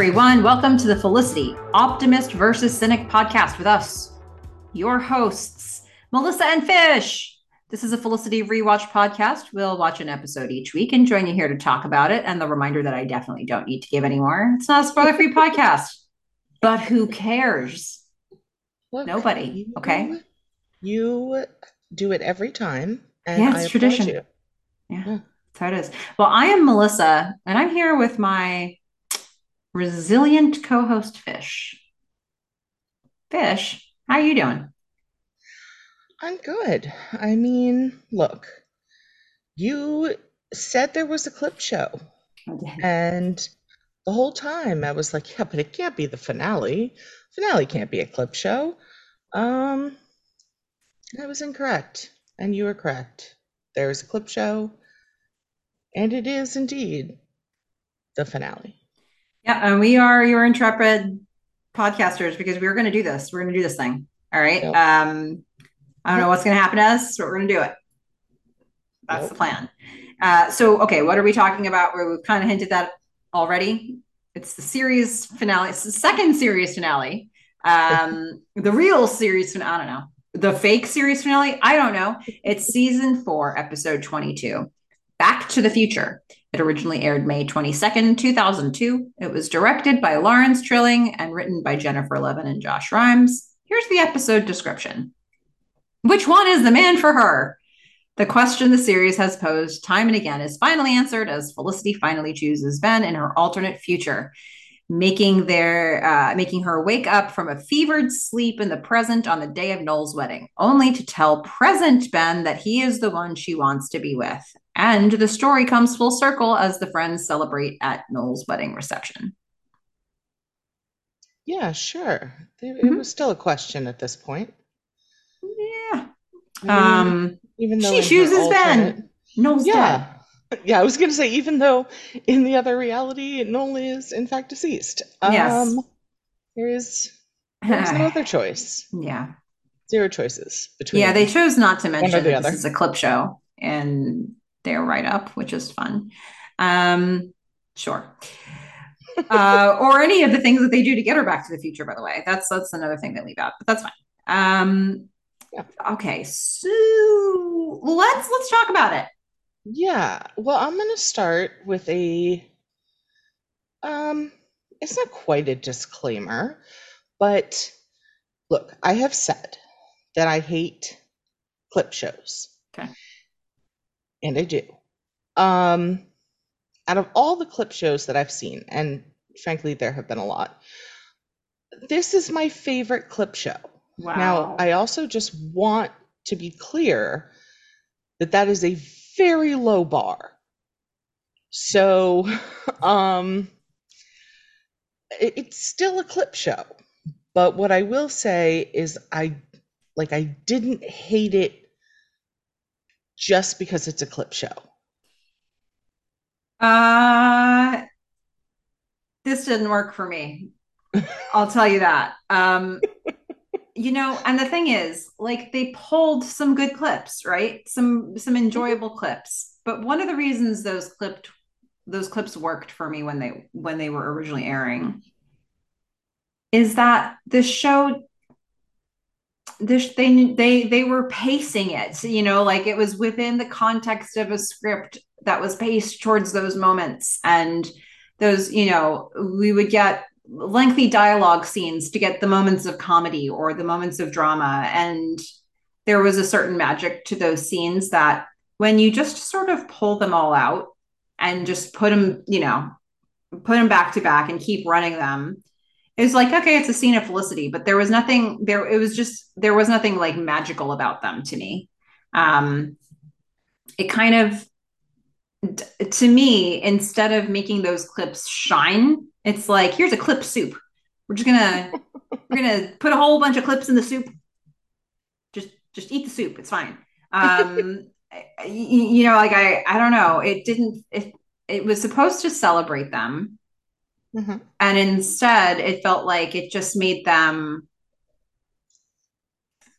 everyone. Welcome to the Felicity Optimist versus Cynic podcast with us, your hosts, Melissa and Fish. This is a Felicity rewatch podcast. We'll watch an episode each week and join you here to talk about it. And the reminder that I definitely don't need to give anymore. It's not a spoiler free podcast, but who cares? Look, Nobody. You, okay. You do it every time. And yeah, it's I tradition. Yeah, yeah, that's how it is. Well, I am Melissa, and I'm here with my resilient co-host Fish. Fish, how are you doing? I'm good. I mean, look, you said there was a clip show. And the whole time I was like, yeah, but it can't be the finale. Finale can't be a clip show. Um I was incorrect. And you were correct. There's a clip show. And it is indeed the finale. Yeah, and we are your intrepid podcasters because we are going to do this. We're going to do this thing. All right. Yep. Um, I don't know what's going to happen to us, but we're going to do it. That's yep. the plan. Uh, so, okay, what are we talking about? Where we've kind of hinted that already. It's the series finale. It's the second series finale. Um, the real series finale. I don't know. The fake series finale. I don't know. It's season four, episode twenty-two. Back to the Future. It originally aired May 22nd, 2002. It was directed by Lawrence Trilling and written by Jennifer Levin and Josh Reims. Here's the episode description Which one is the man for her? The question the series has posed time and again is finally answered as Felicity finally chooses Ben in her alternate future making their uh, making her wake up from a fevered sleep in the present on the day of Noel's wedding, only to tell present Ben that he is the one she wants to be with. And the story comes full circle as the friends celebrate at Noel's wedding reception. Yeah, sure. It, mm-hmm. was still a question at this point. Yeah. I mean, um, even though she chooses Ben. Noel's yeah. dead. Yeah, I was going to say, even though in the other reality, Noel is in fact deceased. Yes. Um, there is there's no other choice. Yeah. Zero choices between. Yeah, they chose not to mention other. this is a clip show and their write up, which is fun. Um, sure. uh, or any of the things that they do to get her back to the future, by the way. That's that's another thing they leave out, but that's fine. Um, yeah. okay, so let's let's talk about it. Yeah. Well, I'm going to start with a um it's not quite a disclaimer, but look, I have said that I hate clip shows. Okay. And I do. Um out of all the clip shows that I've seen, and frankly there have been a lot, this is my favorite clip show. Wow. Now, I also just want to be clear that that is a very low bar. So, um, it, it's still a clip show. But what I will say is, I like, I didn't hate it just because it's a clip show. Uh, this didn't work for me. I'll tell you that. Um, you know and the thing is like they pulled some good clips right some some enjoyable clips but one of the reasons those clipped those clips worked for me when they when they were originally airing is that the show this they they they were pacing it. You know like it was within the context of a script that was paced towards those moments. And those you know we would get lengthy dialogue scenes to get the moments of comedy or the moments of drama. And there was a certain magic to those scenes that when you just sort of pull them all out and just put them you know put them back to back and keep running them it's like okay it's a scene of felicity but there was nothing there it was just there was nothing like magical about them to me um it kind of to me instead of making those clips shine it's like here's a clip soup. We're just gonna we're gonna put a whole bunch of clips in the soup. Just just eat the soup. It's fine. Um, you, you know, like I I don't know. It didn't. It it was supposed to celebrate them, mm-hmm. and instead it felt like it just made them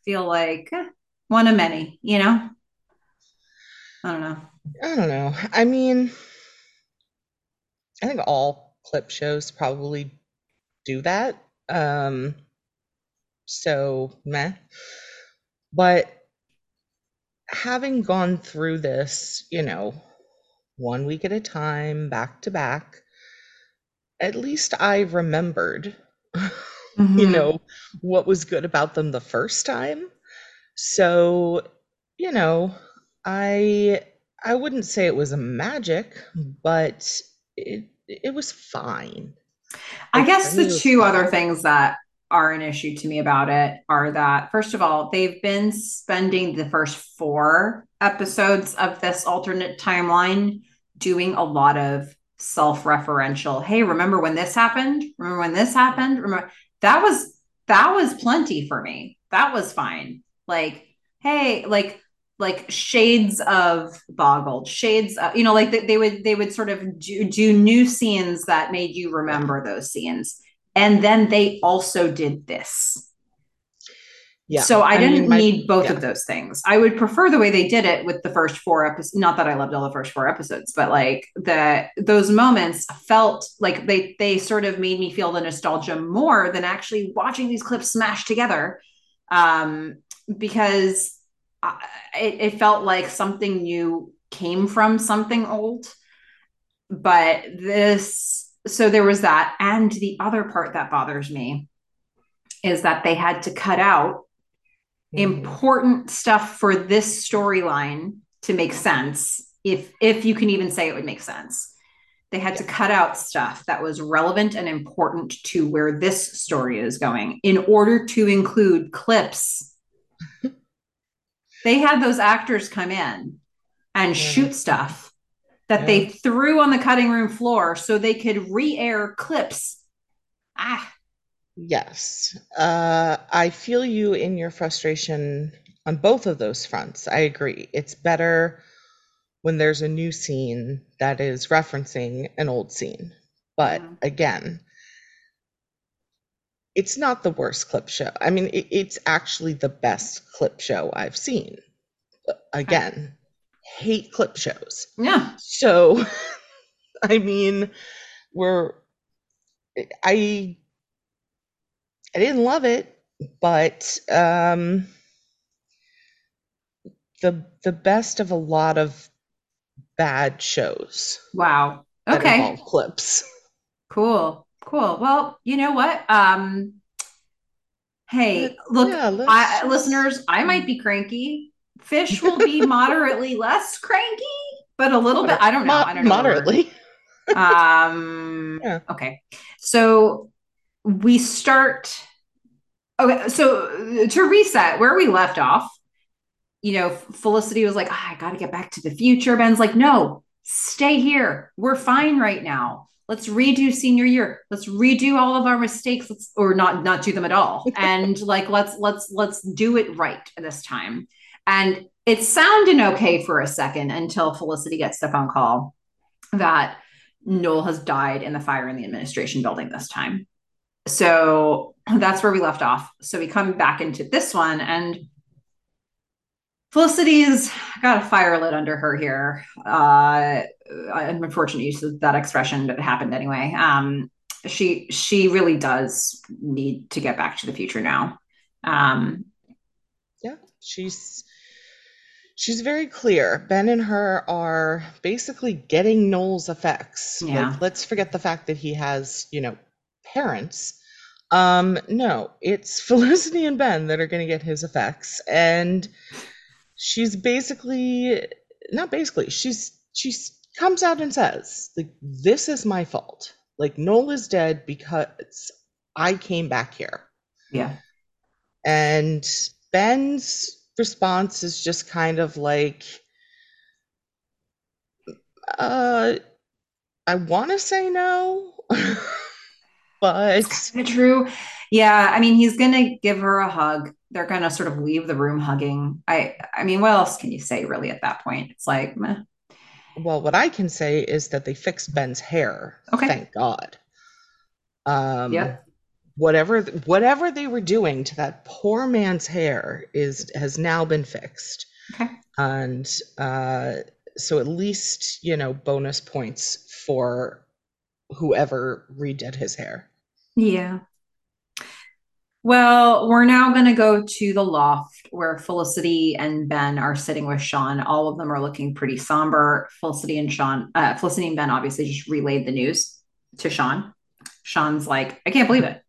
feel like eh, one of many. You know. I don't know. I don't know. I mean, I think all clip shows probably do that. Um, so meh. But having gone through this, you know, one week at a time, back to back, at least I remembered, Mhm. you know, what was good about them the first time. So, you know, I I wouldn't say it was a magic, but it it was fine. I Like, guess the two other things that are an issue to me about it are that, first of all, they've been spending the first four episodes of this alternate timeline doing a lot of self-referential. Hey, remember when this happened? Remember when this happened? Remember that was that was plenty for me. That was fine. Like, hey, like like shades of boggled shades of, you know like they, they would they would sort of do, do new scenes that made you remember those scenes and then they also did this Yeah. so i, I didn't mean, my need both yeah. of those things i would prefer the way they did it with the first four episodes not that i loved all the first four episodes but like the those moments felt like they they sort of made me feel the nostalgia more than actually watching these clips smashed together um because I, it, it felt like something new came from something old but this so there was that and the other part that bothers me is that they had to cut out. Important stuff for this storyline to make sense if if you can even say it would make sense. They had to cut out stuff that was relevant and important to where this story is going in order to include clips. They had those actors come in and Yeah. shoot stuff that Yeah. they threw on the cutting room floor so they could re-air clips. Ah Yes. Uh, I feel you in your frustration on both of those fronts. I agree. It's better when there's a new scene that is referencing an old scene. But Mhm. again, it's not the worst clip show. I mean, it, it's actually the best clip show I've seen. Again, hate clip shows. yeah So, I mean, we're I I didn't love it, but um the the best of a lot of bad shows wow. okay. clips. cool. Cool. Well you know what? Um hey look yeah, I, listeners i might be cranky. Fish will be moderately less cranky but a little bit i don't know. Mo- i don't know. Moderately. um Yeah. okay. So we start okay so to reset where we left off you know felicity was like "Ah, i gotta get back to the future. Ben's like no stay here. We're fine right now. Let's redo senior year. Let's redo all of our mistakes. Let's or not not do them at all. And like let's let's let's do it right this time. And it sounded okay for a second until felicity gets the phone call that Noel has died in the fire in the administration building this time. So that's where we left off. So we come back into this one, and Felicity's got a fire lit under her here. Uh, an unfortunate use of that expression, but it happened anyway. Um, she she really does need to get back to the future now. Um, Yeah, she's she's very clear. Ben and her are basically getting Noel's effects. Yeah. Like, let's forget the fact that he has, you know, parents. Um, no, it's Felicity and Ben that are going to get his effects, and she's basically not basically. She's she's comes out and says like, "This is my fault. Like Noel is dead because I came back here." yeah, And Ben's response is just kind of like, uh, I want to say no, but kind of true. Yeah, I mean, he's gonna give her a hug. They're gonna sort of leave the room hugging. I, I mean, what else can you say really at that point? It's like, meh. well, what I can say is that they fixed Ben's hair. Okay. Thank God. Um, Yep. Whatever whatever they were doing to that poor man's hair is has now been fixed. Okay. and uh, so at least you know bonus points for whoever redid his hair. Yeah. Well, we're now going to go to the loft where Felicity and Ben are sitting with Sean. All of them are looking pretty somber. Felicity and Sean, uh, Felicity and Ben obviously just relayed the news to Sean. Sean's like, I can't believe it.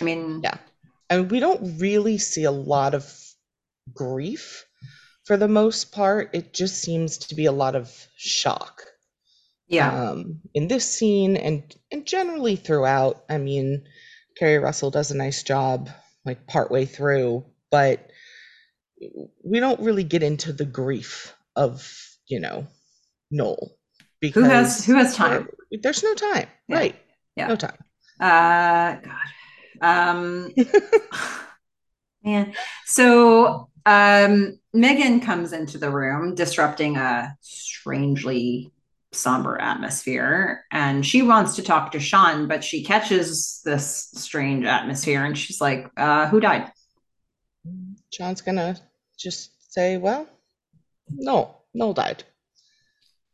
I mean, yeah. And we don't really see a lot of grief for the most part. It just seems to be a lot of shock. Yeah. Um, in this scene and and generally throughout. I mean, Keri Russell does a nice job like partway through, but we don't really get into the grief of, you know, Noel because who has who has time? There's no time. Yeah. Right. Yeah. No time. Uh God. Um man. So um Meghan comes into the room disrupting a strangely somber atmosphere and she wants to talk to Sean, but she catches this strange atmosphere and she's like, uh, who died? Sean's gonna just say, Well, no, no died.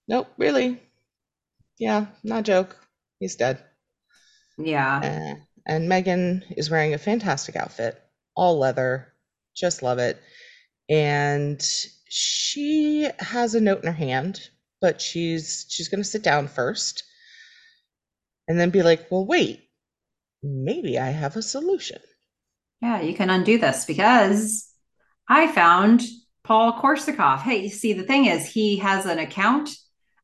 Nope, really. Yeah, not joke. He's dead. Yeah. Uh, and Meghan is wearing a fantastic outfit, all leather. Just love it. And she has a note in her hand but she's she's going to sit down first and then be like, "Well, wait. Maybe I have a solution." Yeah, you can undo this because I found Paul Korsakoff. Hey, you see, the thing is, he has an account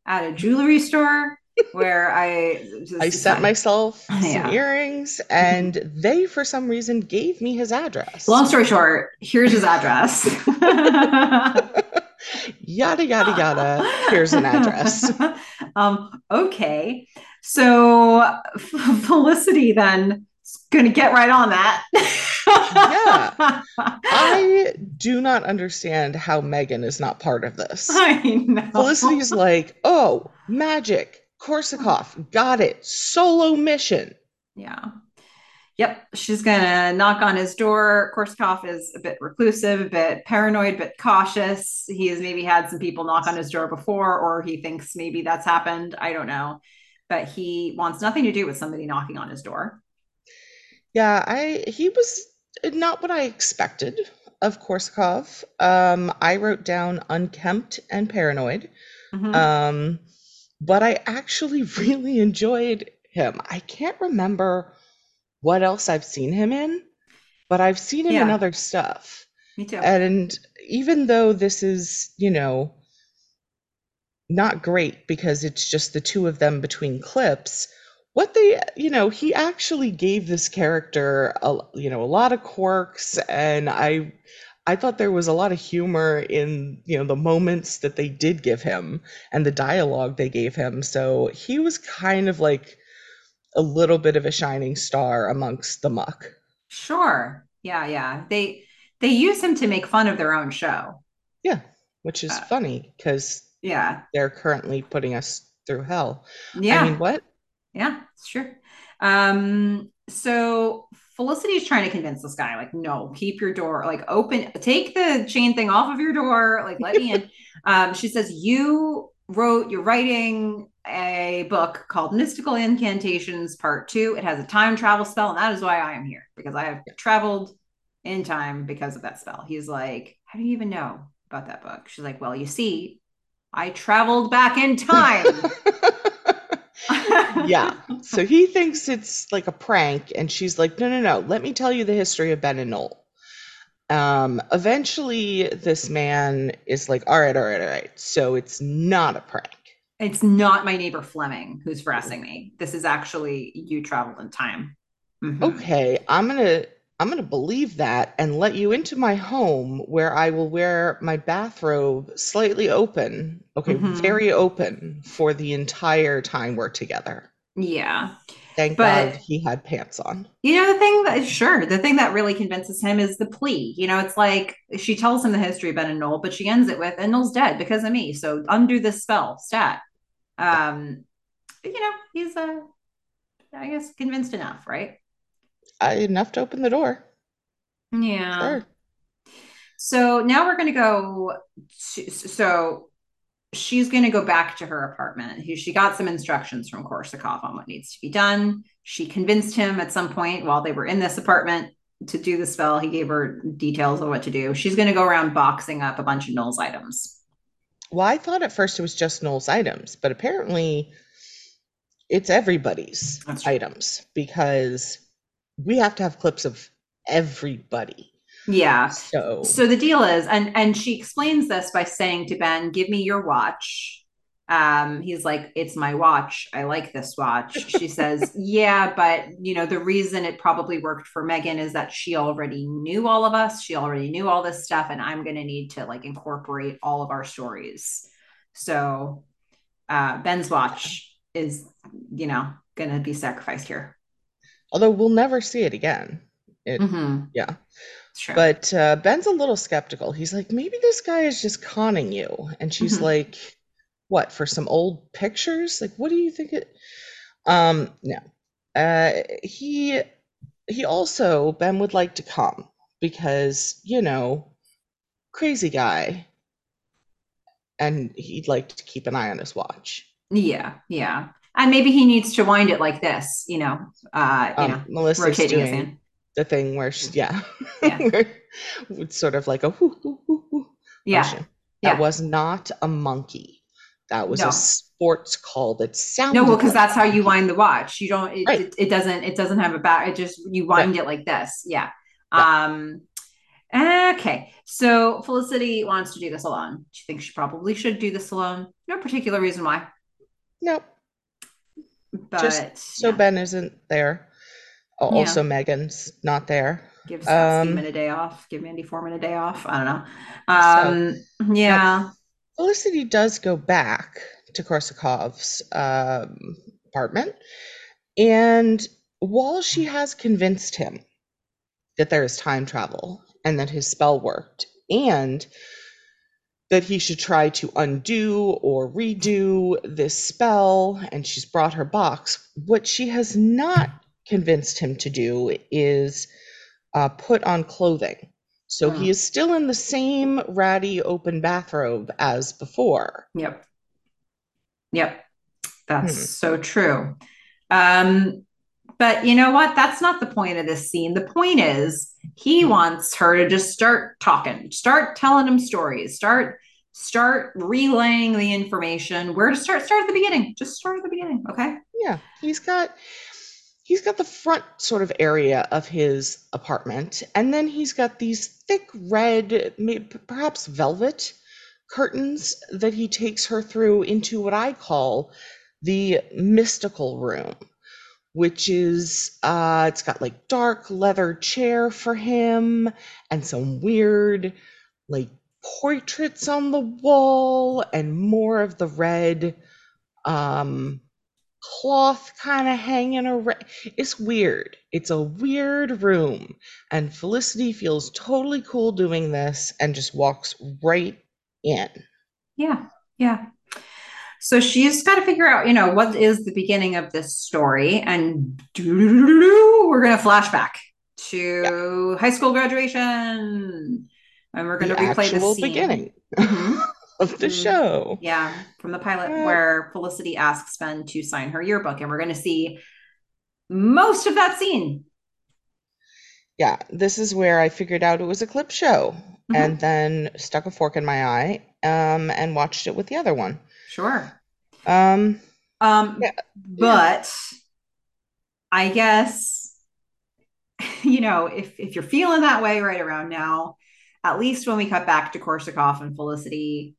at a jewelry store where I I sent myself some yeah. earrings and they for some reason gave me his address. Long story short, here's his address. yada yada yada. Here's an address. Um okay. So felicity then is going to get right on that. Yeah. I do not understand how meghan is not part of this. I know. Felicity's like oh magic korsakoff got it solo mission. Yeah Yep, she's gonna knock on his door. Korsakoff is a bit reclusive, a bit paranoid, but cautious. He has maybe had some people knock on his door before, or he thinks maybe that's happened. I don't know, but he wants nothing to do with somebody knocking on his door. Yeah, I he was not what I expected of Korsakoff. Um, I wrote down unkempt and paranoid, mm-hmm. um, but I actually really enjoyed him. I can't remember what else I've seen him in, but I've seen him in other stuff. Me too. And even though this is, you know, not great because it's just the two of them between clips, what they, you know, he actually gave this character a, you know, a lot of quirks and I I thought there was a lot of humor in, you know, the moments that they did give him and the dialogue they gave him. So he was kind of like a little bit of a shining star amongst the muck. Sure. Yeah, yeah. They they use him to make fun of their own show. Yeah, which is uh, funny because yeah, they're currently putting us through hell. Yeah. I mean, what? Yeah, it's true. Um, so Felicity is trying to convince this guy, like, no, keep your door like open, take the chain thing off of your door, like let me in. um, she says, You wrote, you're writing a book called Mystical Incantations Part Two. It has a time travel spell, and that is why I am here because I have traveled in time because of that spell. He's like, How do you even know about that book? She's like, Well, you see, I traveled back in time. yeah. So he thinks it's like a prank, and she's like, No, no, no, let me tell you the history of Ben and Noel. Um, eventually, this man is like, All right, all right, all right. So it's not a prank it's not my neighbor Fleming who's harassing me. This is actually you traveled in time. Mm-hmm. Okay, I'm gonna I'm gonna believe that and let you into my home where I will wear my bathrobe slightly open. Okay, mm-hmm. very open for the entire time we're together. Yeah. Thank but, God he had pants on. You know, the thing that, sure, the thing that really convinces him is the plea. You know, it's like she tells him the history of Ben and Noel, but she ends it with, and Noel's dead because of me. So undo this spell, stat. Um, you know, he's uh, I guess convinced enough, right? Uh, enough to open the door. Yeah. Sure. So now we're going to go. To, so she's going to go back to her apartment. She got some instructions from Korsakoff on what needs to be done. She convinced him at some point while they were in this apartment to do the spell. He gave her details of what to do. She's going to go around boxing up a bunch of Noel's items. Well, I thought at first it was just Noel's items, but apparently it's everybody's items because we have to have clips of everybody. Yeah. So so the deal is, and and she explains this by saying to Ben, "Give me your watch." Um, he's like, "It's my watch. I like this watch." She says, "Yeah, but you know the reason it probably worked for Meghan is that she already knew all of us. She already knew all this stuff, and I'm going to need to like incorporate all of our stories." So uh, Ben's watch is, you know, going to be sacrificed here. Although we'll never see it again. It, mm-hmm. Yeah. Sure. But uh, Ben's a little skeptical. He's like, maybe this guy is just conning you. And she's mm-hmm. like, what, for some old pictures? Like, what do you think it? Um, no. Uh, he he also Ben would like to come because you know, crazy guy, and he'd like to keep an eye on his watch. Yeah, yeah, and maybe he needs to wind it like this. You know, uh, you um, know, Melissa's rotating doing, his hand the thing where she, yeah, yeah. it's sort of like a whoo, whoo, whoo, whoo yeah. Motion. That yeah. was not a monkey. That was no. a sports call that sounded. No, well, because like that's how you wind the watch. You don't. It, right. it, it, doesn't. It doesn't have a back. It just you wind right. it like this. Yeah. yeah. Um. Okay. So Felicity wants to do this alone. She thinks she probably should do this alone. No particular reason why. Nope. But just so yeah. Ben isn't there. Also, yeah. Meghan's not there. Give Scott um, a day off. Give Mandy Foreman a day off. I don't know. Um, so, yeah. Felicity does go back to Korsakoff's um, apartment, and while she has convinced him that there is time travel and that his spell worked, and that he should try to undo or redo this spell, and she's brought her box. What she has not convinced him to do is uh, put on clothing. So he is still in the same ratty open bathrobe as before. Yep. Yep. That's hmm. so true. Um, but you know what? That's not the point of this scene. The point is he hmm. wants her to just start talking, start telling him stories, start start relaying the information. Where to start? Start at the beginning. Just start at the beginning. Okay. Yeah. He's got he's got the front sort of area of his apartment, and then he's got these thick red, perhaps velvet curtains that he takes her through into what I call the mystical room, which is uh, it's got like dark leather chair for him and some weird like portraits on the wall and more of the red um cloth kind of hanging around. It's weird. It's a weird room. And Felicity feels totally cool doing this and just walks right in. Yeah. Yeah. So she's got to figure out, you know, what is the beginning of this story. And we're going to flashback to yeah. high school graduation. And we're going to replay the scene. beginning. Mm-hmm. Of the mm-hmm. show. Yeah, from the pilot where Felicity asks Ben to sign her yearbook, and we're going to see most of that scene. Yeah, this is where I figured out it was a clip show, mm-hmm. and then stuck a fork in my eye, um, and watched it with the other one. Sure. Um. Um. Yeah. But. I guess you know if if you're feeling that way right around now, at least when we cut back to Korsakoff and Felicity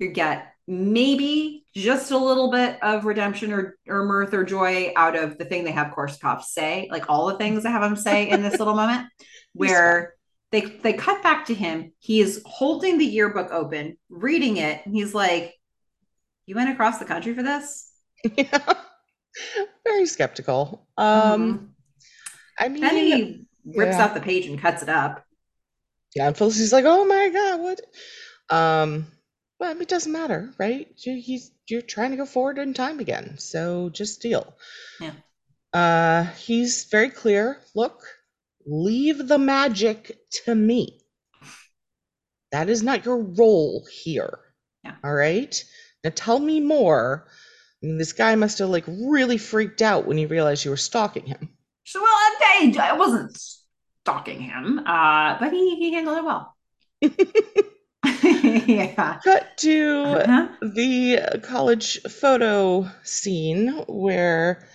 you get maybe just a little bit of redemption or, or mirth or joy out of the thing they have Korsakoff say, like all the things they have him say in this little moment, where they they cut back to him. He is holding the yearbook open, reading it, and he's like, "You went across the country for this?" Yeah, very skeptical. Um, mm-hmm. I mean, then he rips yeah. out the page and cuts it up. Yeah, and Felicity's like, "Oh my god, what?" Um, well, it doesn't matter, right? He's you're trying to go forward in time again, so just deal. Yeah. Uh, he's very clear. Look, leave the magic to me. That is not your role here. Yeah. All right. Now tell me more. I mean, this guy must have like really freaked out when he realized you were stalking him. So, well, I, I wasn't stalking him, uh, but he, he handled it well. yeah. Cut to uh-huh. the college photo scene where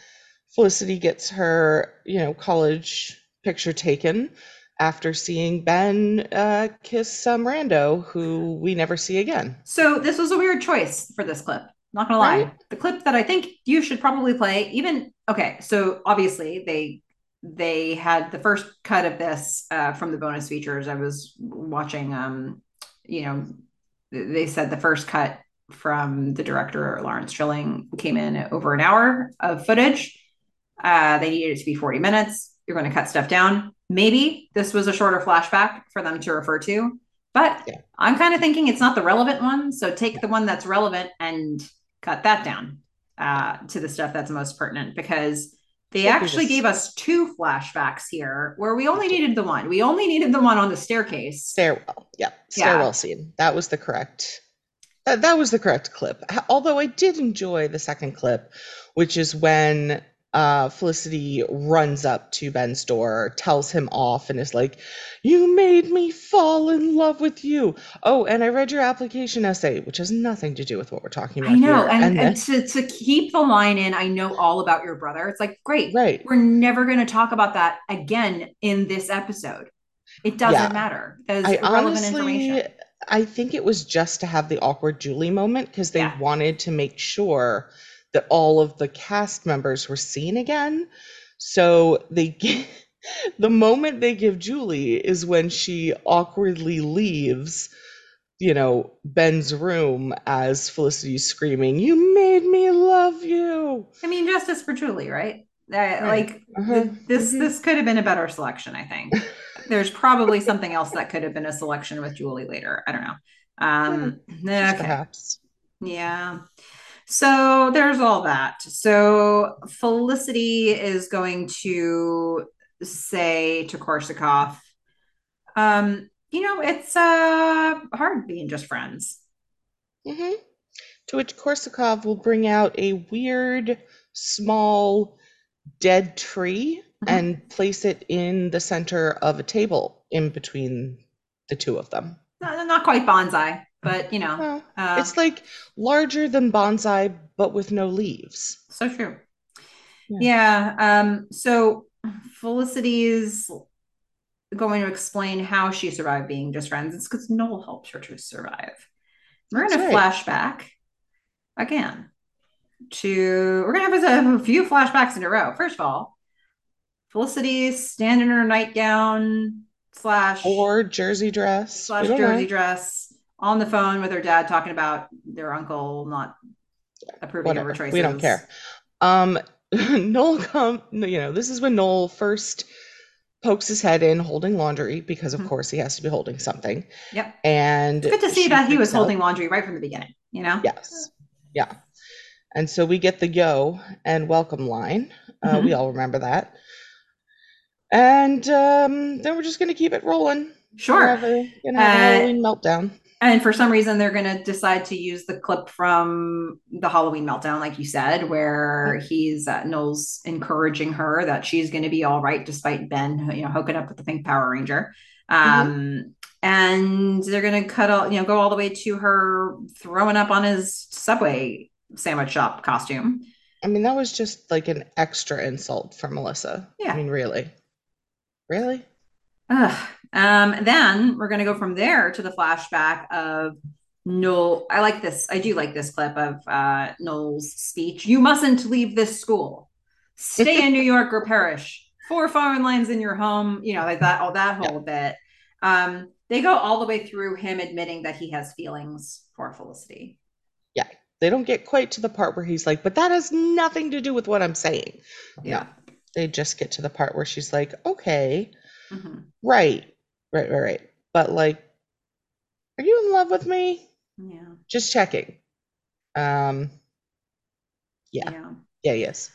Felicity gets her, you know, college picture taken after seeing Ben uh, kiss some rando who we never see again. So this was a weird choice for this clip. Not gonna lie, right? the clip that I think you should probably play. Even okay, so obviously they they had the first cut of this uh, from the bonus features. I was watching, um, you know, they said the first cut from the director Lawrence Trilling came in over an hour of footage. Uh, they needed it to be 40 minutes. You're going to cut stuff down. Maybe this was a shorter flashback for them to refer to, but yeah. I'm kind of thinking it's not the relevant one. So take the one that's relevant and cut that down uh, to the stuff that's most pertinent because they actually gave us two flashbacks here where we only needed the one. We only needed the one on the staircase. Stairwell. Yeah. Stairwell yeah. scene. That was the correct. That, that was the correct clip. Although I did enjoy the second clip, which is when uh, Felicity runs up to Ben's door, tells him off, and is like, You made me fall in love with you. Oh, and I read your application essay, which has nothing to do with what we're talking about. I know. And, and, to, to keep the line in, I know all about your brother. It's like, great. Right. We're never going to talk about that again in this episode. It doesn't yeah. matter. That's I honestly, information. I think it was just to have the awkward Julie moment because they yeah. wanted to make sure that all of the cast members were seen again. So they the moment they give Julie is when she awkwardly leaves, you know, Ben's room as Felicity's screaming, "You made me love you." I mean, justice for Julie, right? Uh. Like uh-huh. this, mm-hmm. this could have been a better selection. I think there's probably something else that could have been a selection with Julie later. I don't know. Um, okay. perhaps. Yeah. So there's all that. So Felicity is going to say to Korsakoff, um, you know, it's uh, hard being just friends. Mm-hmm. To which Korsakoff will bring out a weird, small, dead tree mm-hmm. and place it in the center of a table in between the two of them. Not, not quite bonsai but you know, uh, it's like larger than bonsai, but with no leaves. So true. Yeah. yeah um, so Felicity is going to explain how she survived being just friends. It's because Noel helped her to survive. We're going to flashback again to, we're going to have a, a few flashbacks in a row. First of all, Felicity standing in her nightgown slash or jersey dress slash jersey know. dress on the phone with her dad talking about their uncle not approving Whatever. of her choices. We don't care. Um, Noel come, you know, this is when Noel first pokes his head in holding laundry because of mm-hmm. course he has to be holding something. Yep. And it's good to see that he was holding laundry right from the beginning, you know? Yes. Yeah. And so we get the yo and welcome line. Uh, mm-hmm. We all remember that. And um, then we're just going to keep it rolling. Sure. Have, uh, meltdown and for some reason they're going to decide to use the clip from the halloween meltdown like you said where he's uh, noel's encouraging her that she's going to be all right despite ben you know hooking up with the pink power ranger. Um, mm-hmm. and they're going to cut all you know go all the way to her throwing up on his subway sandwich shop costume. I mean that was just like an extra insult for melissa. Yeah. i mean really. Really? Ugh. Um, then we're going to go from there to the flashback of Noel. I like this. I do like this clip of uh, Noel's speech. You mustn't leave this school. Stay in New York or perish. Four foreign lines in your home. You know, like that. All that whole yeah. bit. Um, they go all the way through him admitting that he has feelings for Felicity. Yeah, they don't get quite to the part where he's like, "But that has nothing to do with what I'm saying." Yeah, no, they just get to the part where she's like, "Okay, mm-hmm. right." Right, right, right. But like, are you in love with me? Yeah. Just checking. Um yeah. Yeah, yeah yes.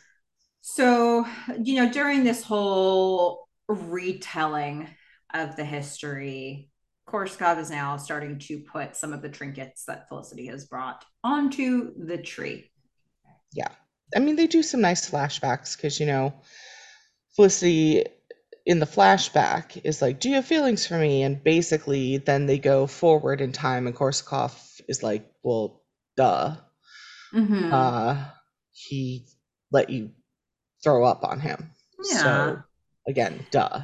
So, you know, during this whole retelling of the history, Korsakoff is now starting to put some of the trinkets that Felicity has brought onto the tree. Yeah. I mean, they do some nice flashbacks because, you know, Felicity in the flashback is like, Do you have feelings for me? And basically, then they go forward in time, and Korsakoff is like, Well, duh. Mm-hmm. Uh, he let you throw up on him. Yeah. So, again, duh.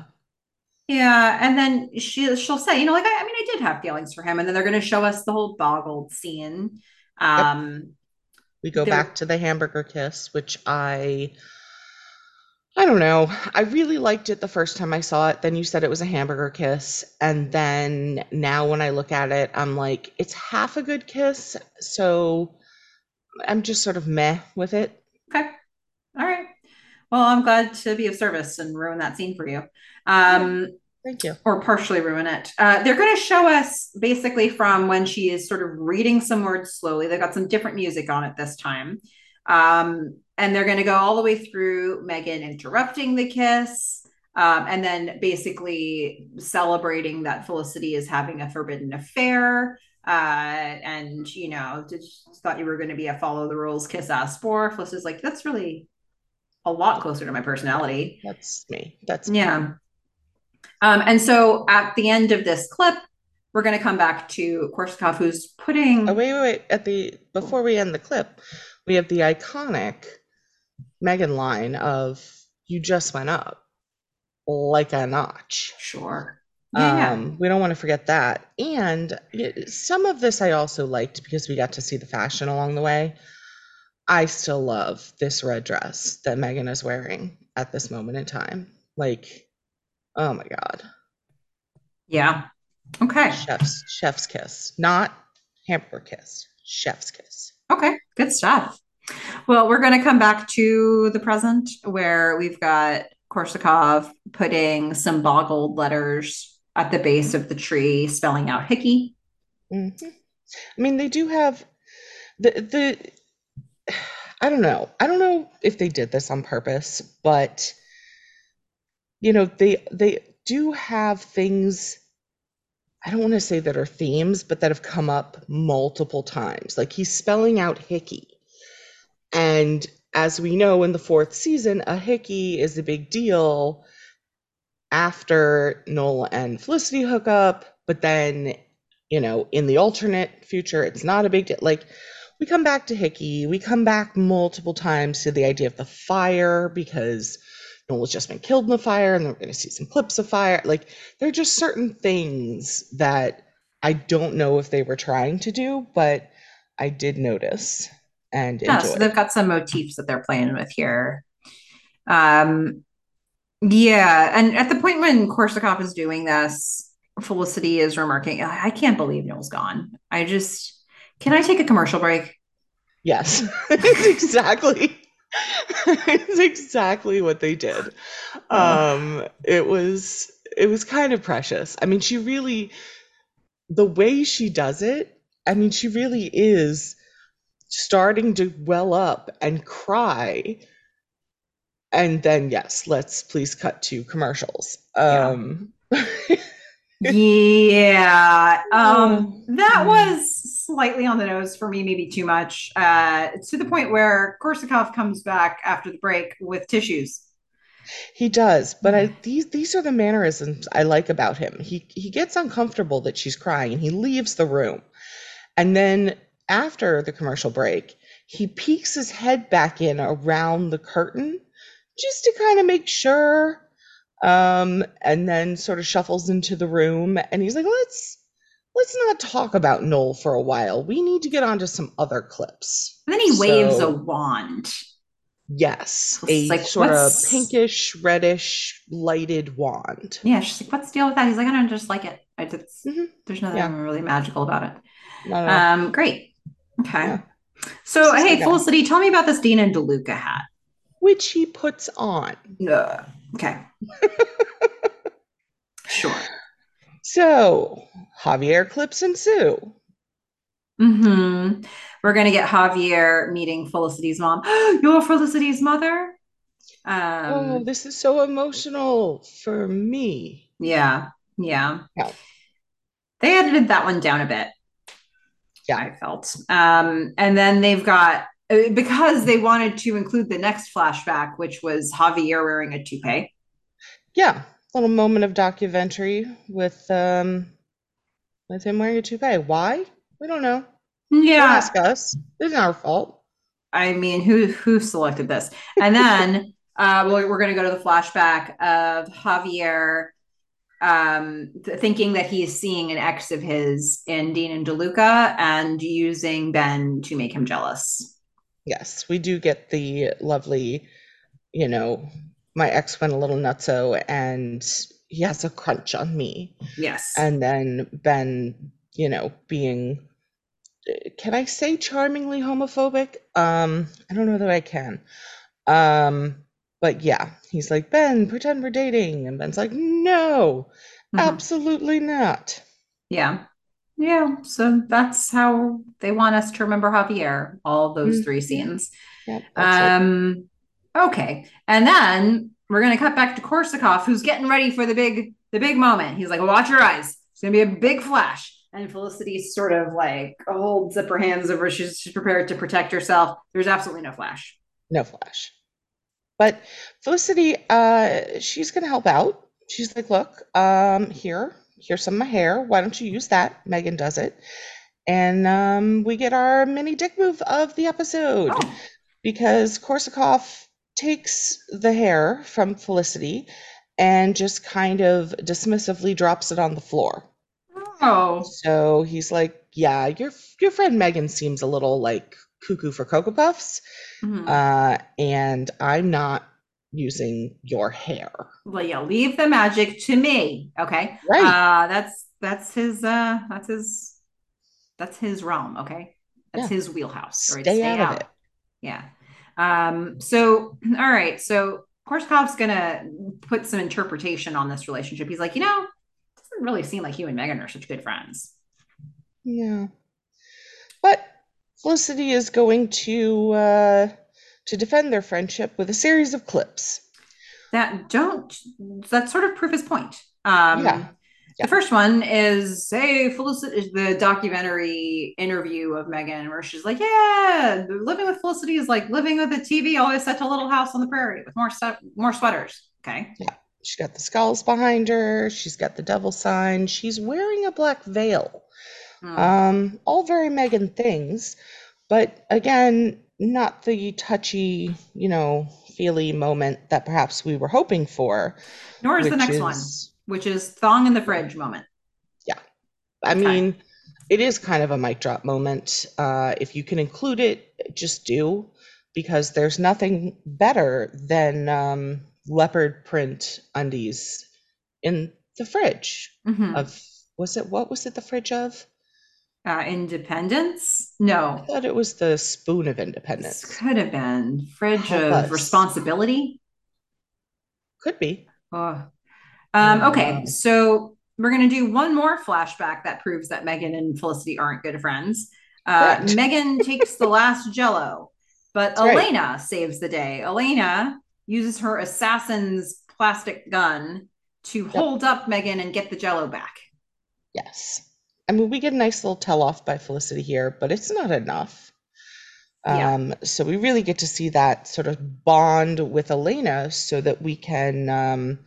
Yeah, and then she she'll say, you know, like I, I mean, I did have feelings for him, and then they're going to show us the whole boggled scene. Um, We go back to the hamburger kiss, which I I don't know. I really liked it the first time I saw it. Then you said it was a hamburger kiss, and then now when I look at it, I'm like, it's half a good kiss, so I'm just sort of meh with it. okay, all right. Well, I'm glad to be of service and ruin that scene for you. Um, Thank you. or partially ruin it. Uh, they're going to show us basically from when she is sort of reading some words slowly. They've got some different music on it this time. Um, and they're going to go all the way through Meghan interrupting the kiss. Um, and then basically celebrating that Felicity is having a forbidden affair. Uh, and, you know, just thought you were going to be a follow the rules kiss ass for. Felicity's like, that's really a lot closer to my personality. That's me. That's me. Yeah. Um, and so at the end of this clip, we're going to come back to Korsakoff, who's putting. Oh, wait, wait, wait. At the before we end the clip, we have the iconic Meghan line of "You just went up like a notch." Sure. Yeah. Um, we don't want to forget that. And it- some of this I also liked because we got to see the fashion along the way. I still love this red dress that Meghan is wearing at this moment in time. Like, oh my God. yeah. Okay. Chef's chef's kiss. Not hamper kiss. Chef's kiss. Okay. Good stuff. Well, we're going to come back to the present where we've got Korsakoff putting some boggled letters at the base of the tree, spelling out Hickey. hmm I mean, they do have the the. I don't know. I don't know if they did this on purpose, but you know, they they do have things. I don't want to say that are themes, but that have come up multiple times. Like he's spelling out Hickey, and as we know in the fourth season, a Hickey is a big deal after Noel and Felicity hook up, but then you know, in the alternate future, it's not a big deal. Like, we come back to Hickey, we come back multiple times to the idea of the fire because Noel's just been killed in the fire, and we're going to see some clips of fire. Like, there are just certain things that I don't know if they were trying to do, but I did notice and Yeah, enjoy. so they've got some motifs that they're playing with here. Um, yeah, and at the point when Korsakoff is doing this, Felicity is remarking, I I can't believe Noel's gone. I just, can I take a commercial break? Yes, exactly. It's exactly what they did. Um, it was it was kind of precious. I mean, she really the way she does it, I mean, she really is starting to well up and cry. And then yes, let's please cut to commercials. Yeah. Um Yeah, um, that Mm. was slightly on the nose for me, maybe too much, uh, to the point where Korsakoff comes back after the break with tissues. He does, but I these these are the mannerisms I like about him. He he gets uncomfortable that she's crying and he leaves the room. And then after the commercial break, he peeks his head back in around the curtain just to kind of make sure um and then sort of shuffles into the room and he's like, "Let's let's not talk about Noel for a while. We need to get on to some other clips." And then he waves a wand. Yes, It's a like, sort of pinkish, reddish, lighted wand. Yeah, she's like, "What's the deal with that?" He's like, "I don't just like it. I just, Mhm. there's nothing Yeah. really magical about it." Not at all. Um, great. Okay. Yeah. So, This hey. Felicity, tell me about this Dean and DeLuca hat. which he puts on. Ugh. Okay. sure. So Javier clips ensue. hmm We're gonna get Javier meeting Felicity's mom. You're Felicity's mother. Um, oh, this is so emotional for me. yeah, yeah. Yeah. they edited that one down a bit. Yeah. I felt. Um, and then they've got uh, because they wanted to include the next flashback, which was Javier wearing a toupee. Yeah, little moment of documentary with um with him wearing a toupee. Why? We don't know. Don't Yeah, ask us. It's our fault. I mean, who who selected this? And then uh, we're, we're going to go to the flashback of Javier um, th- thinking that he's seeing an ex of his in Dean and DeLuca and using Ben to make him jealous. Yes, we do get the lovely, you know, my ex went a little nutso and he has a crunch on me. Yes. And then Ben, you know, being can I say charmingly homophobic? Um, I don't know that I can. Um, but yeah, he's like, Ben, pretend we're dating. And Ben's like, no, Mhm. absolutely not. Yeah. Yeah. So that's how they want us to remember Javier, all those three Mhm. scenes. Yep, that's it. Okay. And then we're gonna cut back to Korsakoff, who's getting ready for the big the big moment. He's like, watch your eyes. It's gonna be a big flash. And Felicity sort of like holds up her hands over, she's, she's prepared to protect herself. There's absolutely no flash. No flash. But Felicity, uh, she's gonna help out. She's like, look, um, here, here's some of my hair. Why don't you use that? Meghan does it. And um, we get our mini dick move of the episode Oh, because Korsakoff takes the hair from Felicity and just kind of dismissively drops it on the floor. oh. So he's like, yeah, your your friend Meghan seems a little like cuckoo for Cocoa Puffs. Mhm. Uh, and I'm not using your hair. well, yeah, leave the magic to me. Okay. Right. Uh that's that's his uh that's his that's his realm, okay? That's Yeah. his wheelhouse. Right? Stay out of it. Yeah. Um, so all right, so Korsakoff's gonna put some interpretation on this relationship. He's like, you know, it doesn't really seem like you and Meghan are such good friends. Yeah. But Felicity is going to uh, to defend their friendship with a series of clips. That don't that sort of prove his point. Um Yeah. Yeah. The first one is hey, Felicity is the documentary interview of Meghan where she's like, Yeah, living with Felicity is like living with a TV always set a little house on the prairie with more stuff more sweaters. Okay. Yeah. She's got the skulls behind her. She's got the devil sign. She's wearing a black veil. Hmm. Um, all very Meghan things, but again, not the touchy, you know, feely moment that perhaps we were hoping for. Nor is the next one, is- which is thong in the fridge moment. Yeah. I Okay. mean, it is kind of a mic drop moment. Uh, if you can include it, just do, because there's nothing better than um, leopard print undies in the fridge Mhm. of, was it, what was it the fridge of? Uh, independence? No. I thought it was the spoon of This independence. could have been fridge Help of us. responsibility. Could be. Oh. Um, okay, so we're gonna do one more flashback that proves that Meghan and Felicity aren't good friends. Uh, Meghan takes the last Jello, but That's right. Elena saves the day. Elena uses her assassin's plastic gun to hold up Meghan and get the Jello back. Yes. I mean, we get a nice little tell off by Felicity here, but it's not enough. Yeah. Um, so we really get to see that sort of bond with Elena so that we can um,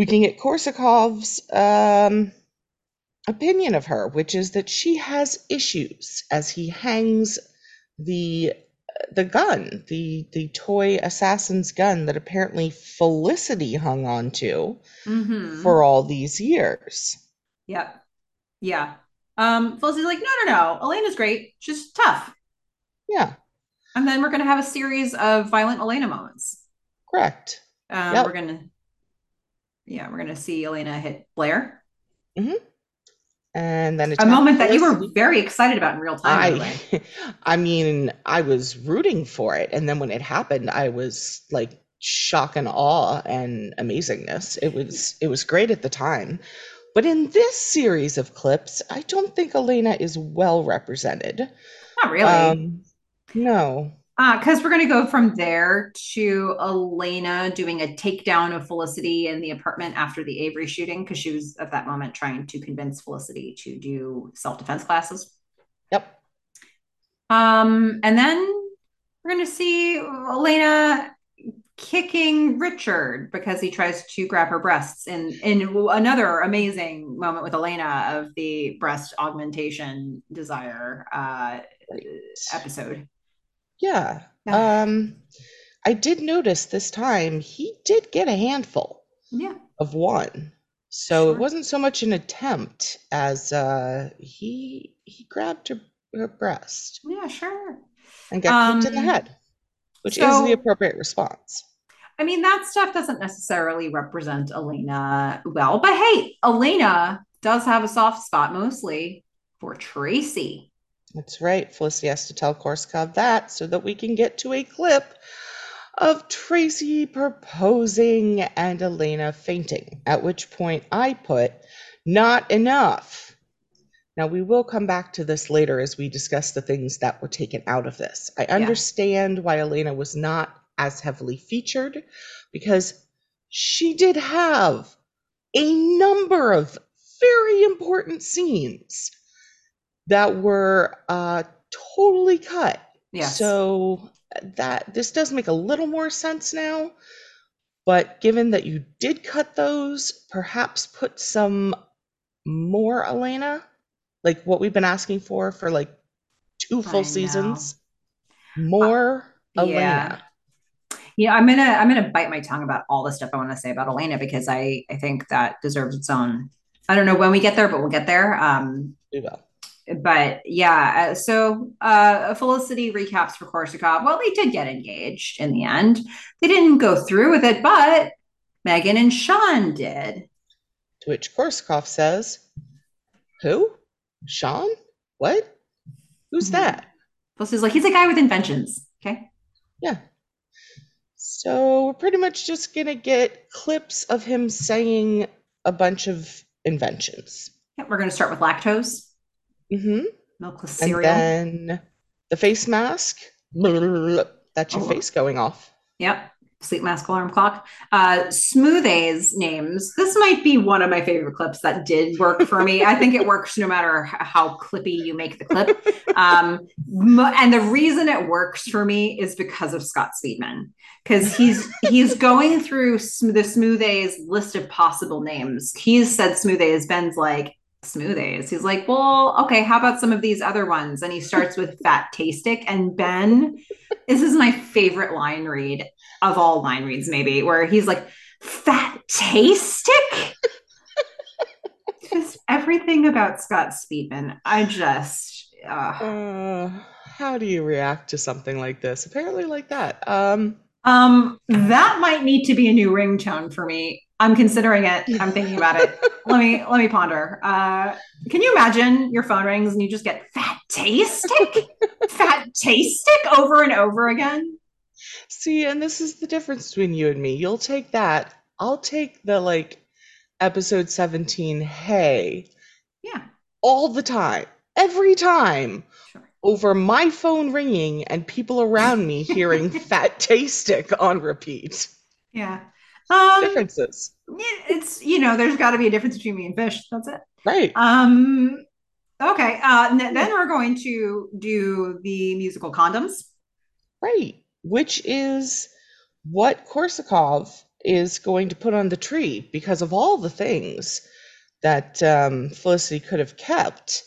we can get Korsakoff's um, opinion of her, which is that she has issues as he hangs the the gun, the the toy assassin's gun that apparently Felicity hung on to Mhm. for all these years. Yep. Yeah. Um, Felicity's like, no, no, no. Elena's great. She's tough. Yeah, And then we're gonna have a series of violent Elena moments. correct. Um, Yep. we're gonna, yeah, we're gonna see Elena hit Blair. And then A moment that you were very excited about in real time. I, I mean, I was rooting for it, and then when it happened, I was like shock and awe and amazingness. It was it was great at the time, but in this series of clips, I don't think Elena is well represented. Not really. Um, no, Because uh, we're going to go from there to Elena doing a takedown of Felicity in the apartment after the Avery shooting, because she was at that moment trying to convince Felicity to do self defense classes. Yep. Um, and then we're going to see Elena kicking Richard because he tries to grab her breasts in in another amazing moment with Elena of the breast augmentation desire uh, right. episode. Yeah. Um I did notice this time he did get a handful yeah. of one. So sure. it wasn't so much an attempt as uh he he grabbed her, her breast. Yeah, sure. And got um, in the um, head, which so, is the appropriate response. I mean, that stuff doesn't necessarily represent Elena well, but hey, Elena does have a soft spot mostly for Tracy. That's right. Felicity has to tell Korsakoff that so that we can get to a clip of Tracy proposing and Elena fainting, at which point I put, not enough. Now, we will come back to this later as we discuss the things that were taken out of this. I understand yeah. why Elena was not as heavily featured because she did have a number of very important scenes that were uh, totally cut. Yes. So that this does make a little more sense now. But given that you did cut those, perhaps put some more Elena, like what we've been asking for for like two full seasons. More uh, Elena. Yeah. Yeah, I'm gonna I'm gonna bite my tongue about all the stuff I want to say about Elena because I I think that deserves its own. I don't know when we get there, but we'll get there. Um, we will but yeah, uh, so uh, Felicity recaps for Korsakoff. Well, they did get engaged in the end. They didn't go through with it, but Meghan and Sean did. To which Korsakoff says, Who? Sean? What? Who's mm-hmm. that? Felicity's like, He's a guy with inventions. Okay. Yeah. So we're pretty much just going to get clips of him saying a bunch of inventions. Yeah, we're going to start with lactose. Mm-hmm. Milkless cereal. And then the face mask. That's your oh. face going off. Yep. Sleep mask alarm clock. Uh, Smooth A's names. This might be one of my favorite clips that did work for me. I think it works no matter how clippy you make the clip. Um, and the reason it works for me is because of Scott Speedman, because he's he's going through the Smooth A's list of possible names. He's said Smooth A's. Ben's like, smoothies. He's like, well, okay, how about some of these other ones? And he starts with Fat Tastic. And Ben, this is my favorite line read of all line reads, maybe, where he's like, Fat Tastic? just everything about Scott Speedman. I just. Uh... Uh, how do you react to something like this? Apparently, like that. Um, um, that might need to be a new ringtone for me. I'm considering it. I'm thinking about it. let me let me ponder. Uh, can you imagine your phone rings and you just get fat tastic, fat tastic over and over again? See, and this is the difference between you and me. You'll take that. I'll take the like episode 17. Hey, yeah, all the time, every time. Sure. Over my phone ringing and people around me hearing fat tastic on repeat. Yeah. Um, Differences. It's you know, there's got to be a difference between me and fish. That's it. Right. Um. Okay. Uh. Then we're going to do the musical condoms. Right. Which is what Korsakoff is going to put on the tree because of all the things that um, Felicity could have kept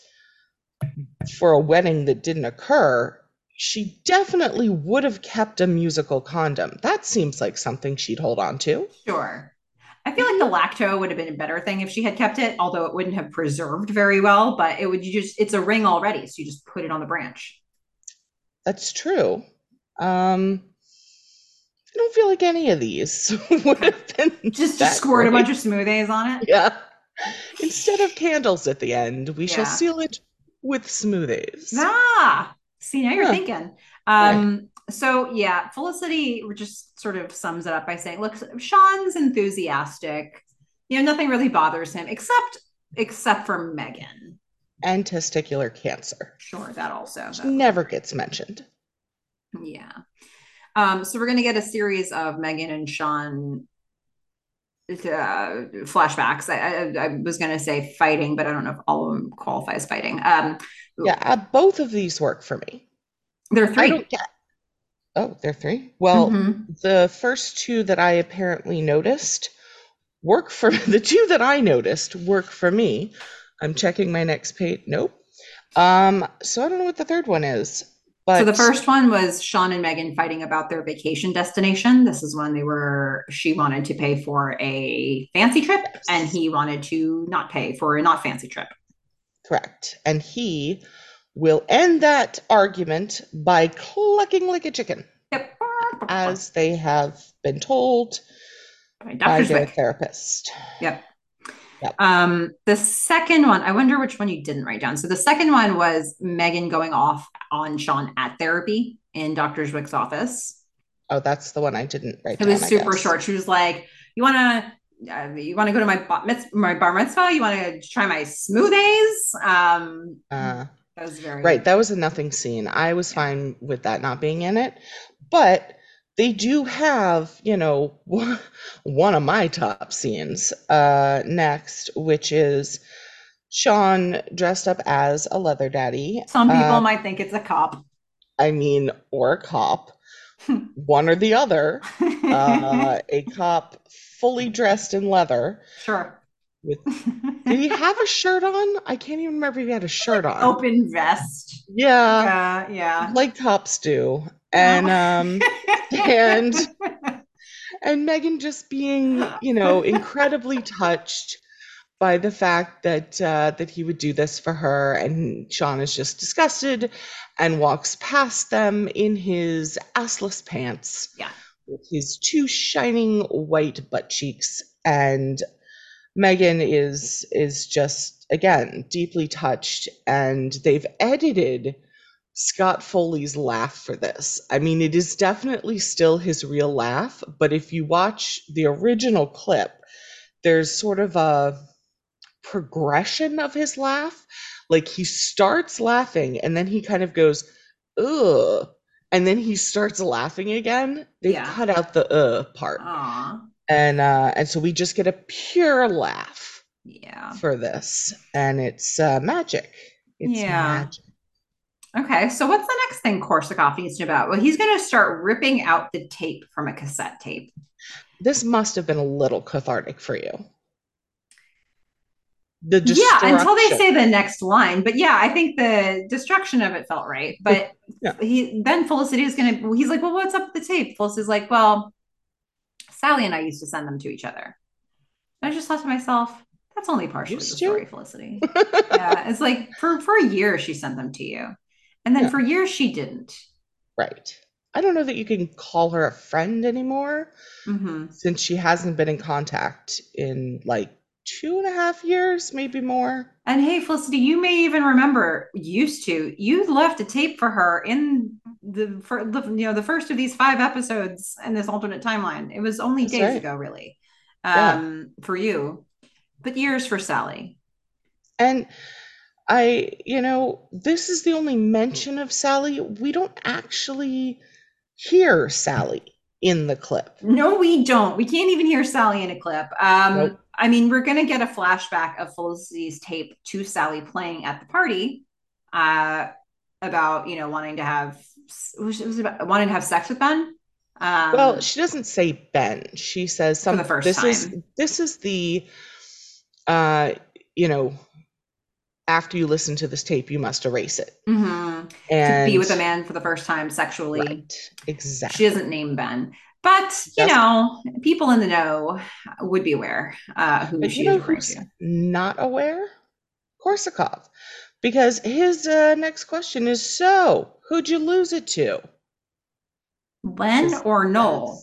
for a wedding that didn't occur she definitely would have kept a musical condom. That seems like something she'd hold on to. Sure. I feel like the lacto would have been a better thing if she had kept it, although it wouldn't have preserved very well. But it would you just it's a ring already, so you just put it on the branch. That's true. Um I don't feel like any of these would have been just, just squirt great. a bunch of smoothies on it. Yeah. Instead of candles at the end, we yeah. shall seal it with smoothies. Ah, See, now you're thinking. Um, so yeah, Felicity just sort of sums it up by saying, look, Sean's enthusiastic. You know, nothing really bothers him except except for Meghan. And testicular cancer. Sure, that also. That never gets mentioned. Yeah. Um, so we're going to get a series of Meghan and Sean uh, flashbacks. I, I, I was going to say fighting, but I don't know if all of them qualify as fighting. Um, Yeah, uh, both of these work for me. there are I 3 don't get. Oh, they're three. Well, Mhm. the first two that I apparently noticed work for the two that I noticed work for me. I'm checking my next page. Nope. Um, so I don't know what the third one is, but So the first one was Sean and Meghan fighting about their vacation destination. This is when they were, she wanted to pay for a fancy trip and he wanted to not pay for a not fancy trip. Correct, and he will end that argument by clucking like a chicken, Yep. as they have been told By their Zwick. therapist. Yep. Yep. Um, the second one, I wonder which one you didn't write down. So the second one was Meghan going off on Sean at therapy in Dr. Zwick's office. Oh, that's the one I didn't write It down. was super short. She was like, "You want to, uh, you want to go to my bar, mitz- my bar mitzvah? You want to try my smoothies?" Um, Uh, that was very Right, that was a nothing scene. I was fine with that not being in it, but they do have, you know, one of my top scenes uh next, which is Sean dressed up as a leather daddy. Some people Uh, might think it's a cop. I mean, or a cop, one or the other. Uh, a cop fully dressed in leather sure. with did he have a shirt on? I can't even remember if he had a shirt on. Open vest. Yeah. Yeah, yeah. like cops do and um and and meghan just being you know incredibly touched by the fact that uh that he would do this for her and sean is just disgusted and walks past them in his assless pants Yeah. With his two shining white butt cheeks and meghan is is just again deeply touched and they've edited Scott Foley's laugh for this. I mean, it is definitely still his real laugh, but if you watch the original clip, there's sort of a progression of his laugh. Like he starts laughing and then he kind of goes, ugh. And then he starts laughing again. They've Yeah. cut out the uh part. Aw. And uh and so we just get a pure laugh Yeah. for this. And it's uh magic. It's Yeah. magic. Okay, so what's the next thing Korsakoff needs to know about? Well, he's going to start ripping out the tape from a cassette tape. this must have been a little cathartic for you. The Yeah, until they say the next line. But yeah, I think the destruction of it felt right. But Yeah. he then Felicity is going to, he's like, well, what's up with the tape? Felicity's like, well, Sally and I used to send them to each other. And I just thought to myself, that's only partially the story, Felicity. yeah, it's like for for a year she sent them to you, and then Yeah. for years she didn't. right. I don't know that you can call her a friend anymore hmm since she hasn't been in contact in like two and a half years, maybe more. And hey, Felicity, you may even remember used to you left a tape for her in the for the you know the first of these five episodes in this alternate timeline. It was only That's days right. ago, really, Yeah. um, for you, but years for Sally. And I, you know, this is the only mention of Sally. We don't actually hear Sally in the clip. No, we don't. We can't even hear Sally in a clip. Um, Nope. I mean, we're gonna get a flashback of Felicity's tape to Sally playing at the party, uh, about you know wanting to have was, it was about wanting to have sex with Ben. Um, Well, she doesn't say Ben. She says some. the first this is this is the, uh, you know, after you listen to this tape, you must erase it. Mm-hmm. And to be with a man for the first time sexually. Right. Exactly. She doesn't name Ben, but you know, people in the know would be aware uh, who But she is referring to. not aware? Korsakoff. Because his uh, next question is so, who'd you lose it to? Len Just- or Noel?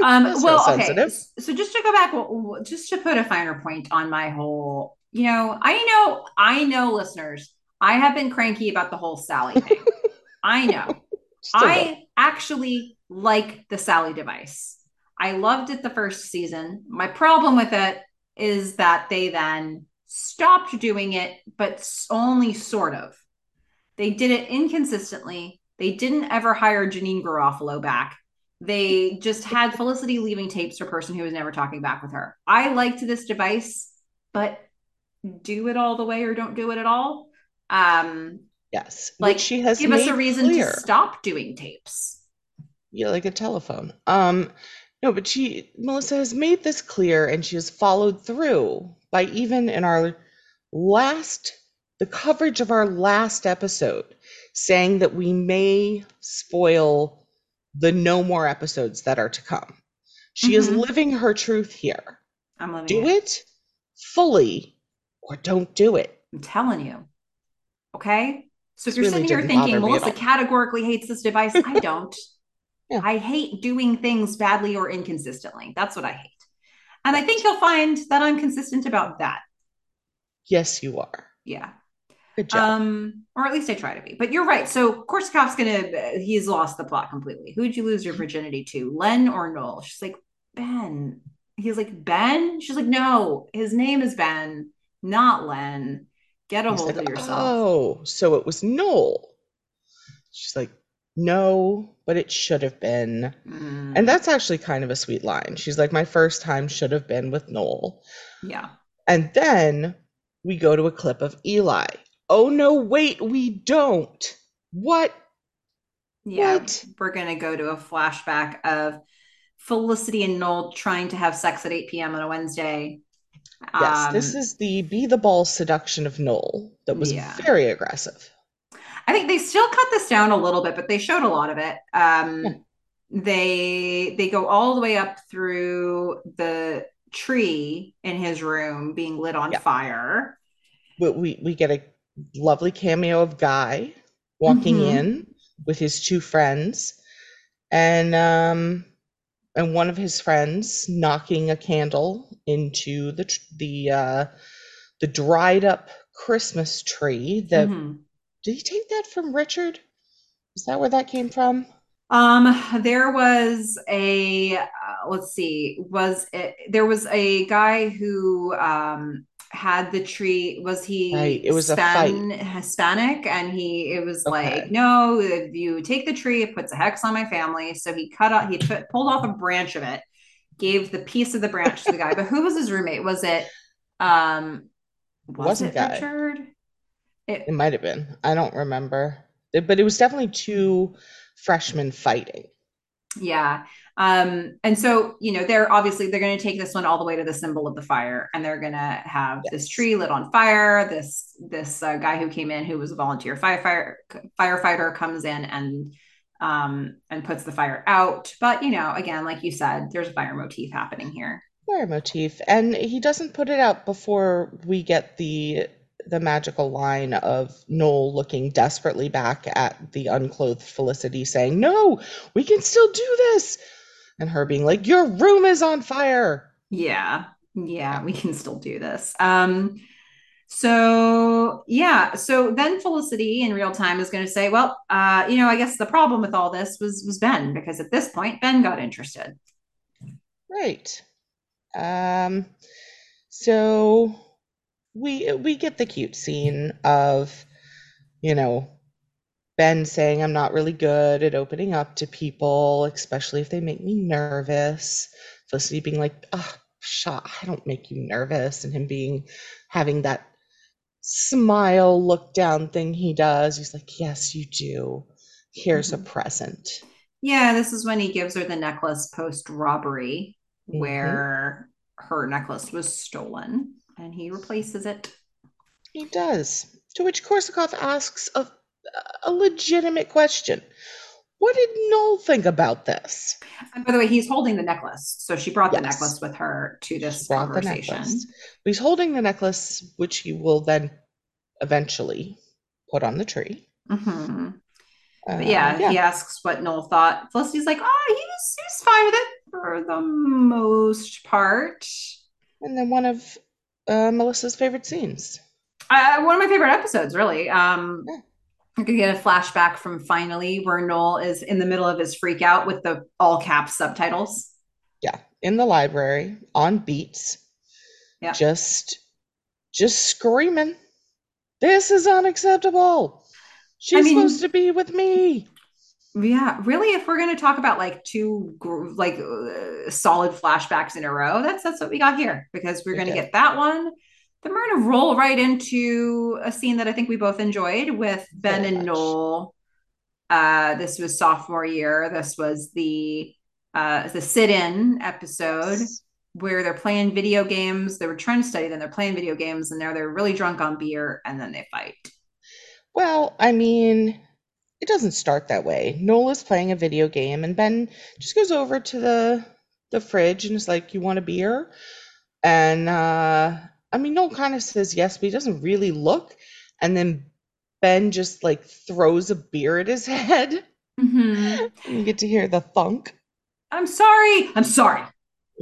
Um, well, okay. sensitive. So just to go back, just to put a finer point on my whole, you know, I know, I know, listeners, I have been cranky about the whole Sally thing. I know. Just a little. I actually like the Sally device. I loved it the first season. My problem with it is that they then stopped doing it, but only sort of. They did it inconsistently. They didn't ever hire Janeane Garofalo back. They just had Felicity leaving tapes for a person who was never talking back with her. I liked this device, but do it all the way or don't do it at all. Um, Yes. like Which she has give us a reason clear. to stop doing tapes. Yeah, like a telephone. Um, no, but she, Melissa has made this clear and she has followed through by even in our last, the coverage of our last episode, saying that we may spoil the no more episodes that are to come. She is Mhm. living her truth here. I'm loving Do it. it fully or don't do it. I'm telling you. Okay. So if This you're really sitting here thinking bother me at Melissa categorically hates this device, I don't. Yeah. I hate doing things badly or inconsistently. That's what I hate. And I think you'll find that I'm consistent about that. Yes, you are. Yeah. Good job. Um, or at least I try to be. But you're right. So Korsakoff's gonna he's lost the plot completely. Who'd you lose your virginity to? Len or Noel? She's like, Ben. He's like, Ben? She's like, no, his name is Ben, not Len. Get a He's hold like, of yourself. Oh, so it was Noel. She's like, no, but it should have been. Mm, And that's actually kind of a sweet line. She's like, my first time should have been with Noel. yeah. And then we go to a clip of Eli. Oh, no, wait, we don't. What? Yeah. What? We're gonna go to a flashback of Felicity and Noel trying to have sex at 8 p.m. on a Wednesday. Yes, this Um, is the be the ball seduction of Noel that was Yeah. very aggressive. I think they still cut this down a little bit, but they showed a lot of it. Um, Yeah. They they go all the way up through the tree in his room being lit on Yeah. fire. But we, we get a lovely cameo of Guy walking Mhm. in with his two friends and um and one of his friends knocking a candle into the the uh the dried up Christmas tree that Mhm. did he take that from Richard? Is that where that came from? Um, there was a uh, let's see, was it there was a guy who um had the tree was he Right, it was a Span- Hispanic and he it was Okay. like no if you take the tree it puts a hex on my family so he cut out he put, pulled off a branch of it gave the piece of the branch to the guy but who was his roommate was it um was Wasn't it Guy. Richard it, It might have been. I don't remember. But it was definitely two freshmen fighting. Yeah. Um, and so, you know, they're obviously they're going to take this one all the way to the symbol of the fire, and they're going to have this tree lit on fire. This this uh, guy who came in, who was a volunteer firefighter, firefighter, comes in and um and puts the fire out. But you know, again, like you said, there's a fire motif happening here. Fire motif. And he doesn't put it out before we get the the magical line of Noel looking desperately back at the unclothed Felicity saying, No, we can still do this. And her being like, Your room is on fire. Yeah, yeah, we can still do this. Um, so yeah, so then Felicity in real time is going to say, well, uh, you know, I guess the problem with all this was was Ben because at this point Ben got interested. Right. Um so we we get the cute scene of, you know, Ben saying I'm not really good at opening up to people, especially if they make me nervous. Felicity being like, "Ah, shut, I don't make you nervous," and him being having that smile, look down thing he does. He's like, "Yes, you do. Here's a Mhm. present." Yeah, this is when he gives her the necklace post robbery, Mhm. where her necklace was stolen, and he replaces it. He does. To which Korsakoff asks a, a legitimate question. What did Noel think about this? And by the way, he's holding the necklace, so she brought the necklace with her to this conversation. He's holding the necklace, which he will then eventually put on the tree. Mhm. Uh, But yeah, he asks what Noel thought. Felicity's like, oh, he was, he was fine with it for the most part. And then one of uh, Melissa's favorite scenes. Uh, one of my favorite episodes, really. Um, Yeah. I could get a flashback from finally where Noel is in the middle of his freak out with the all caps subtitles. Yeah, in the library on beats, Yeah. just just screaming, "This is unacceptable! She's mean- supposed to be with me." Yeah, really, if we're going to talk about like two like uh, solid flashbacks in a row, that's that's what we got here because we're going to get that one. Then we're going to roll right into a scene that I think we both enjoyed with Ben and much. Noel. Uh, this was sophomore year. This was the uh, the sit-in episode where they're playing video games. They were trying to study, then they're playing video games, and now they're really drunk on beer, and then they fight. Well, I mean, it doesn't start that way. Noel is playing a video game, and Ben just goes over to the the fridge and is like, "You want a beer?" And uh, I mean, Noel kind of says yes, but he doesn't really look. And then Ben just like throws a beer at his head. Mm-hmm. you get to hear the thunk. I'm sorry. I'm sorry.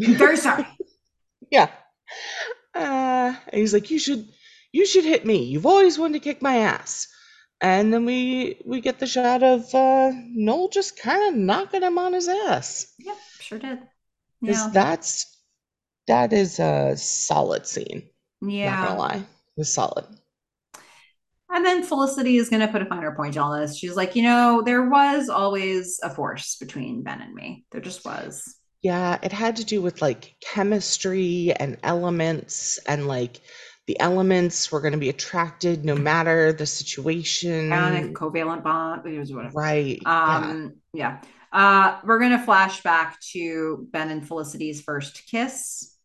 I'm very sorry. yeah. Uh, and he's like, "You should, you should hit me. You've always wanted to kick my ass." and then we we get the shot of uh, Noel just kind of knocking him on his ass. Yep, sure did. Yeah, that's that is a solid scene. Yeah, not gonna lie, it was solid. And then Felicity is going to put a finer point on this. She's like, you know, there was always a force between Ben and me. There just was. Yeah, it had to do with like chemistry and elements and like the elements were going to be attracted no matter the situation. And covalent bond, whatever. Right. Um, yeah. yeah. Uh, we're going to flash back to Ben and Felicity's first kiss.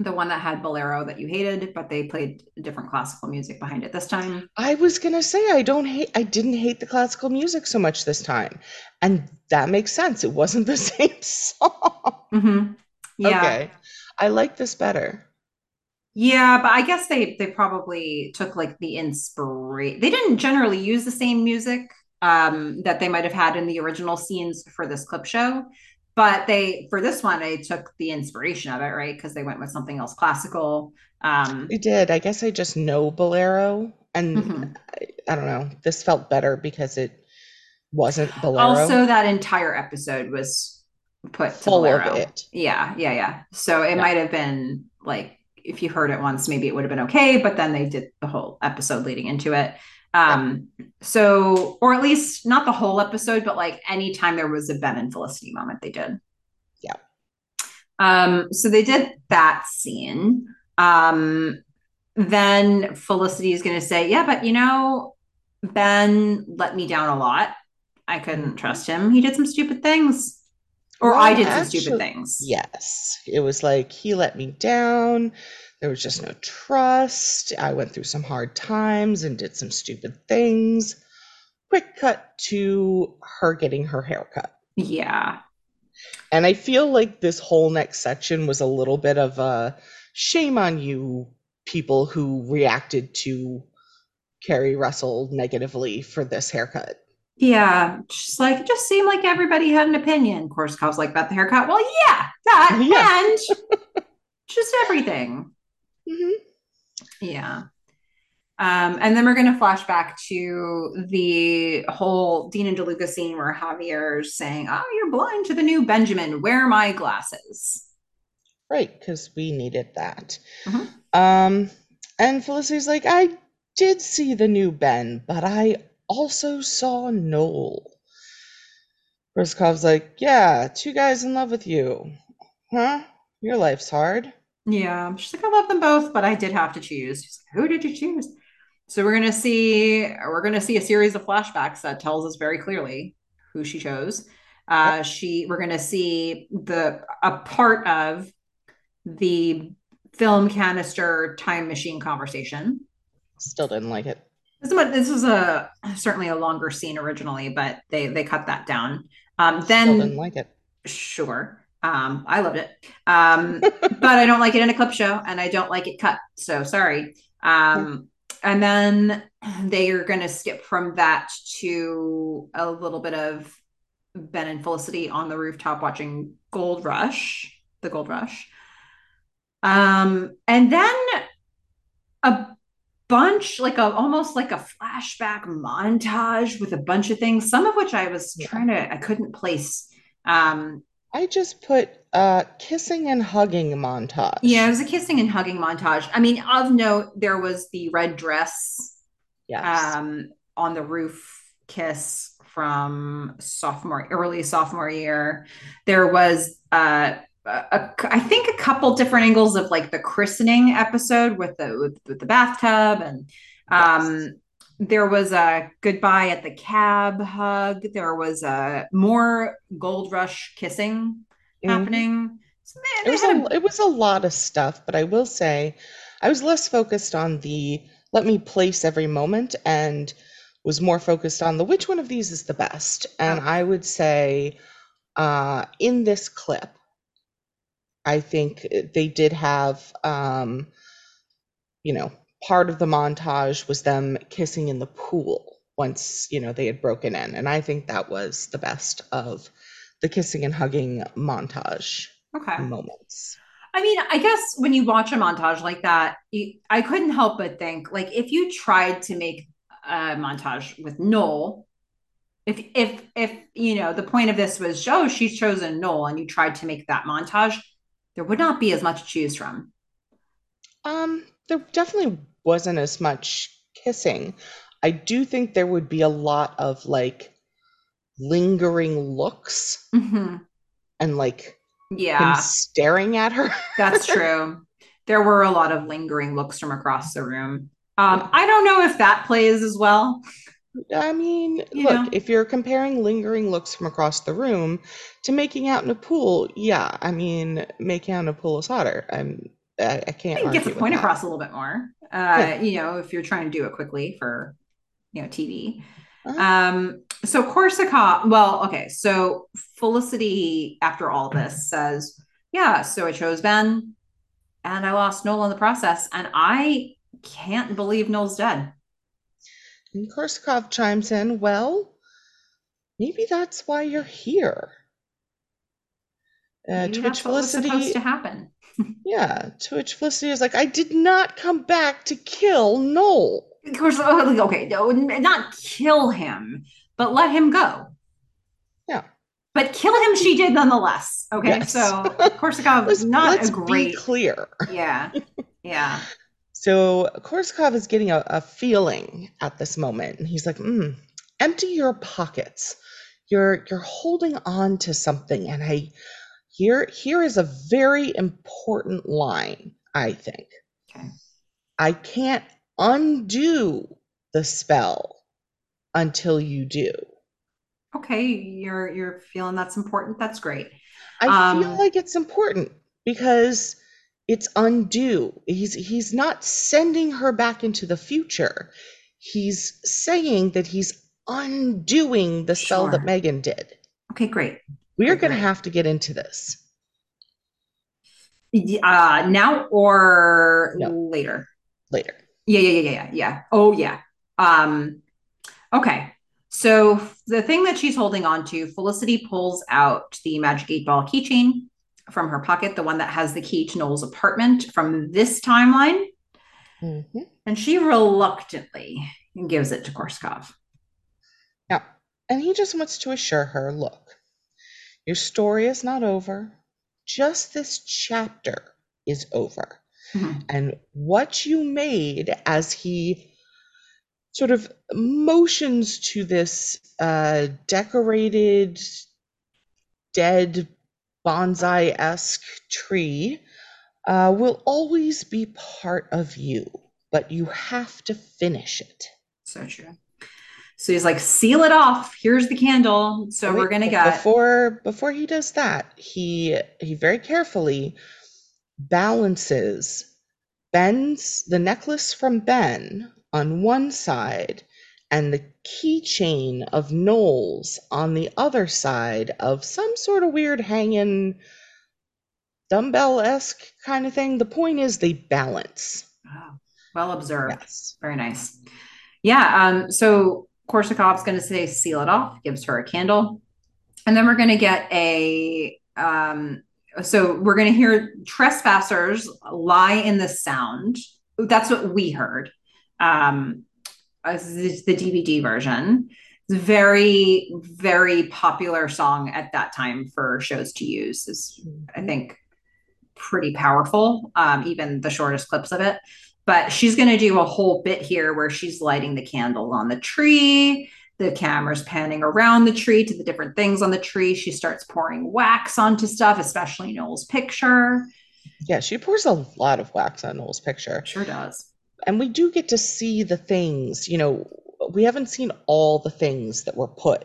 The one that had Bolero that you hated, but they played different classical music behind it this time. I was gonna say I don't hate I didn't hate the classical music so much this time. And that makes sense. It wasn't the same song. Mm-hmm. Yeah. Okay. I like this better. Yeah, but I guess they they probably took like the inspiration. They didn't generally use the same music um, that they might have had in the original scenes for this clip show, but they for this one they took the inspiration of it, right? Because they went with something else classical. Um, they did. I guess I just know Bolero, and mm-hmm. I, I don't know. This felt better because it wasn't Bolero. Also, that entire episode was put full Bolero. of it. Yeah, yeah, yeah. So it yeah. might have been like if you heard it once, maybe it would have been okay. But then they did the whole episode leading into it. Um, so, or at least not the whole episode, but like anytime there was a Ben and Felicity moment, they did. Yeah. Um, so they did that scene. Um, then Felicity is going to say, Yeah, but you know, Ben let me down a lot. I couldn't mm-hmm. trust him. He did some stupid things. Or well, I did some stupid things. Yes. It was like he let me down. There was just no trust. I went through some hard times and did some stupid things. Quick cut to her getting her haircut. Yeah. And I feel like this whole next section was a little bit of a shame on you people who reacted to Keri Russell negatively for this haircut. Yeah, just like it just seemed like everybody had an opinion. Korsakoff's like about the haircut. Well, yeah, that yeah. and just everything. Mm-hmm. Yeah. Um, and then we're going to flash back to the whole Dean and DeLuca scene where Javier's saying, "Oh, you're blind to the new Benjamin. Wear my glasses." Right, because we needed that. Mm-hmm. Um, and Felicity's like, "I did see the new Ben, but I also saw Noel. Korsakoff like, Yeah, two guys in love with you. Huh? Your life's hard. Yeah. She's like, I love them both, but I did have to choose. She's like, Who did you choose? So we're gonna see we're gonna see a series of flashbacks that tells us very clearly who she chose. Uh yep. she we're gonna see the a part of the film canister time machine conversation. Still didn't like it. This was a certainly a longer scene originally, but they they cut that down. Um, then Still didn't like it. Sure. Um, I loved it. Um, but I don't like it in a clip show and I don't like it cut. So sorry. Um, and then they are going to skip from that to a little bit of Ben and Felicity on the rooftop watching Gold Rush, the Gold Rush. Um, and then a bunch like a almost like a flashback montage with a bunch of things some of which i was yeah. trying to i couldn't place um i just put uh kissing and hugging montage yeah it was a kissing and hugging montage i mean of note there was the red dress yes. um on the roof kiss from sophomore, early sophomore year. There was uh, a, I think a couple different angles of like the christening episode with the with, with the bathtub and um yes. There was a goodbye at the cab hug there was a more gold rush kissing mm-hmm. happening so it, was a, a, it was a lot of stuff but i will say i was less focused on the let me place every moment and was more focused on the which one of these is the best and oh. i would say uh in this clip I think they did have, um, you know, part of the montage was them kissing in the pool once, you know, they had broken in. And I think that was the best of the kissing and hugging montage okay. moments. I mean, I guess when you watch a montage like that, you, I couldn't help but think like if you tried to make a montage with Noel, if if if you know the point of this was oh she's chosen Noel and you tried to make that montage, there would not be as much to choose from. Um, there definitely wasn't as much kissing. I do think there would be a lot of like lingering looks mm-hmm. and like yeah staring at her. That's true. There were a lot of lingering looks from across the room. Um, I don't know if that plays as well. I mean, you look, know. if you're comparing lingering looks from across the room to making out in a pool, yeah, I mean, making out in a pool is hotter. I'm, I, I can't. I get the point that. across a little bit more. Uh. You know, if you're trying to do it quickly for, you know, TV. Uh-huh. Um, so Korsakoff, well, okay, so Felicity, after all this, says, Yeah, so I chose Ben and I lost Noel in the process. And I can't believe Noel's dead. And Korsakoff chimes in, Well, maybe that's why you're here. Uh, to which Felicity supposed to happen. Yeah, to which Felicity is like, I did not come back to kill Noel. Of course, oh, okay, no, not kill him, but let him go. Yeah. But kill him she did nonetheless. Okay. Yes. So Korsakoff is not let's a great be clear. Yeah. Yeah. So Korsakoff is getting a, a feeling at this moment, and he's like, mm, "Empty your pockets. You're you're holding on to something." And I here here is a very important line. I think. Okay. I can't undo the spell until you do. Okay, you're you're feeling that's important. That's great. I um, feel like it's important because it's undue. He's he's not sending her back into the future. He's saying that he's undoing the spell sure. that Meghan did. Okay, great. We are going to have to get into this. Uh, now or no. later? Later. Yeah, yeah, yeah, yeah, yeah. Oh, yeah. Um, okay. So the thing that she's holding on to, Felicity pulls out the Magic Eight Ball keychain from her pocket, the one that has the key to Noel's apartment from this timeline. Mm-hmm. And she reluctantly gives it to Korsakoff. Yeah. And he just wants to assure her look, your story is not over. Just this chapter is over. Mm-hmm. And what you made as he sort of motions to this uh, decorated dead bonsai esque tree uh, will always be part of you, but you have to finish it. So true. So he's like, seal it off. Here's the candle. So Wait, we're gonna get before before he does that, he he very carefully balances Ben's the necklace from Ben on one side and the keychain of Noel's on the other side of some sort of weird hanging dumbbell esque kind of thing. The point is they balance. Oh, well observed. Yes. Very nice. Yeah. Um, so Korsakoff's going to say seal it off, gives her a candle. And then we're going to get a, um, so we're going to hear trespassers lie in the sound. That's what we heard. Um, the DVD version. It's a very, very popular song at that time for shows to use. Is I think pretty powerful. Um, even the shortest clips of it. But she's going to do a whole bit here where she's lighting the candle on the tree. The camera's panning around the tree to the different things on the tree. She starts pouring wax onto stuff, especially Noel's picture. Yeah, she pours a lot of wax on Noel's picture. Sure does. And we do get to see the things, you know, we haven't seen all the things that were put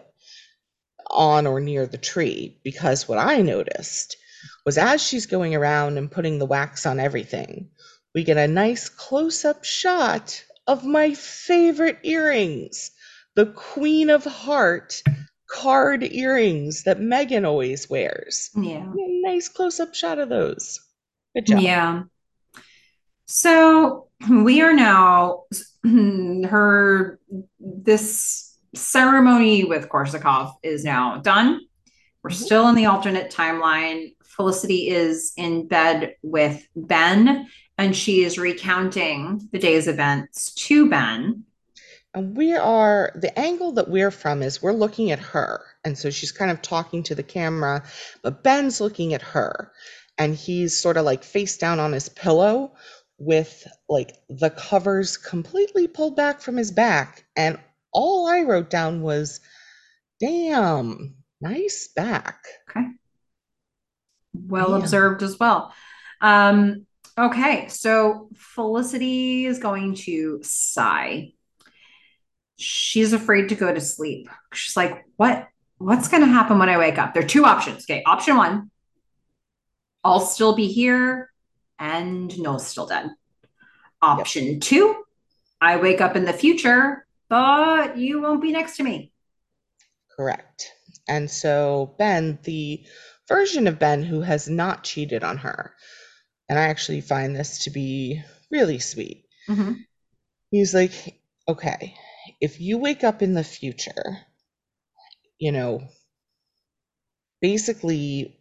on or near the tree because what I noticed was as she's going around and putting the wax on everything, we get a nice close up shot of my favorite earrings, the Queen of Heart card earrings that Meghan always wears. Yeah. Nice close up shot of those. Good job. Yeah. So we are now her this ceremony with Korsakoff is now done. We're Mhm. still in the alternate timeline. Felicity is in bed with Ben and she is recounting the day's events to Ben. And we are, the angle that we're from is we're looking at her. And so she's kind of talking to the camera, but Ben's looking at her. And he's sort of like face down on his pillow with like the covers completely pulled back from his back. And all I wrote down was, damn, nice back. Okay. Well Yeah. observed as well. Um, okay, so Felicity is going to sigh. She's afraid to go to sleep. She's like, what what's gonna happen when I wake up? There are two options. Okay, option one, I'll still be here and Noel's still dead. Option two, I wake up in the future, but you won't be next to me. Correct. And so Ben, the version of Ben who has not cheated on her, and I actually find this to be really sweet. Mhm. He's like, okay, if you wake up in the future, you know, basically,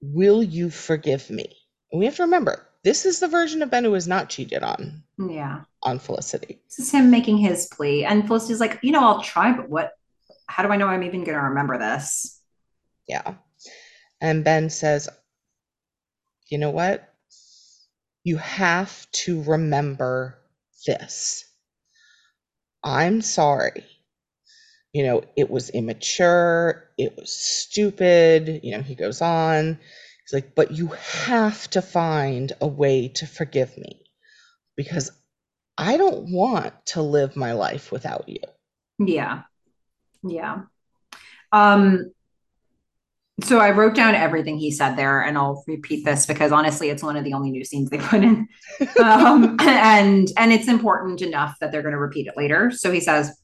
will you forgive me? And we have to remember, this is the version of Ben who has not cheated on Yeah. on Felicity. This is him making his plea. And Felicity's like, you know, I'll try, but what how do I know I'm even gonna remember this? Yeah. And Ben says, you know what? You have to remember this. I'm sorry. You know, it was immature, it was stupid. You know, he goes on. He's like, but you have to find a way to forgive me because I don't want to live my life without you. Yeah. Yeah. Um, so I wrote down everything he said there, and I'll repeat this because honestly, it's one of the only new scenes they put in. Um, and and it's important enough that they're going to repeat it later. So he says,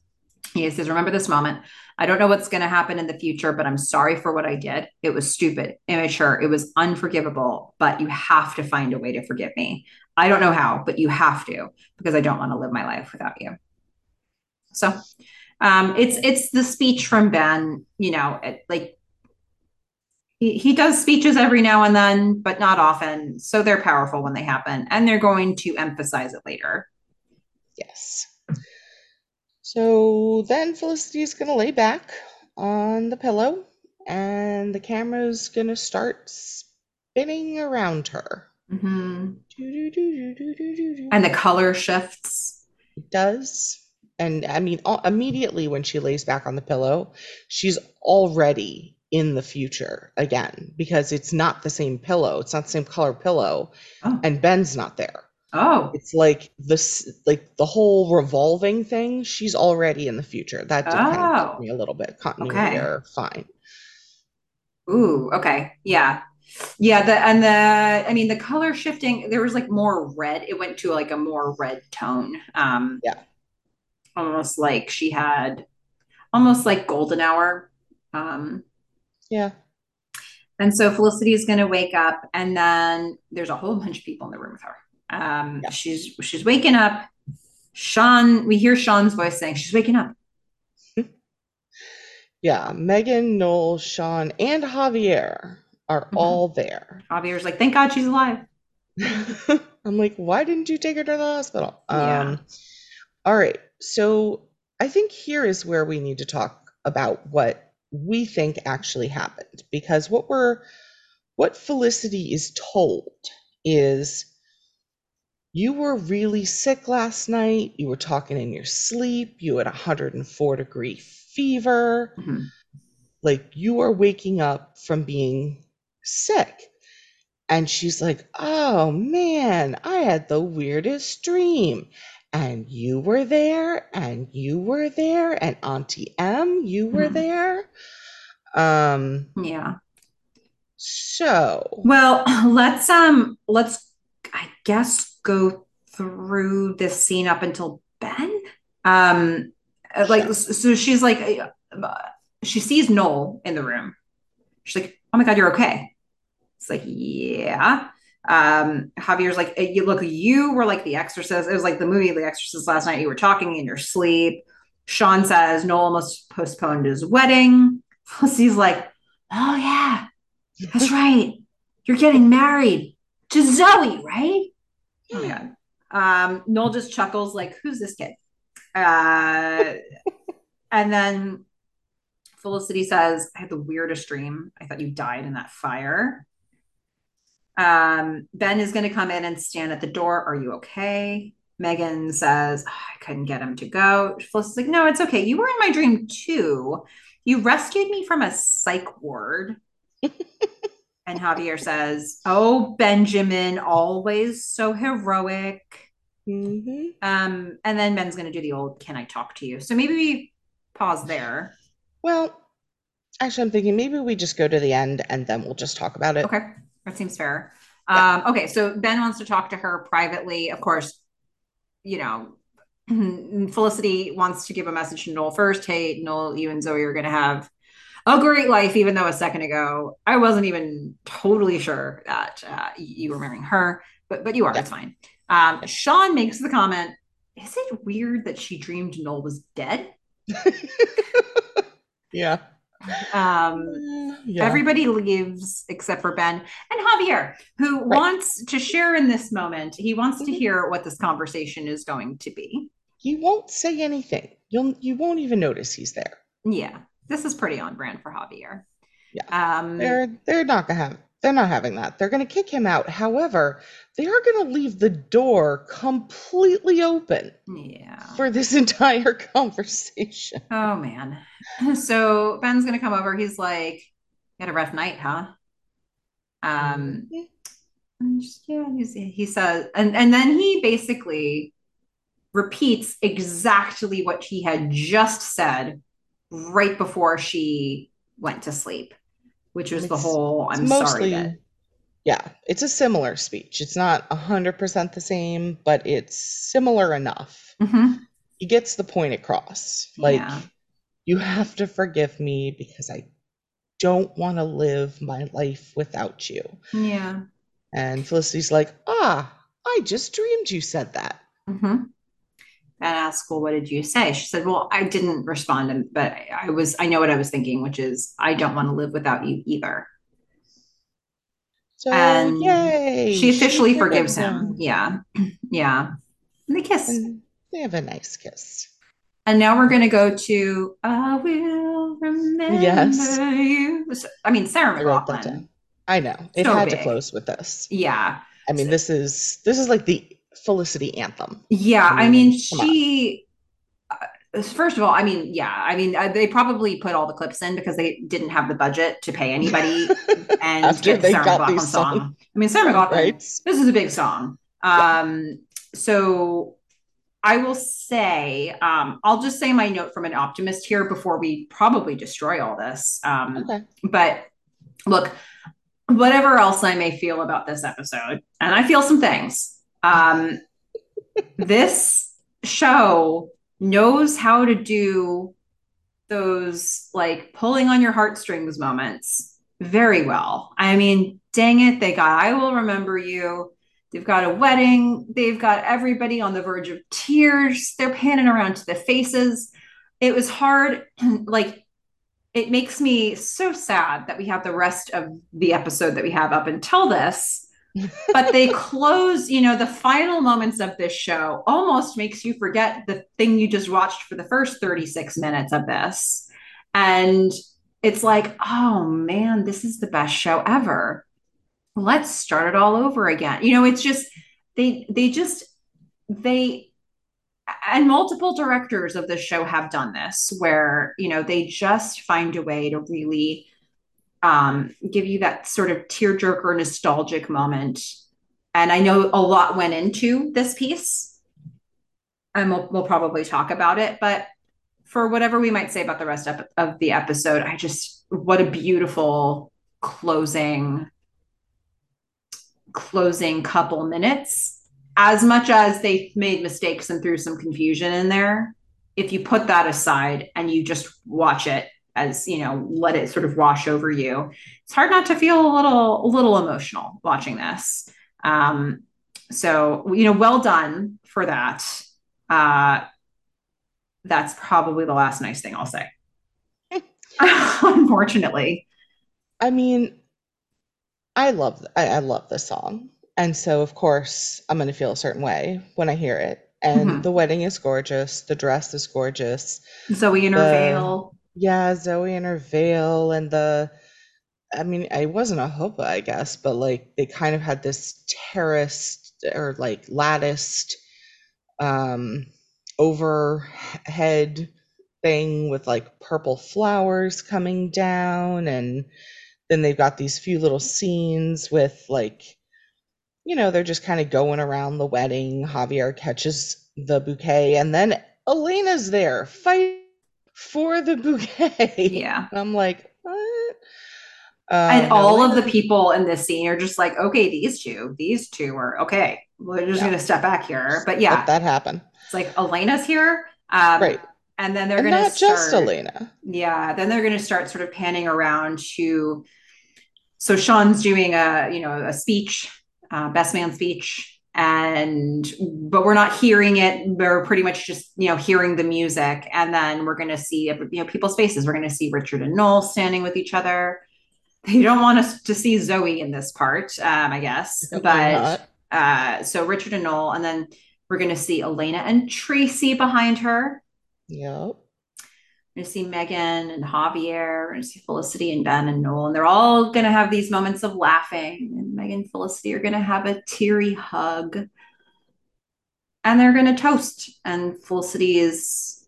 he says, remember this moment. I don't know what's going to happen in the future, but I'm sorry for what I did. It was stupid, immature, it was unforgivable, but you have to find a way to forgive me. I don't know how, but you have to because I don't want to live my life without you. So um it's it's the speech from Ben, you know, it, like he, he does speeches every now and then, but not often. So they're powerful when they happen, and they're going to emphasize it later. Yes. So then Felicity's going to lay back on the pillow and the camera's going to start spinning around her. Mhm. Doo-doo-doo-doo-doo-doo-doo. And the color shifts. It does. And I mean, immediately when she lays back on the pillow, she's already in the future again because it's not the same pillow. It's not the same color pillow, Oh, and Ben's not there. oh, It's like this, like the whole revolving thing. She's already in the future. That did kind of Oh. me a little bit. Continuity Okay. error, fine. ooh, okay, yeah, yeah. The and the I mean the color shifting. There was like more red. It went to like a more red tone. Um, Yeah. almost like she had, almost like golden hour. Um, Yeah. And so Felicity is going to wake up, and then there's a whole bunch of people in the room with her. Um, Yeah. She's she's waking up. Sean, we hear Sean's voice saying she's waking up. Yeah. Meghan, Noel, Sean, and Javier are Mhm. all there. Javier's like, thank God she's alive. I'm like, why didn't you take her to the hospital? Yeah. Um, all right. So I think here is where we need to talk about what we think actually happened because what we're what Felicity is told is You were really sick last night. You were talking in your sleep. You had 104 degree fever. Mhm. Like you are waking up from being sick. And she's like, Oh man, I had the weirdest dream. And you were there, and you were there, and Auntie Em, you were Mhm. there. Um, Yeah. so Well, let's um let's I guess go through this scene up until Ben. Um uh, like Sure. so she's like uh, she sees Noel in the room. She's like, "Oh my God, you're okay." It's like, "Yeah." Um Javier's like, "You look, you were like the exorcist. It was like the movie The Exorcist last night. You were talking in your sleep." Sean says Noel almost postponed his wedding. Felicity's like, "Oh yeah, that's right. You're getting married to Zoe, right? Oh my god. Um, Noel just chuckles like, "Who's this kid?" Uh, and then Felicity says, "I had the weirdest dream. I thought you died in that fire." Um, Ben is going to come in and stand at the door. Are you okay? Meghan says, "Oh, I couldn't get him to go. Felicity's like, no, it's okay. You were in my dream too. You rescued me from a psych ward. and Javier says, Oh, Benjamin, always so heroic. Mhm. Um, and then Ben's going to do the old, Can I talk to you? So maybe we pause there. Well, actually, I'm thinking maybe we just go to the end and then we'll just talk about it. Okay, that seems fair. Yeah. Um, okay, so Ben wants to talk to her privately. Of course, you know, Felicity wants to give a message to Noel first. Hey, Noel, you and Zoe are going to have a great life, even though a second ago I wasn't even totally sure that uh, you were marrying her, but but you are. Yeah. It's fine. Um, Sean makes the comment: Is it weird that she dreamed Noel was dead? Yeah. Um, Yeah. Everybody leaves except for Ben and Javier, who Right. wants to share in this moment. He wants to Mhm. hear what this conversation is going to be. He won't say anything. You'll you won't even notice he's there. Yeah, this is pretty on brand for Javier. Yeah. Um, They're they're not gonna have they're not having that. They're gonna kick him out. However, they are gonna leave the door completely open yeah. for this entire conversation. Oh man. So Ben's gonna come over. He's like, "You had a rough night, huh?" Um, Mhm. just- yeah. He says, and and then he basically repeats exactly what he had just said right before she went to sleep, which was the whole "I'm sorry." That, yeah, it's a similar speech. It's not hundred percent the same, but it's similar enough. Mhm. He gets the point across. Like Yeah. you have to forgive me because I don't want to live my life without you. Yeah. And Felicity's like, ah, I just dreamed you said that. Mm-hmm. Ben asked, "Well, what did you say?" She said, "Well, I didn't respond, but I was. I know what I was thinking, which is, I don't want to live without you either." So And yay. She officially forgives forgives him. Yeah, yeah. And they kiss, And they have a nice kiss. and now we're gonna go to "I Will Remember Yes. You." I mean, Sarah I McLachlan. down. I know. It So had to close with this. Yeah, I mean, So- this is this is like the Felicity anthem. yeah. I I mean, mean, come on. she. uh, First of all, I mean, yeah, I mean, uh, they probably put all the clips in because they didn't have the budget to pay anybody and After get the Sarah McLachlan these song. I mean, Sarah McLachlan, Right? this is a big song. Um, so I will say, um, I'll just say my note from an optimist here before we probably destroy all this. Um, Okay. but look, whatever else I may feel about this episode, and I feel some things, um, this show knows how to do those like pulling on your heartstrings moments very well. I mean, dang it, they got I Will Remember You. They've got a wedding. They've got everybody on the verge of tears. They're panning around to the faces. It was hard. like, it makes me so sad that we have the rest of the episode that we have up until this. But they close, you know, the final moments of this show almost makes you forget the thing you just watched for the first 36 minutes of this. And it's like, oh man, this is the best show ever let's start it all over again. You know, it's just they they just they and multiple directors of the show have done this where you know they just find a way to really um, give you that sort of tearjerker nostalgic moment. And i know a lot went into this piece and we'll, we'll probably talk about it but for whatever we might say about the rest of, of the episode i just what a beautiful closing closing couple minutes. As much as they made mistakes and threw some confusion in there, if you put that aside and you just watch it as you know, let it sort of wash over you, it's hard not to feel a little a little emotional watching this. Um, so you know, well done for that. Uh, that's probably the last nice thing I'll say. Unfortunately, I mean, I love I, I love the song. And so, of course, I'm going to feel a certain way when I hear it. And Mhm. the wedding is gorgeous. The dress is gorgeous. Zoe in her veil. Yeah, Zoe and her veil and the I mean, it wasn't a chuppah, I guess, but like they kind of had this terraced or like latticed um overhead thing with like purple flowers coming down and then they've got these few little scenes with like you know, they're just kind of going around the wedding. Javier catches the bouquet, and then Elena's there fight for the bouquet. Yeah. I'm like, what? And Um, all of the people in this scene are just like, okay, these two, these two are okay. We're just yeah, gonna step back here. But let yeah, that happen. it's like Elena's here. Um, Right. and then they're gonna not just Elena. yeah, then they're gonna start sort of panning around to so Sean's doing a, you know, a speech, uh, best man speech, and but we're not hearing it. We're pretty much just, you know, hearing the music, and then we're gonna see, you know, people's faces. We're gonna see Richard and Noel standing with each other they don't want us to see Zoe in this part, um, I guess. But uh, so Richard and Noel, and then we're going to see Elena and Tracy behind her. Yep. Going to see Meghan and Javier. We're going to see Felicity and Ben and Noel, and they're all going to have these moments of laughing. And Meghan and Felicity are going to have a teary hug, and they're going to toast. And Felicity is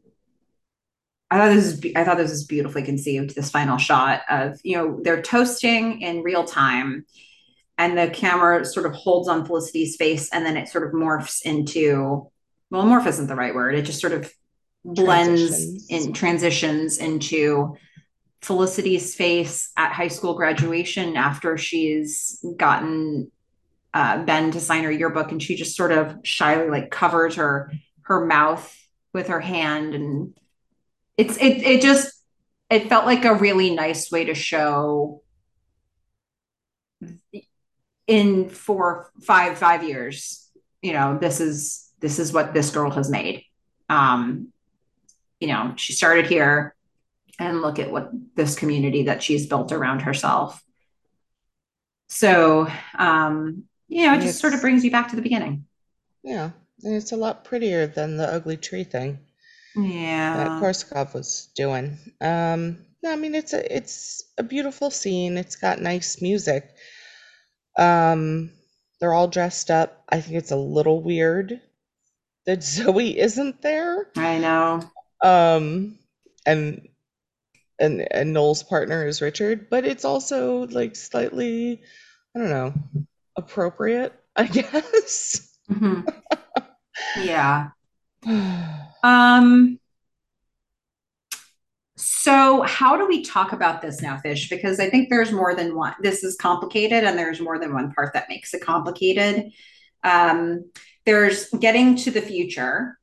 I thought this is I thought this was beautifully conceived. This final shot of you know they're toasting in real time, and the camera sort of holds on Felicity's face, and then it sort of morphs into well, morph isn't the right word. It just sort of blends in transitions into Felicity's face at high school graduation after she's gotten uh, Ben to sign her yearbook, and she just sort of shyly like covers her her mouth with her hand and it's it it just it felt like a really nice way to show in four five five years you know this is this is what this girl has made. Um you know she started here and look at what this community that she's built around herself so um you know it just sort of brings you back to the beginning yeah, and it's a lot prettier than the ugly tree thing Yeah. that Korsakoff was doing. Um, no, I mean it's a it's a beautiful scene. It's got nice music. Um, they're all dressed up. I think it's a little weird that Zoe isn't there. i know Um, and and and Noel's partner is Richard, but it's also like slightly, I don't know, appropriate, I guess. Mhm. yeah um So, how do we talk about this now, Fish? Because I think there's more than one. This is complicated, and there's more than one part that makes it complicated. Um, there's getting to the future.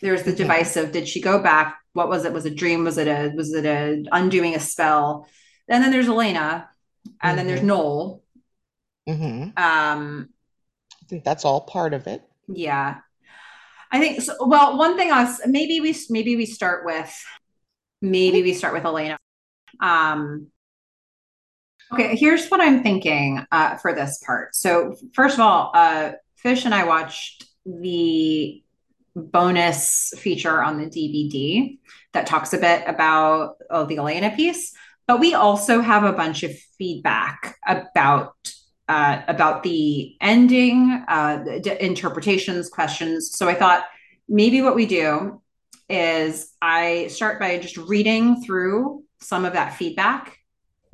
There's the hmm device of did she go back? What was it? Was it a dream? Was it a was it a undoing a spell? And then there's Elena, and then there's hmm Noel. hmm Um, I think that's all part of it. yeah, I think so. Well, one thing was maybe we maybe we start with maybe we start with Elena. Um, Okay, here's what I'm thinking uh, for this part. So, first of all, uh, Fish and I watched the bonus feature on the DVD that talks a bit about oh, the Elena piece, but we also have a bunch of feedback about uh, about the ending, uh, interpretations, questions. So I thought maybe what we do is I start by just reading through some of that feedback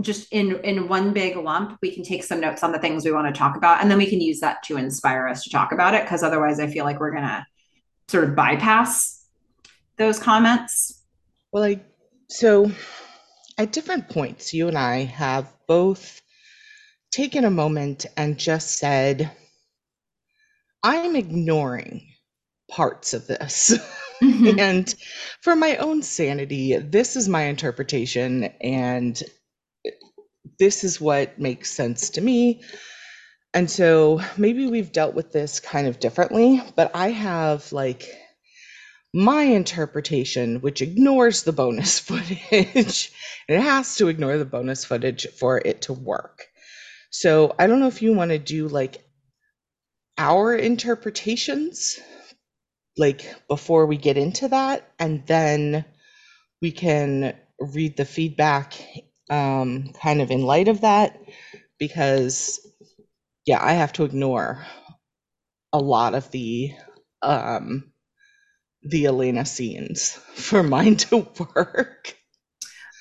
just in in one big lump we can take some notes on the things we want to talk about and then we can use that to inspire us to talk about it because otherwise i feel like we're going to sort of bypass those comments well i so at different points you and i have both taken a moment and just said i'm ignoring parts of this mm-hmm. and for my own sanity this is my interpretation and this is what makes sense to me. And so maybe we've dealt with this kind of differently, but I have like my interpretation, which ignores the bonus footage. it has to ignore the bonus footage for it to work. So I don't know if you want to do like our interpretations, like before we get into that, and then we can read the feedback um, kind of in light of that because yeah i have to ignore a lot of the um the elena scenes for mine to work.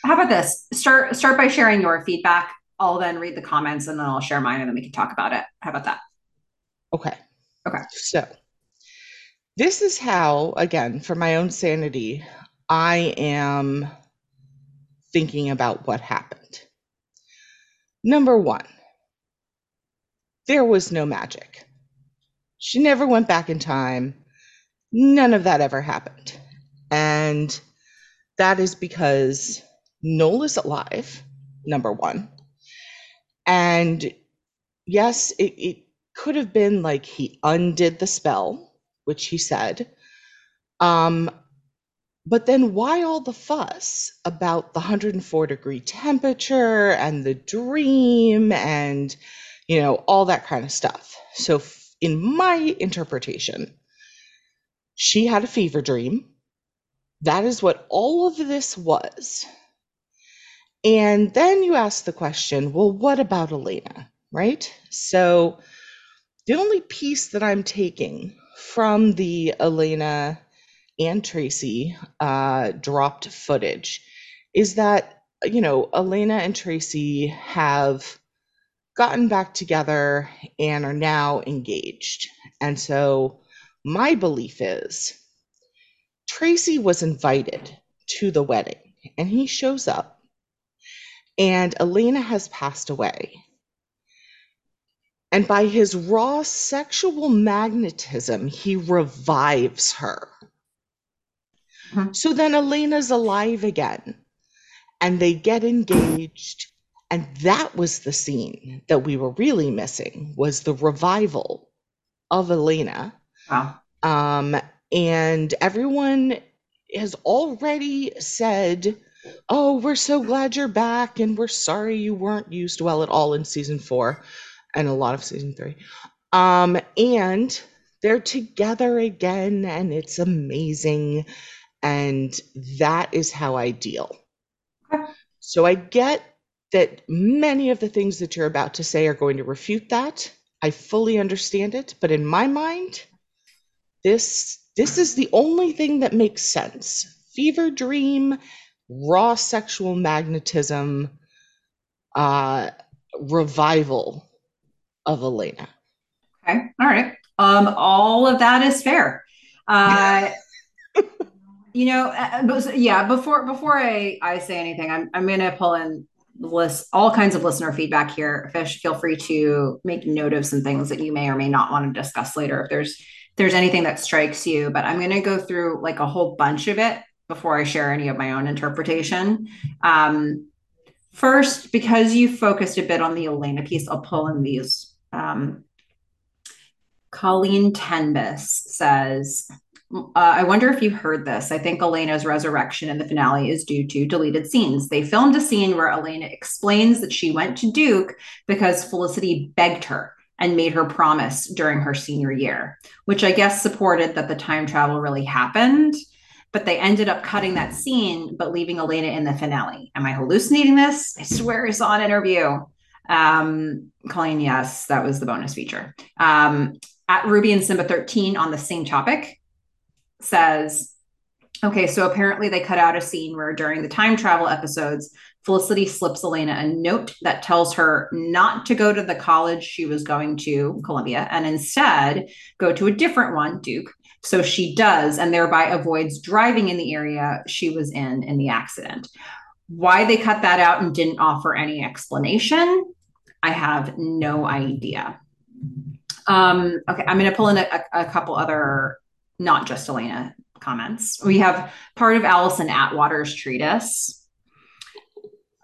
How about this? Start start by sharing your feedback. I'll then read the comments and then i'll share mine and then we can talk about it. How about that? Okay. Okay. So this is how again for my own sanity i am thinking about what happened. Number one, there was no magic. She never went back in time. None of that ever happened. And that is because Noel is alive, number one. And yes, it, it could have been like he undid the spell, which he said. Um, but then why all the fuss about the 104 degree temperature and the dream and you know all that kind of stuff. So in my interpretation she had a fever dream. That is what all of this was. And then you ask the question well what about elena right? So the only piece that i'm taking from the elena and Tracy uh, dropped footage is that, you know, Elena and Tracy have gotten back together and are now engaged. And so my belief is Tracy was invited to the wedding and he shows up and Elena has passed away. And by his raw sexual magnetism, he revives her. Mm-hmm. So then Elena's alive again and they get engaged. And that was the scene that we were really missing was the revival of Elena. Wow. Um, and everyone has already said, Oh, we're so glad you're back, and we're sorry you weren't used well at all in season four and a lot of season three. Um, and they're together again, and it's amazing. And that is how I deal. So I get that many of the things that you're about to say are going to refute that. I fully understand it, but in my mind, this this is the only thing that makes sense. Fever dream, raw sexual magnetism, uh, revival of Elena. Okay, all right. Um, all of that is fair. Uh, you know, uh, uh yeah. Before before I I say anything, I'm I'm gonna pull in list all kinds of listener feedback here. Fish, feel free to make note of some things that you may or may not want to discuss later if there's if there's anything that strikes you. But I'm gonna go through like a whole bunch of it before I share any of my own interpretation. Um, first, because you focused a bit on the Elena piece, I'll pull in these. Um, Colleen Tenbus says, uh, I wonder if you heard this. I think Elena's resurrection in the finale is due to deleted scenes. They filmed a scene where Elena explains that she went to Duke because Felicity begged her and made her promise during her senior year, which I guess supported that the time travel really happened. But they ended up cutting that scene, but leaving Elena in the finale. Am I hallucinating this? I swear I saw an interview. Um, Colleen, yes, that was the bonus feature. Um, at Ruby and Simba 13 on the same topic says, okay, so apparently they cut out a scene where during the time travel episodes, Felicity slips Elena a note that tells her not to go to the college she was going to, Columbia, and instead go to a different one, Duke. So she does, and thereby avoids driving in the area she was in in the accident. Why they cut that out and didn't offer any explanation, I have no idea. Um, okay, I'm going to pull in a, a, couple other, not just Elena comments. We have part of Allison Atwater's treatise.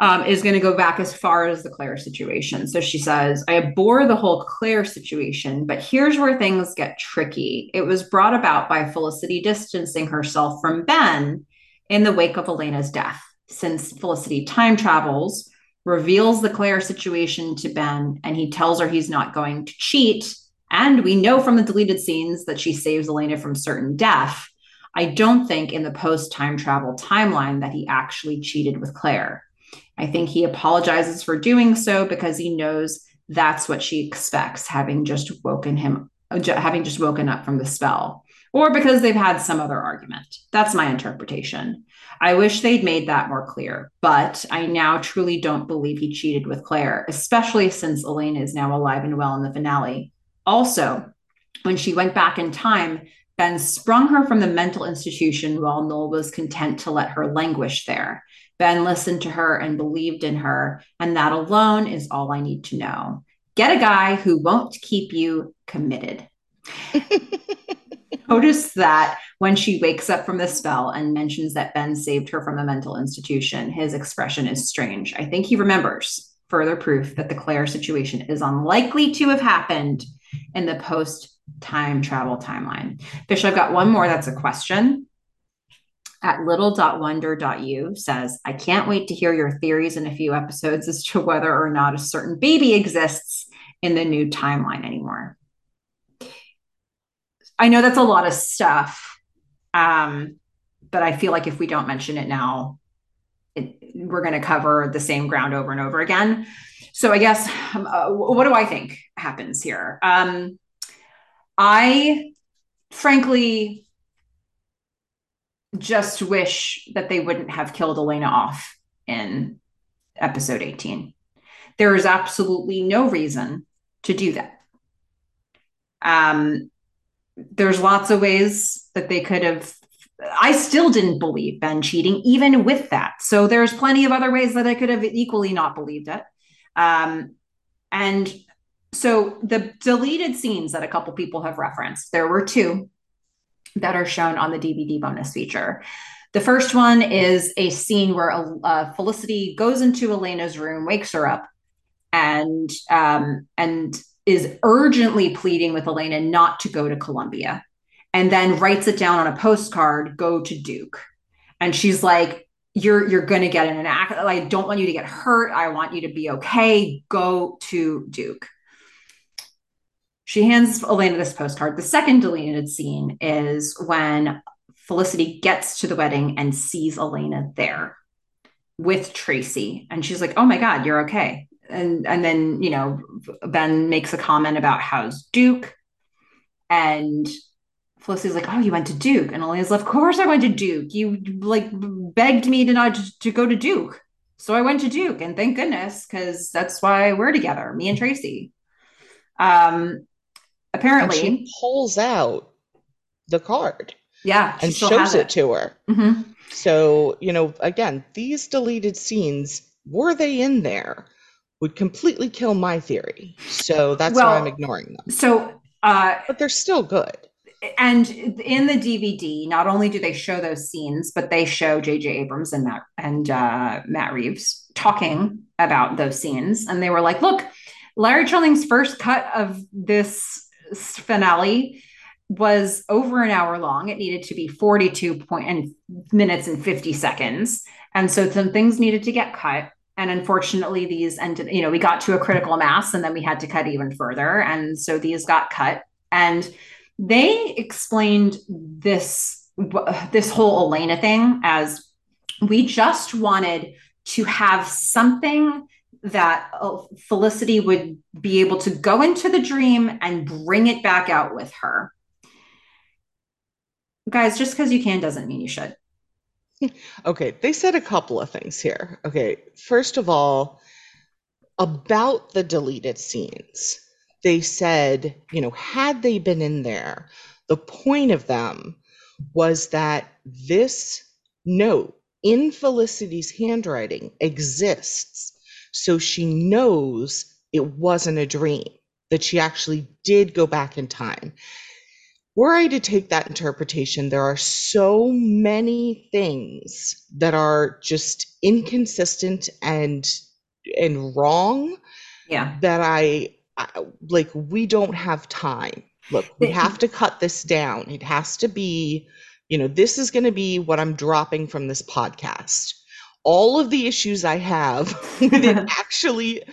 Um, is going to go back as far as the Claire situation. So she says, I abhor the whole Claire situation, but here's where things get tricky. It was brought about by Felicity distancing herself from Ben in the wake of Elena's death. Since Felicity time travels, reveals the Claire situation to Ben, and he tells her he's not going to cheat. And we know from the deleted scenes that she saves Elena from certain death. I don't think in the post time travel timeline that he actually cheated with Claire. I think he apologizes for doing so because he knows that's what she expects, having just woken him, having just woken up from the spell, or because they've had some other argument. That's my interpretation. I wish they'd made that more clear, but I now truly don't believe he cheated with Claire, especially since Elena is now alive and well in the finale. Also, when she went back in time, Ben sprung her from the mental institution while Noel was content to let her languish there. Ben listened to her and believed in her, and that alone is all I need to know. Get a guy who won't keep you committed. Notice that when she wakes up from the spell and mentions that Ben saved her from a mental institution, his expression is strange. I think he remembers further proof that the Claire situation is unlikely to have happened in the post time travel timeline. Fish, I've got one more that's a question. At little.wonder.u says, I can't wait to hear your theories in a few episodes as to whether or not a certain baby exists in the new timeline anymore. I know that's a lot of stuff. Um, but I feel like if we don't mention it now, it, we're going to cover the same ground over and over again. So I guess, um, uh, what do I think happens here? Um, I frankly just wish that they wouldn't have killed Elena off in episode 18. There is absolutely no reason to do that. Um, there's lots of ways that they could have I still didn't believe Ben cheating, even with that. So there's plenty of other ways that I could have equally not believed it. Um, and so the deleted scenes that a couple people have referenced, there were two that are shown on the DVD bonus feature. The first one is a scene where uh, Felicity goes into Elena's room, wakes her up, and um, and is urgently pleading with Elena not to go to Columbia and then writes it down on a postcard go to Duke. And she's like, you're you're going to get in an accident. I don't want you to get hurt. I want you to be okay. Go to Duke. She hands Elena this postcard. The second deleted scene is when Felicity gets to the wedding and sees Elena there with Tracy. And she's like, oh my God, you're okay and and then you know Ben makes a comment about how's Duke, and Felicity's like, "Oh, you went to Duke," and Elena's like, "Of course I went to Duke. You like begged me to not to, to go to Duke, so I went to Duke, and thank goodness because that's why we're together, me and Tracy." Um, apparently, and she pulls out the card, yeah, and shows it. it. to her. Mm-hmm. So you know, again, these deleted scenes were they in there? would completely kill my theory. So that's well, why I'm ignoring them. So, uh, but they're still good. And in the DVD, not only do they show those scenes, but they show J.J. Abrams and Matt and uh, Matt Reeves talking about those scenes, and they were like, "Look, Larry Trilling's first cut of this finale." was over an hour long. It needed to be 42 point and minutes and 50 seconds. And so some things needed to get cut and unfortunately these ended you know we got to a critical mass and then we had to cut even further and so these got cut and they explained this this whole elena thing as we just wanted to have something that uh, Felicity would be able to go into the dream and bring it back out with her. Guys, just because you can doesn't mean you should. Okay, they said a couple of things here. Okay, first of all, about the deleted scenes, they said, you know, had they been in there, the point of them was that this note in Felicity's handwriting exists. So she knows it wasn't a dream, that she actually did go back in time. Were I to take that interpretation, there are so many things that are just inconsistent and and wrong Yeah. that I, I like we don't have time. Look, we have to cut this down. It has to be, you know, this is going to be what I'm dropping from this podcast. All of the issues I have with it actually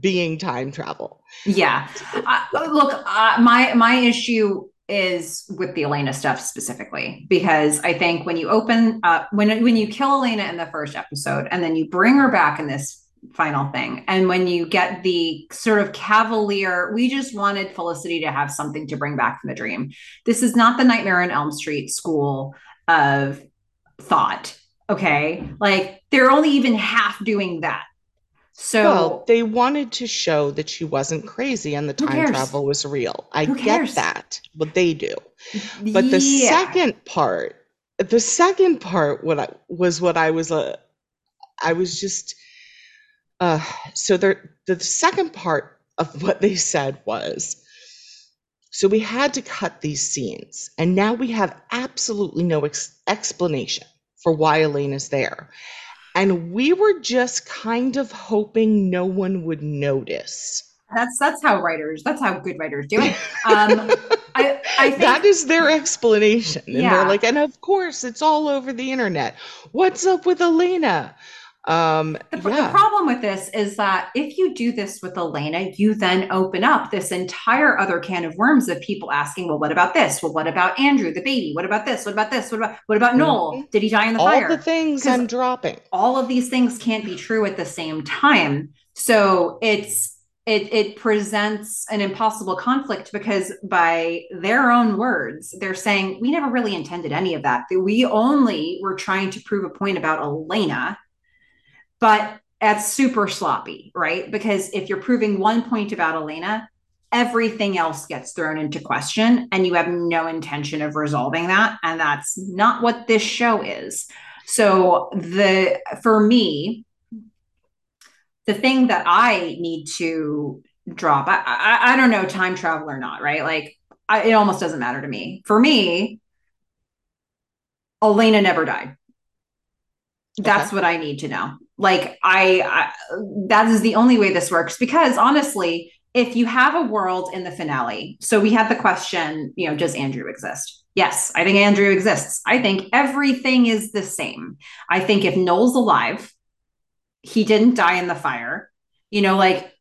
being time travel. Yeah. Uh, look, uh, my my issue is with the Elena stuff specifically because I think when you open uh, when when you kill Elena in the first episode and then you bring her back in this final thing and when you get the sort of cavalier we just wanted Felicity to have something to bring back from the dream. This is not the Nightmare on Elm Street school of thought, okay? Like they're only even half doing that. So Well, they wanted to show that she wasn't crazy and the time travel was real. I get that, but they do. But the Yeah. second part, the second part, what I was what I was uh, I was just uh so there the second part of what they said was so we had to cut these scenes and now we have absolutely no ex- explanation for why Elena's there. And we were just kind of hoping no one would notice. That's that's how writers. That's how good writers do it. Um, I I think that is their explanation. And Yeah. they're like, and of course, it's all over the internet. What's up with Elena? Um, the, the problem with this is that if you do this with Elena, you then open up this entire other can of worms of people asking, well, what about this? Well, what about Andrew, the baby? What about this? What about this? What about what about Noel? Did he die in the all fire? the things I'm dropping. all of these things can't be true at the same time. So it's it it presents an impossible conflict because by their own words, they're saying we never really intended any of. That we only were trying to prove a point about Elena, but that's super sloppy, right? Because if you're proving one point about Elena, everything else gets thrown into question and you have no intention of resolving that. And that's not what this show is. So the for me the thing that i need to drop i i, I don't know time travel or not right? Like I, it almost doesn't matter to me. For me elena never died. That's Okay. what i need to know like I, I that is the only way this works because honestly if you have a world in the finale so we had the question you know does andrew exist? Yes i think andrew exists. I think everything is the same. I think if noel's alive he didn't die in the fire. You know like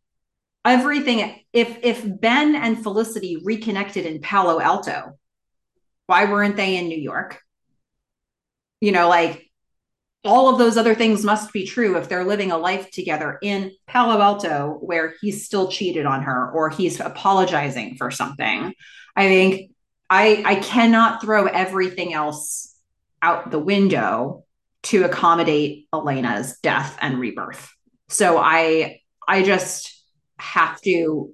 everything if if ben and felicity reconnected in palo alto why weren't they in new york? You know like all of those other things must be true if they're living a life together in Palo Alto where he's still cheated on her or he's apologizing for something. I think I I cannot throw everything else out the window to accommodate Elena's death and rebirth. So I I just have to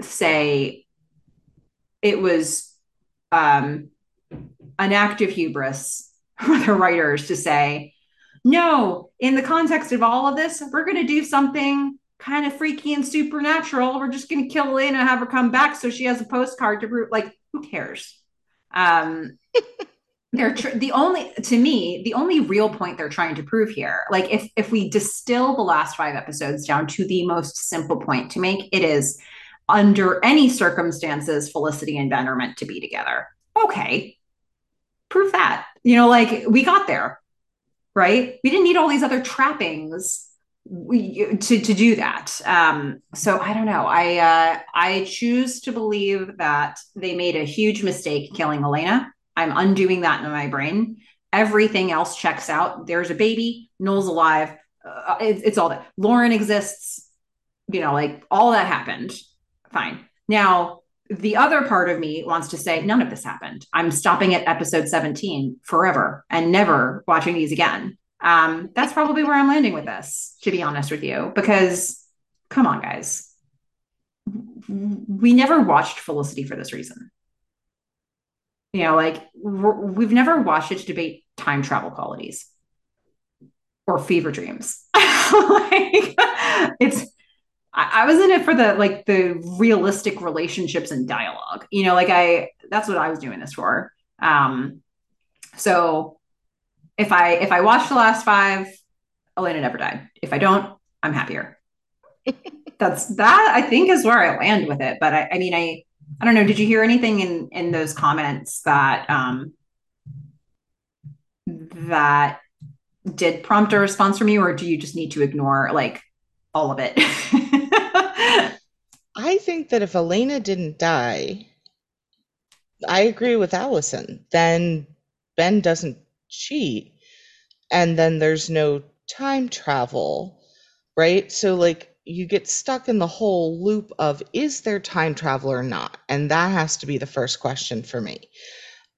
say it was um an act of hubris for the writers to say no, in the context of all of this, we're going to do something kind of freaky and supernatural. We're just going to kill Elena, have her come back so she has a postcard to prove. Like, who cares? Um, they're tr- the only to me the only real point they're trying to prove here. Like, if if we distill the last five episodes down to the most simple point to make, it is under any circumstances, Felicity and Ben are meant to be together. Okay, prove that. You know, like we got there right? We didn't need all these other trappings to to do that. Um, so I don't know. I uh, I choose to believe that they made a huge mistake killing Elena. I'm undoing that in my brain. Everything else checks out. There's a baby. Noel's alive. uh, it's, it's all that. Lauren exists, you know, like all that happened. Fine. Now, the other part of me wants to say none of this happened. I'm stopping at episode 17 forever and never watching these again. Um, that's probably where I'm landing with this, to be honest with you, because come on, guys. We never watched Felicity for this reason. You know, like we've never watched it to debate time travel qualities or fever dreams. like it's I, I was in it for the like the realistic relationships and dialogue. You know, like I that's what I was doing this for. Um so if I if I watch the last five, Elena never died. If I don't, I'm happier. that's that I think is where I land with it. But I, I mean I I don't know. Did you hear anything in in those comments that um that did prompt a response from you, or do you just need to ignore like all of it? I think that if Elena didn't die, I agree with Allison. Then Ben doesn't cheat, and then there's no time travel, right? So, like, you get stuck in the whole loop of is there time travel or not? And that has to be the first question for me.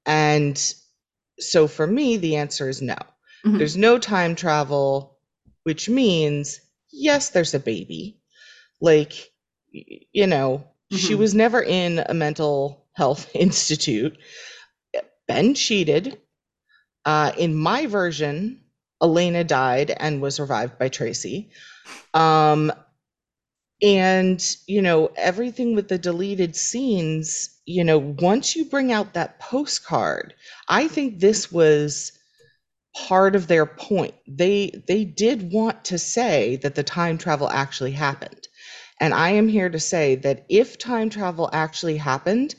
And so, for me, the answer is no. Mm-hmm. There's no time travel, which means, yes, there's a baby. Like, you know, mm-hmm. she was never in a mental health institute. Ben cheated. Uh, in my version, Elena died and was revived by Tracy. Um, and, you know, everything with the deleted scenes, you know, once you bring out that postcard, I think this was part of their point. They they did want to say that the time travel actually happened. And I am here to say that if time travel actually happened,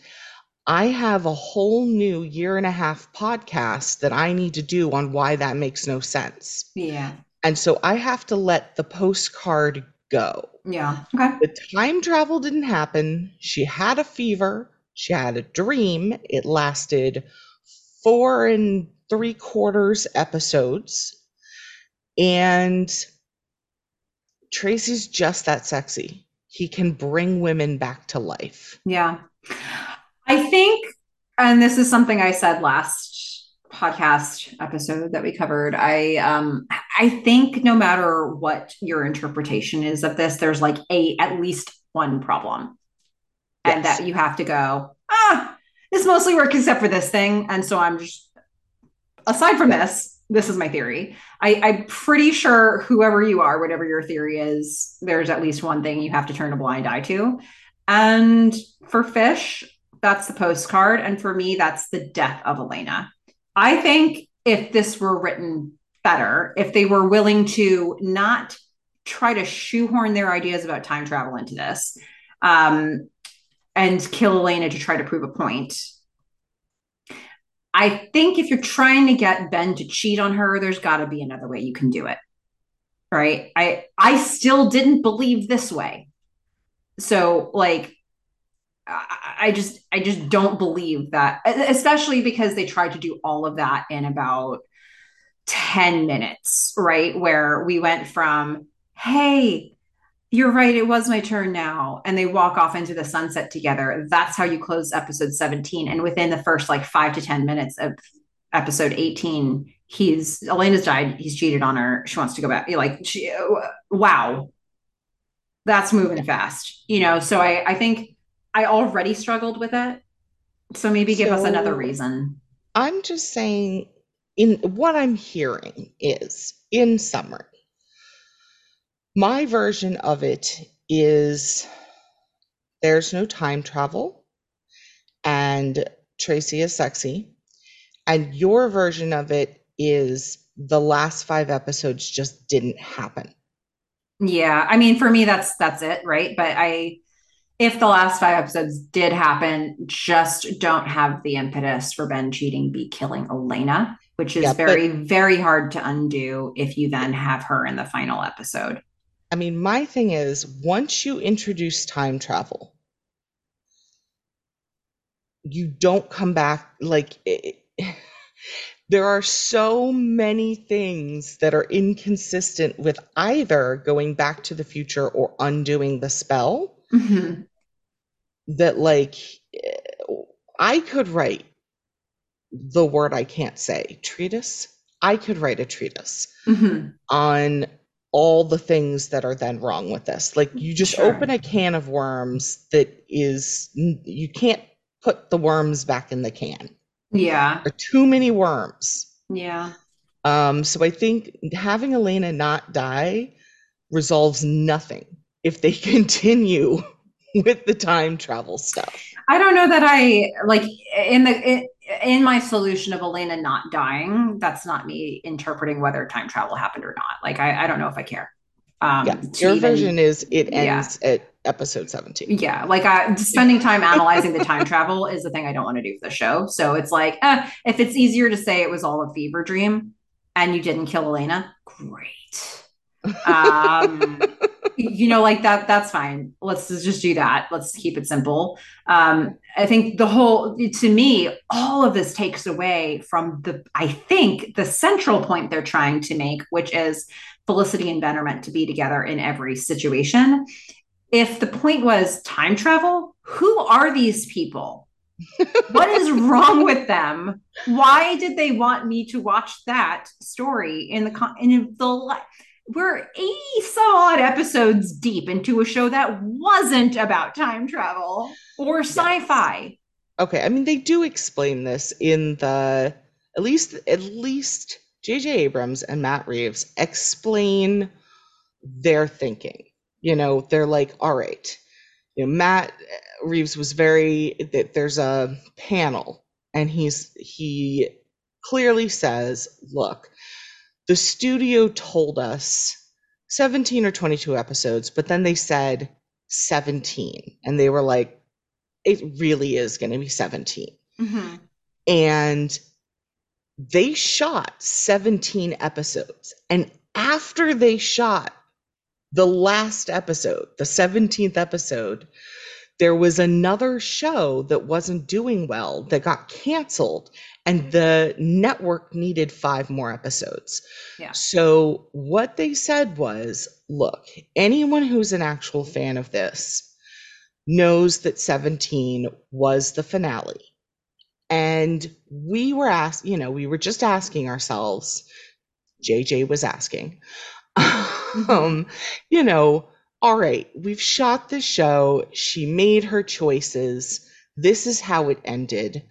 I have a whole new year and a half podcast that I need to do on why that makes no sense. Yeah. And so I have to let the postcard go. Yeah. Okay. The time travel didn't happen. She had a fever. She had a dream. It lasted four and three quarters episodes. And Tracy's just that sexy he can bring women back to life. Yeah. I think, and this is something I said last podcast episode that we covered. I um I think no matter what your interpretation is of this, there's like a at least one problem. Yes. And that you have to go, ah, this mostly works except for this thing. And so I'm just aside from this, this is my theory. I, I'm pretty sure whoever you are, whatever your theory is, there's at least one thing you have to turn a blind eye to. And for Fish, that's the postcard. And for me, that's the death of Elena. I think if this were written better, if they were willing to not try to shoehorn their ideas about time travel into this um, and kill Elena to try to prove a point, I think if you're trying to get Ben to cheat on her, there's got to be another way you can do it. Right? I I still didn't believe this way. So like I, just I just don't believe that especially because they tried to do all of that in about 10 minutes, right? Where we went from hey, you're right. It was my turn now. And they walk off into the sunset together. That's how you close episode 17. And within the first like five to 10 minutes of episode 18, he's Elena's died. He's cheated on her. She wants to go back. you're Like, she, uh, wow. That's moving fast, you know? So I, I think I already struggled with it. So maybe give so us another reason. I'm just saying, in what I'm hearing is, in summary, my version of it is there's no time travel and Tracy is sexy. And your version of it is the last five episodes just didn't happen. Yeah. I mean, for me, that's that's it, right? But I if the last five episodes did happen, just don't have the impetus for Ben cheating be killing Elena, which is yeah, very, but, very hard to undo if you then have her in the final episode. I mean, my thing is once you introduce time travel, you don't come back like it, there are so many things that are inconsistent with either going back to the future or undoing the spell Mhm. that like I could write the word I can't say, treatise. I could write a treatise Mhm. on all the things that are then wrong with this. Like you just Sure. open a can of worms that is you can't put the worms back in the can. Yeah. There are too many worms. Yeah. Um, so I think having Elena not die resolves nothing if they continue with the time travel stuff. I don't know that I like in the in, my solution of Elena not dying. That's not me interpreting whether time travel happened or not. Like I, I don't know if I care. Um, Yeah, your even- version is it yeah. ends at episode 17. Yeah, like I, spending time analyzing the time travel is the thing I don't want to do for the show. So it's like, eh, if it's easier to say it was all a fever dream and you didn't kill Elena, great. Um, you know, like that, that's fine. Let's just do that. Let's keep it simple. Um, I think the whole, to me, all of this takes away from the, I think, the central point they're trying to make, which is Felicity and Ben are meant to be together in every situation if the point was time travel, who are these people? what is wrong with them? Why did they want me to watch that story in the con- in the we're 80 some odd episodes deep into a show that wasn't about time travel or sci-fi. Okay, I mean they do explain this in the at least at least JJ Abrams and Matt Reeves explain their thinking. You know, they're like, all right, you know, Matt Reeves was very that there's a panel and he's he clearly says, look, the studio told us 17 or 22 episodes, but then they said 17 and they were like it really is going to be 17. Mm-hmm. And they shot 17 episodes. And after they shot the last episode, the 17th episode, there was another show that wasn't doing well that got canceled, and the network needed five more episodes. Yeah. So, what they said was look, anyone who's an actual fan of this knows that 17 was the finale. And we were asked, you know, we were just asking ourselves, JJ was asking, um, you know, all right, we've shot the show. She made her choices. This is how it ended.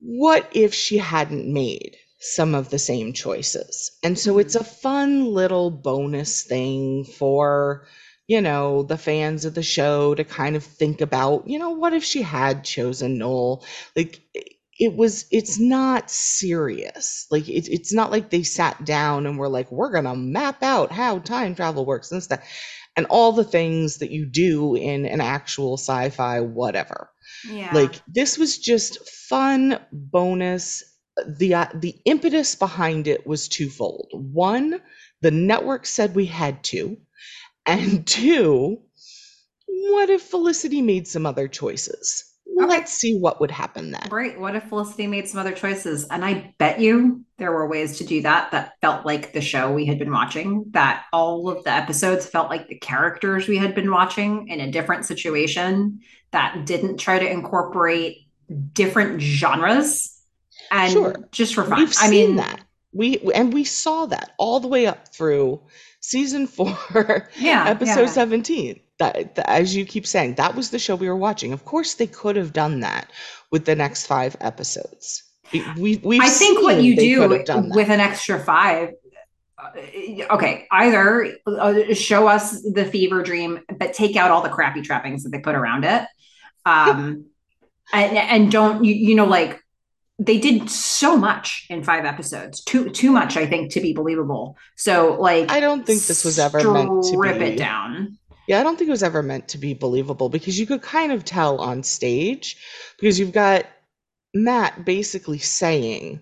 What if she hadn't made some of the same choices? And so it's a fun little bonus thing for, you know, the fans of the show to kind of think about, you know, what if she had chosen Noel? Like, it was it's not serious like it, it's not like they sat down and were like we're gonna map out how time travel works and stuff and all the things that you do in an actual sci-fi whatever Yeah. like this was just fun bonus the uh, the impetus behind it was twofold one the network said we had to and two what if felicity made some other choices. Let's see what would happen then Right. What if Felicity made some other choices? And I bet you there were ways to do that that felt like the show we had been watching, that all of the episodes felt like the characters we had been watching in a different situation that didn't try to incorporate different genres and Sure. just for fun. We've I mean, that. We and we saw that all the way up through season four, yeah. episode yeah. 17. That, that- as you keep saying, that was the show we were watching. Of course, they could have done that with the next five episodes. We, we I think what you do that. with an extra five, uh, okay, either uh, show us the fever dream, but take out all the crappy trappings that they put around it, um, and and don't you you know like they did so much in five episodes, too too much I think to be believable. So like I don't think this was ever meant to strip it down. Yeah, I don't think it was ever meant to be believable because you could kind of tell on stage because you've got Matt basically saying,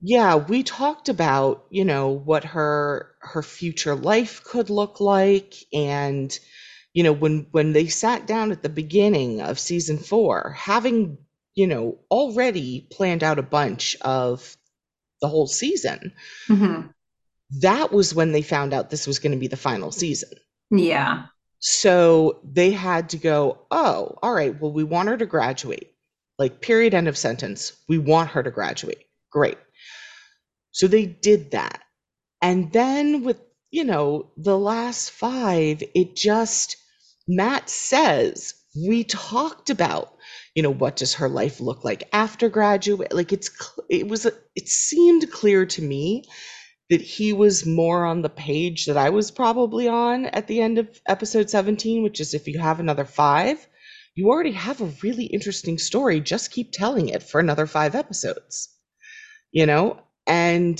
"Yeah, we talked about, you know, what her her future life could look like and you know, when when they sat down at the beginning of season 4, having you know, already planned out a bunch of the whole season. Mm-hmm. That was when they found out this was going to be the final season. Yeah. So they had to go, oh, all right, well, we want her to graduate. Like, period, end of sentence. We want her to graduate. Great. So they did that. And then with, you know, the last five, it just, Matt says, we talked about, you know, what does her life look like after graduate? Like, it's, it was, it seemed clear to me that he was more on the page that I was probably on at the end of episode 17, which is if you have another five, you already have a really interesting story. Just keep telling it for another five episodes, you know? And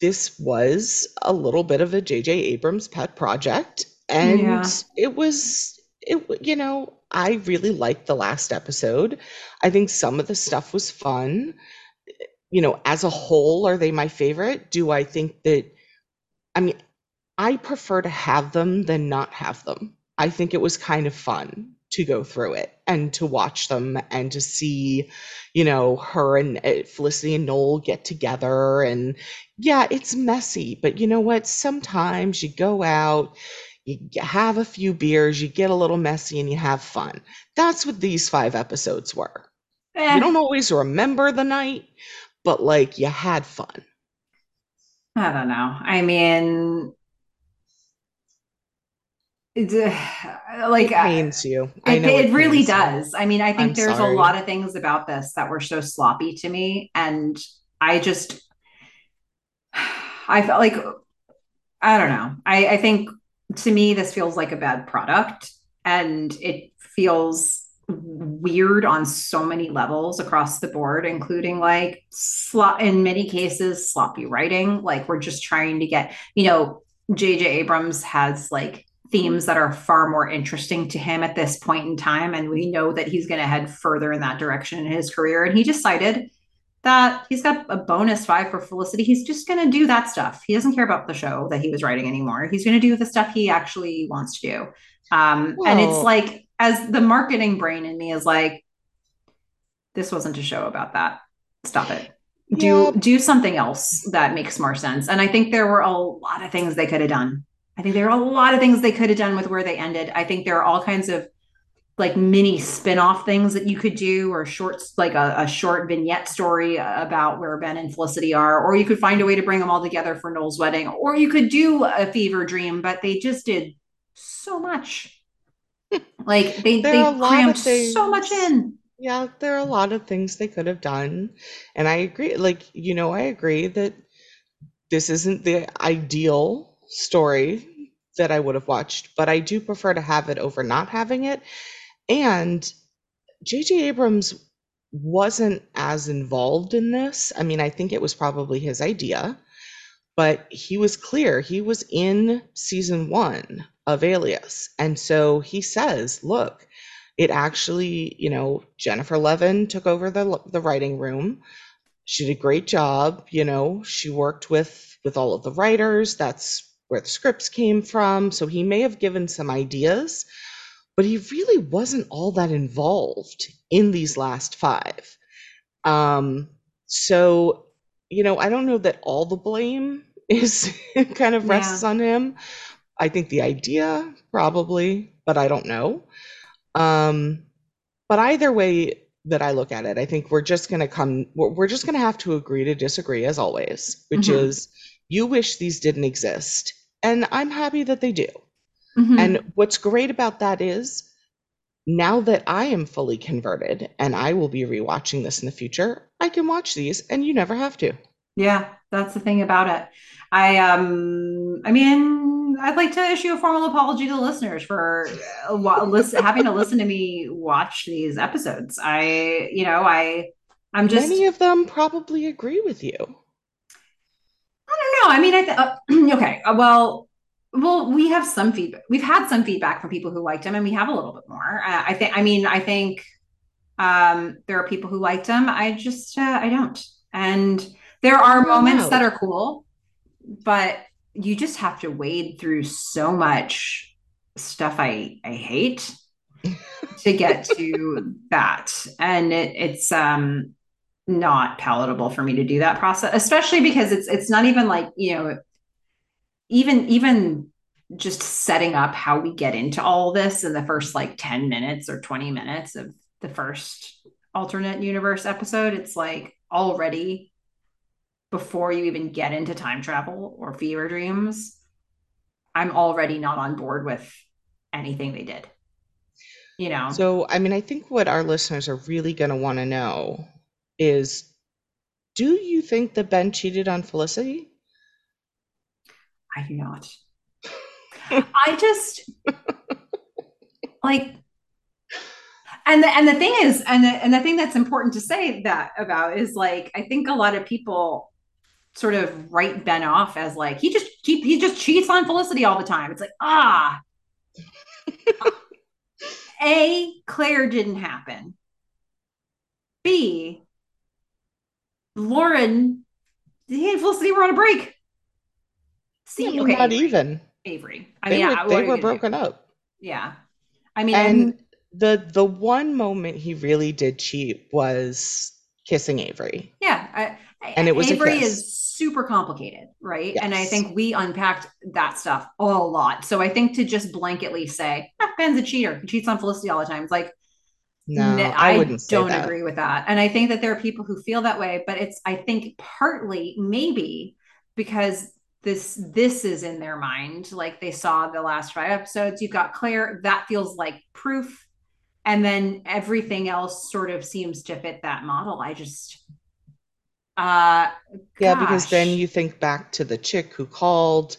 this was a little bit of a JJ Abrams pet project. And yeah. it was, it, you know, I really liked the last episode. I think some of the stuff was fun you know, as a whole, are they my favorite? Do I think that, I mean, I prefer to have them than not have them. I think it was kind of fun to go through it and to watch them and to see, you know, her and uh, Felicity and Noel get together. And yeah, it's messy, but you know what? Sometimes you go out, you have a few beers, you get a little messy, and you have fun. That's what these five episodes were. Eh. You don't always remember the night, but like you had fun. I don't know. I mean, it's, uh, like it pains you. It, it, really does. You. I mean, I think I'm there's sorry. a lot of things about this that were so sloppy to me, and I just, I felt like, I don't know. I, I think to me this feels like a bad product, and it feels weird on so many levels across the board, including like in many cases, sloppy writing. Like we're just trying to get, you know, JJ Abrams has like themes that are far more interesting to him at this point in time. And we know that he's going to head further in that direction in his career. And he decided that he's got a bonus five for Felicity. He's just going to do that stuff. He doesn't care about the show that he was writing anymore. He's going to do the stuff he actually wants to do. Um, and it's like, as the marketing brain in me is like, this wasn't a show about that. Stop it. Do yeah. do something else that makes more sense. And I think there were a lot of things they could have done. I think there are a lot of things they could have done with where they ended. I think there are all kinds of like mini spin-off things that you could do or shorts like a, a, short vignette story about where ben and felicity are or you could find a way to bring them all together for noel's wedding or you could do a fever dream but they just did so much like they they crammed so much in. Yeah, there are a lot of things they could have done. And I agree. Like, you know, I agree that this isn't the ideal story that I would have watched, but I do prefer to have it over not having it. And JJ Abrams wasn't as involved in this. I mean, I think it was probably his idea, but he was clear. He was in season one of Alias. And so he says, look, it actually, you know, Jennifer Levin took over the the writing room. She did a great job, you know, she worked with with all of the writers. That's where the scripts came from. So he may have given some ideas, but he really wasn't all that involved in these last five. Um, so, you know, I don't know that all the blame is kind of rests yeah. on him, I think the idea probably, but I don't know. Um, but either way that I look at it, I think we're just going to come, we're, just going to have to agree to disagree as always, which mm-hmm. is you wish these didn't exist. And I'm happy that they do. Mm-hmm. And what's great about that is now that I am fully converted and I will be rewatching this in the future, I can watch these and you never have to. Yeah, that's the thing about it. I um I mean I'd like to issue a formal apology to listeners for uh, listen, having to listen to me watch these episodes. I, you know, I, I'm just many of them probably agree with you. I don't know. I mean, I th- uh, okay. Uh, well, well, we have some feedback. We've had some feedback from people who liked him, and we have a little bit more. Uh, I think. I mean, I think um, there are people who liked him. I just, uh, I don't. And there are moments know. that are cool, but you just have to wade through so much stuff I I hate. to get to that. And it, it's um not palatable for me to do that process, especially because it's it's not even like, you know, even even just setting up how we get into all this in the first like 10 minutes or 20 minutes of the first alternate universe episode, it's like already before you even get into time travel or fever dreams, I'm already not on board with anything they did. You know? So, I mean, I think what our listeners are really going to want to know is do you think that Ben cheated on Felicity? I do not. I just like and the, and the thing is and the, and the thing that's important to say that about is like I think a lot of people sort of write Ben off as like he just he, he just cheats on Felicity all the time. It's like ah A Claire didn't happen. B Lauren he and Felicity were on a break. See, yeah, okay, not Avery. even Avery. I mean, they yeah, were, they were broken do? up. Yeah, I mean, and the the one moment he really did cheat was kissing Avery. Yeah, I, and it was Avery is super complicated, right? Yes. And I think we unpacked that stuff a lot. So I think to just blanketly say ah, Ben's a cheater, he cheats on Felicity all the time. It's like no, I, I don't agree with that. And I think that there are people who feel that way, but it's I think partly maybe because this this is in their mind like they saw the last five episodes you've got claire that feels like proof and then everything else sort of seems to fit that model i just uh yeah because then you think back to the chick who called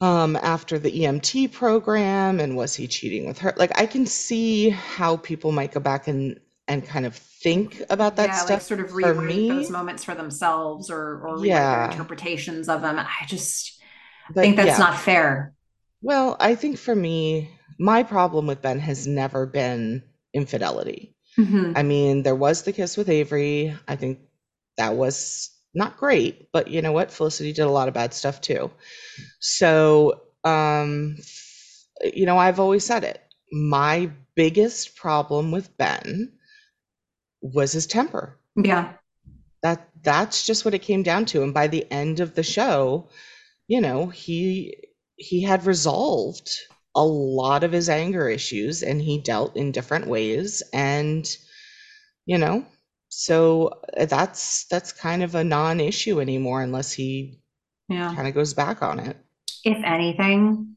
um after the emt program and was he cheating with her like i can see how people might go back and and kind of think about that yeah, stuff. Like sort of rewrite those moments for themselves or or yeah. their interpretations of them. I just but, think that's yeah. not fair. Well, I think for me, my problem with Ben has never been infidelity. Mm-hmm. I mean, there was the kiss with Avery. I think that was not great, but you know what? Felicity did a lot of bad stuff too. So, um, you know, I've always said it. My biggest problem with Ben was his temper. Yeah. That that's just what it came down to. And by the end of the show, you know, he he had resolved a lot of his anger issues and he dealt in different ways and you know, so uh, that's that's kind of a non-issue anymore unless he yeah. kind of goes back on it. If anything,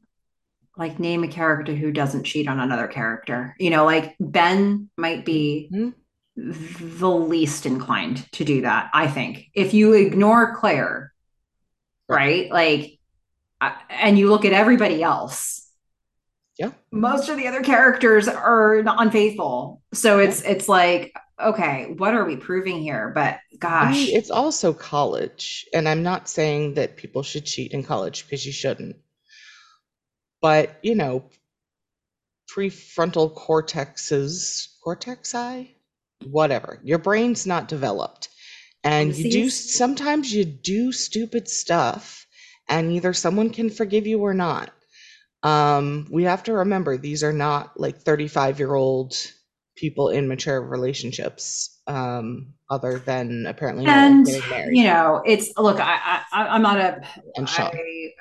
like name a character who doesn't cheat on another character. You know, like Ben might be mm-hmm the least inclined to do that, I think. If you ignore Claire, right? Like, and you look at everybody else. Yeah. Most of the other characters are unfaithful. So it's yeah. it's like, okay, what are we proving here? But gosh. I mean, it's also college. And I'm not saying that people should cheat in college because you shouldn't. But, you know, prefrontal cortexes, cortex, cortexi, whatever. Your brain's not developed. And you do sometimes you do stupid stuff and either someone can forgive you or not. Um, we have to remember these are not like 35 year old people in mature relationships um other than apparently and you know it's look i, I i'm not a and Sean. I,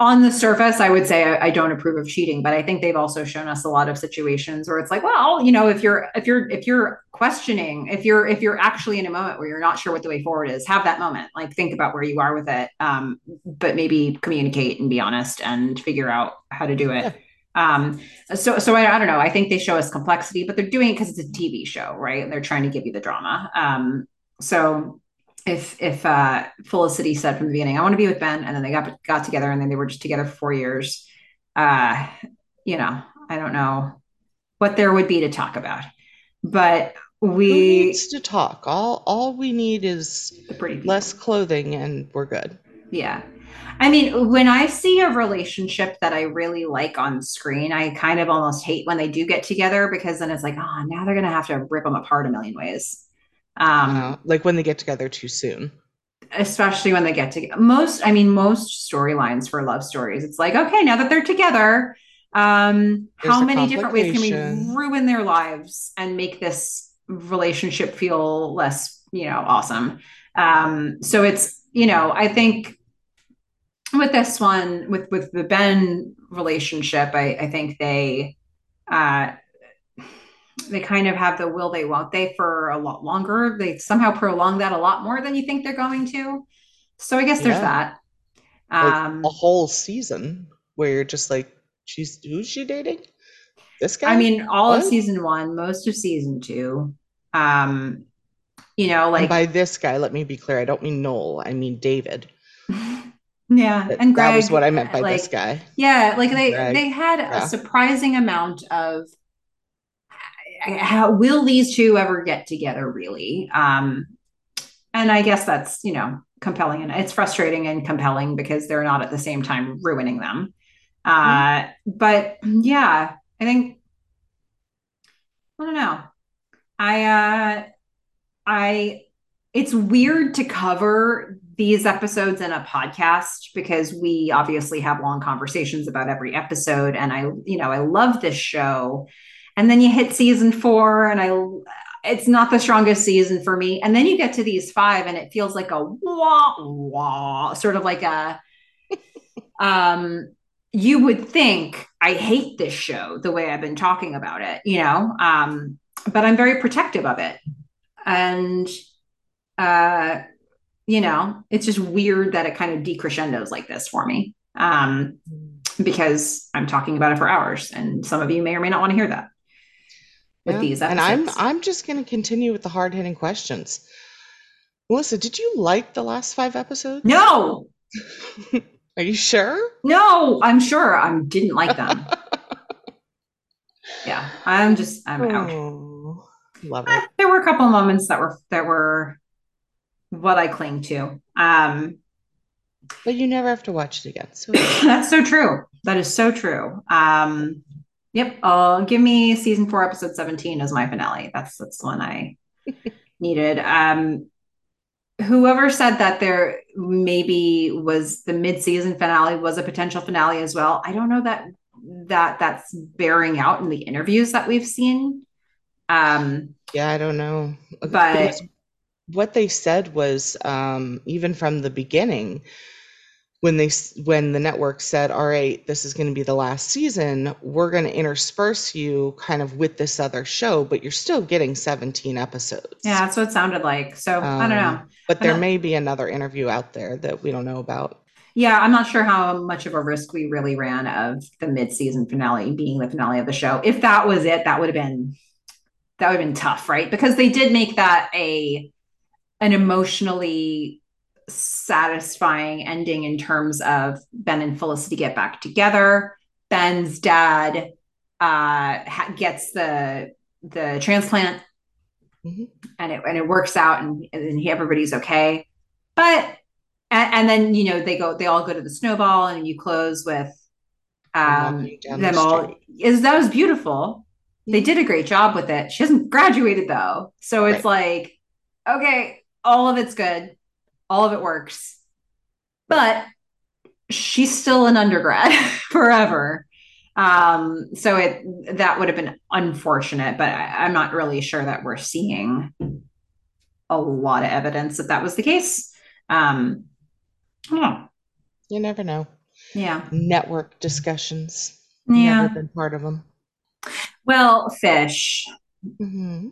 on the surface, I would say I, I, don't approve of cheating, but I think they've also shown us a lot of situations where it's like, well, you know, if you're if you're if you're questioning, if you're if you're actually in a moment where you're not sure what the way forward is, have that moment. Like think about where you are with it, um, but maybe communicate and be honest and figure out how to do it. Yeah. Um, so so I, I, don't know. I think they show us complexity, but they're doing it because it's a TV show, right? And they're trying to give you the drama. Um, so if if uh, Felicity said from the beginning, I want to be with Ben, and then they got got together, and then they were just together for four years, uh, you know, I don't know what there would be to talk about, but we Who needs to talk. All all we need is less clothing, and we're good. Yeah. I mean, when I see a relationship that I really like on screen, I kind of almost hate when they do get together because then it's like, oh, now they're going to have to rip them apart a million ways. Um, uh, like when they get together too soon. Especially when they get together. Most, I mean, most storylines for love stories, it's like, okay, now that they're together, Um, There's how many different ways can we ruin their lives and make this relationship feel less, you know, awesome? Um, so it's, you know, I think with this one, with with the Ben relationship, I, I think they uh they kind of have the will they won't they for a lot longer. They somehow prolong that a lot more than you think they're going to. So I guess there's Yeah, that. like a Um, whole season where you're just like, she's who's she dating? This guy. I mean, all of season one, most of season two. Um, you know, And by this guy, let me be clear, I don't mean Noel, I mean David. Yeah, That and that was what I meant by this guy. yeah, like they Greg. they had a surprising amount of how will these two ever get together really? Um, and I guess that's you know compelling and it's frustrating and compelling because they're not at the same time ruining them. Uh, but yeah, I think I don't know. I uh I it's weird to cover these episodes in a podcast because we obviously have long conversations about every episode. And I you know I love this show. And then you hit season 4 and I it's not the strongest season for me. And then you get to these 5 and it feels like a wah wah sort of like a um you would think I hate this show the way I've been talking about it you know? Um but I'm very protective of it. And uh, you know, it's just weird that it kind of decrescendos like this for me. Um, because I'm talking about it for hours, and some of you may or may not want to hear that with Yeah. these And I'm. I'm just gonna continue with the hard-hitting questions. Melissa, did you like the last five episodes? No, Are you sure? no, I'm sure I didn't like them. Yeah, I'm just I'm out. Oh, love Eh, it. there were a couple moments that were that were what I cling to. Um, But you never have to watch it again. So that's so true. That is so true. Um, yep. I'll give me season four, episode 17 as my finale. That's that's the one I needed. Um, whoever said that there maybe was the mid-season finale was a potential finale as well. I don't know that that that's bearing out in the interviews that we've seen. Um, yeah, I don't know. but what they said was um, even from the beginning when they when the network said all right this is going to be the last season we're going to intersperse you kind of with this other show but you're still getting 17 episodes yeah, that's what it sounded like. So I don't know. um, but there may be another interview out there that we don't know about Yeah, I'm not sure how much of a risk we really ran of the mid-season finale being the finale of the show. If that was it, that would have been that would have been tough, right? Because they did make that a an emotionally satisfying ending in terms of Ben and Felicity get back together. Ben's dad uh ha- gets the the transplant Mhm. and it and it works out and, and he, everybody's okay. But and, and then you know they go they all go to the snowball and you close with Them um down the all is that was beautiful they Mhm. did a great job with it she hasn't graduated though so it's like okay all of it's good. All of it works. But she's still an undergrad forever. Um so it that would have been unfortunate but I, i'm not really sure that we're seeing a lot of evidence that that was the case. Um I you never know. Yeah. Network discussions yeah. never been part of them well fish. Hmm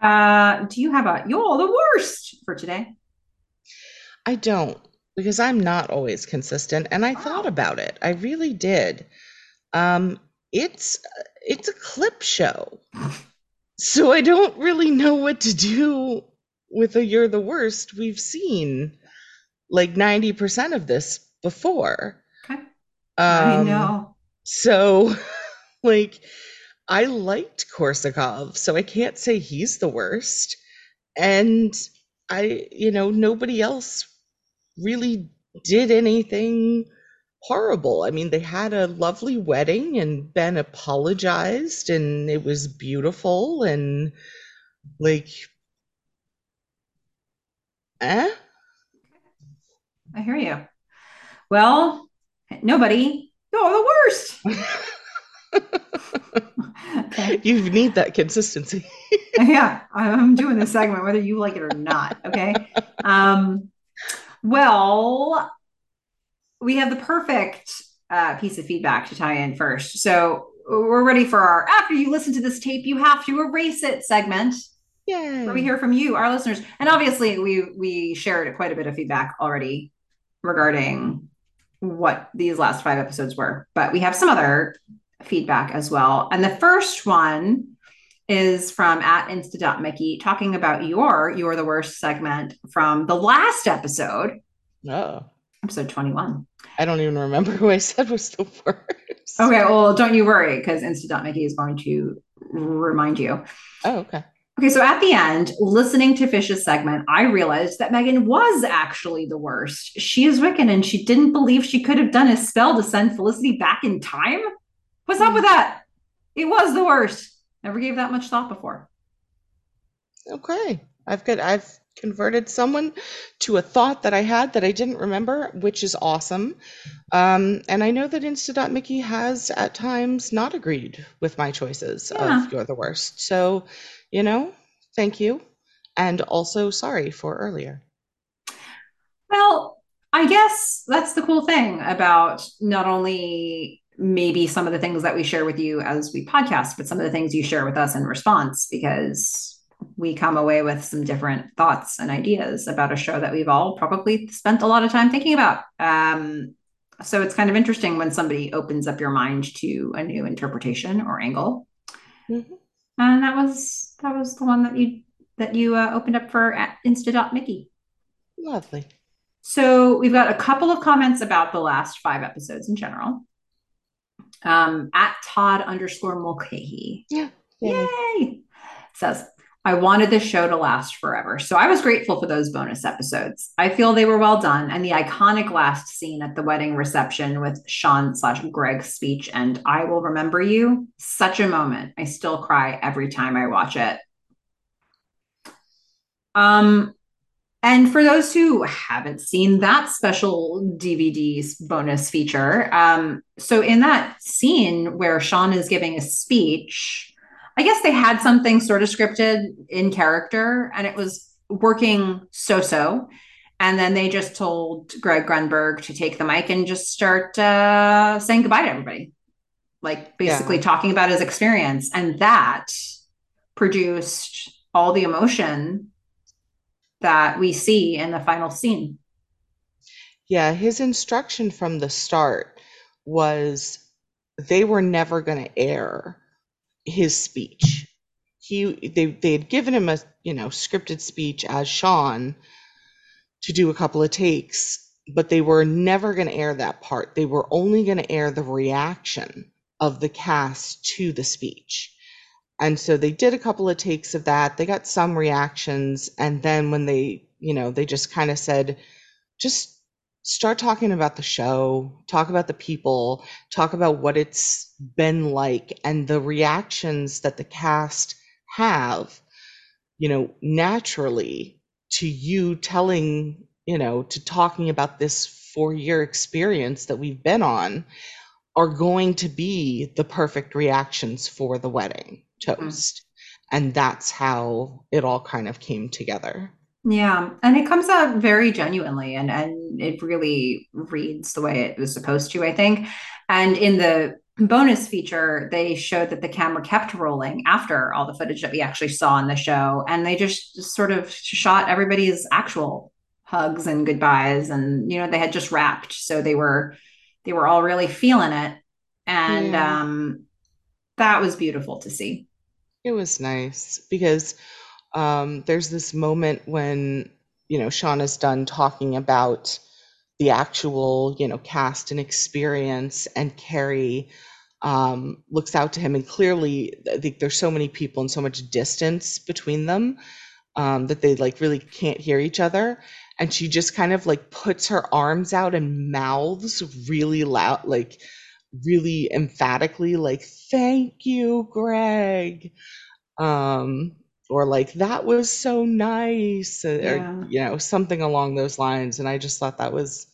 uh do you have a you're the worst for today. I don't because i'm not always consistent and i thought about it. I really did. Um it's it's a clip show. So i don't really know what to do with a you're the worst we've seen like 90% of this before. Okay. I um know. so like i liked korsakoff so i can't say he's the worst. And i you know nobody else really did anything horrible. I mean they had a lovely wedding and ben apologized and it was beautiful and like eh? I hear you. Well nobody you're the worst okay. You need that consistency. yeah, I'm doing this segment whether you like it or not. Okay. Um, well, we have the perfect uh, piece of feedback to tie in first. So we're ready for our after you listen to this tape, you have to erase it segment. Yay. Where we hear from you, our listeners. And obviously we we shared quite a bit of feedback already regarding what these last five episodes were, but we have some other feedback as well. And the first one is from at insta.mickey talking about your you're the worst segment from the last episode. Oh. Episode 21. I don't even remember who I said was the worst. Okay, well, don't you worry because insta.mickey is going to remind you. Oh, okay. Okay, so at the end, listening to Fish's segment, I realized that Meghan was actually the worst. She is Wiccan and she didn't believe she could have done a spell to send Felicity back in time. What's up with that? It was the worst. Never gave that much thought before. Okay. I've got I've converted someone to a thought that I had that I didn't remember, which is awesome. Um, and I know that Insta.Mickey has at times not agreed with my choices Yeah. of You're the Worst. So, you know, thank you. And also sorry for earlier. Well, I guess that's the cool thing about not only maybe some of the things that we share with you as we podcast, but some of the things you share with us in response, because we come away with some different thoughts and ideas about a show that we've all probably spent a lot of time thinking about. Um, so it's kind of interesting when somebody opens up your mind to a new interpretation or angle. Mhm. And that was that was the one that you that you uh, opened up for at Insta.Mickey. Lovely. So we've got a couple of comments about the last five episodes in general. Um, at Todd underscore Mulcahy. Yeah. Yay. Yay! Says, I wanted this show to last forever. So I was grateful for those bonus episodes. I feel they were well done. And the iconic last scene at the wedding reception with Sean slash Greg's speech and I will remember you. Such a moment. I still cry every time I watch it. Um, and for those who haven't seen that special DVD bonus feature, um, so in that scene where Sean is giving a speech, I guess they had something sort of scripted in character and it was working so so. And then they just told Greg Grunberg to take the mic and just start uh, saying goodbye to everybody, like basically Yeah. talking about his experience. And that produced all the emotion that we see in the final scene. Yeah, his instruction from the start was they were never going to air his speech. He they they had given him a, you know, scripted speech as Sean to do a couple of takes, but they were never going to air that part. They were only going to air the reaction of the cast to the speech. And so they did a couple of takes of that. They got some reactions. And then when they, you know, they just kind of said just start talking about the show, talk about the people, talk about what it's been like and the reactions that the cast have, you know, naturally to you telling, you know, to talking about this four year experience that we've been on are going to be the perfect reactions for the wedding toast. And that's how it all kind of came together. Yeah, and it comes out very genuinely and and it really reads the way it was supposed to, I think. And in the bonus feature, they showed that the camera kept rolling after all the footage that we actually saw in the show, and they just sort of shot everybody's actual hugs and goodbyes, and you know they had just wrapped, so they were they were all really feeling it, and Yeah. um, that was beautiful to see. It was nice because um, there's this moment when, you know, Sean is done talking about the actual, you know, cast and experience, and Carrie um, looks out to him, and clearly, I think there's so many people and so much distance between them um, that they like really can't hear each other. And she just kind of like puts her arms out and mouths really loud, like really emphatically, like, thank you, Greg. Um, or like, that was so nice, Yeah. or, you know, something along those lines. And I just thought that was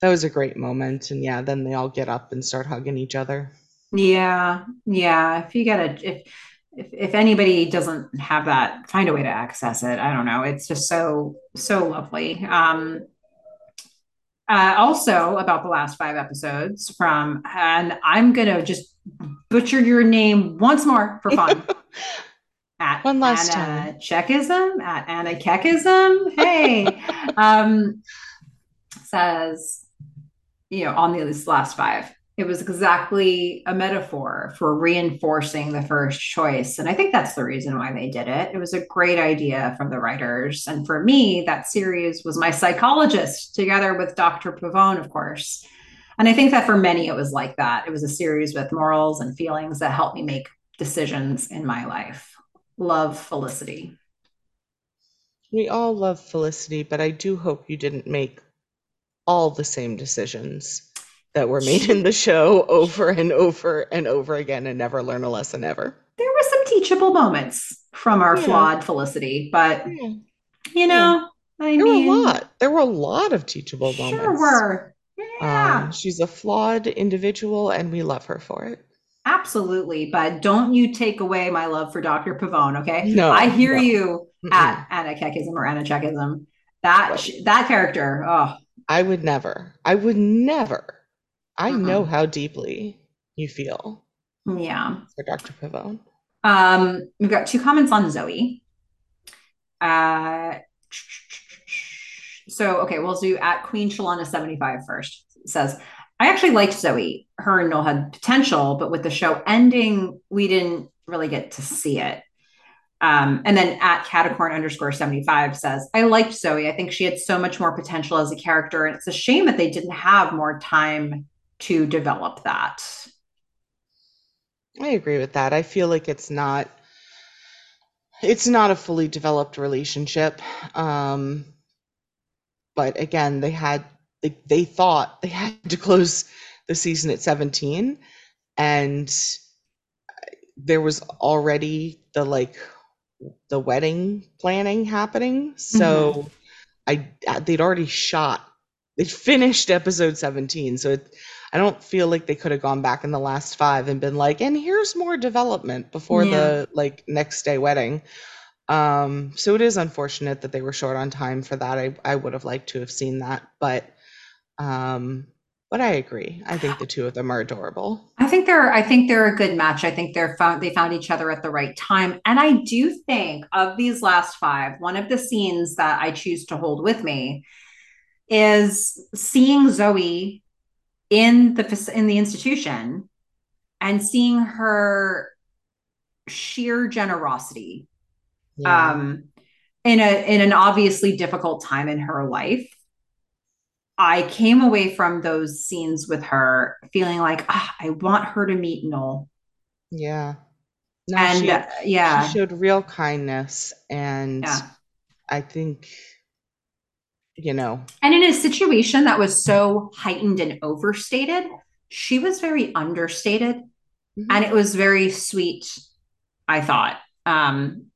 that was a great moment. And yeah, then they all get up and start hugging each other. Yeah, yeah. If you get a if if if anybody doesn't have that, find a way to access it. I don't know. It's just so so lovely. Um uh, also about the last five episodes from, and I'm gonna just butcher your name once more for fun. at One last Anna time. Checkism, at Anna Kekism. Hey, um, says, you know, on these last five, it was exactly a metaphor for reinforcing the first choice. And I think that's the reason why they did it. It was a great idea from the writers. And for me, that series was my psychologist, together with Dr. Pavone, of course. And I think that for many, it was like that. It was a series with morals and feelings that helped me make decisions in my life. Love Felicity. We all love Felicity, but I do hope you didn't make all the same decisions that were made in the show over and over and over again and never learn a lesson ever. There were some teachable moments from our Yeah. flawed Felicity, but Yeah. you know, I There mean, were a lot. There were a lot of teachable sure moments. were. Yeah, Um, she's a flawed individual, and we love her for it. absolutely. But don't you take away my love for Dr. Pavone, okay? No, I hear no. you Mm-mm. at Anna Kekism or Anna Checkism. That sh- that character, oh, I would never. I would never. I Mm-mm. know how deeply you feel yeah. for Dr. Pavone. Um, we've got two comments on Zoe. Uh, so okay, we'll do at Queen Shalana 75 first. It says, I actually liked Zoe. Her and Noel had potential, but with the show ending, we didn't really get to see it. Um, and then at Catacorn underscore 75 says, I liked Zoe. I think she had so much more potential as a character, and it's a shame that they didn't have more time to develop that. I agree with that. I feel like it's not it's not a fully developed relationship. Um, but again, they had they, they thought they had to close the season at 17 and there was already the like the wedding planning happening. So I they'd already shot they'd finished episode 17. So it, I don't feel like they could have gone back in the last five and been like, and here's more development before Yeah. the like next day wedding. Um, so it is unfortunate that they were short on time for that. I, I would have liked to have seen that, but um, but I agree. I think the two of them are adorable. I think they're I think they're a good match. I think they're found they found each other at the right time. And I do think of these last five, one of the scenes that I choose to hold with me is seeing Zoe in the in the institution and seeing her sheer generosity Yeah. um in a in an obviously difficult time in her life i came away from those scenes with her feeling like ah, i want her to meet noel yeah. No, and she, uh, yeah she showed real kindness and yeah I think you know, and in a situation that was so heightened and overstated she was very understated mhm. and it was very sweet i thought um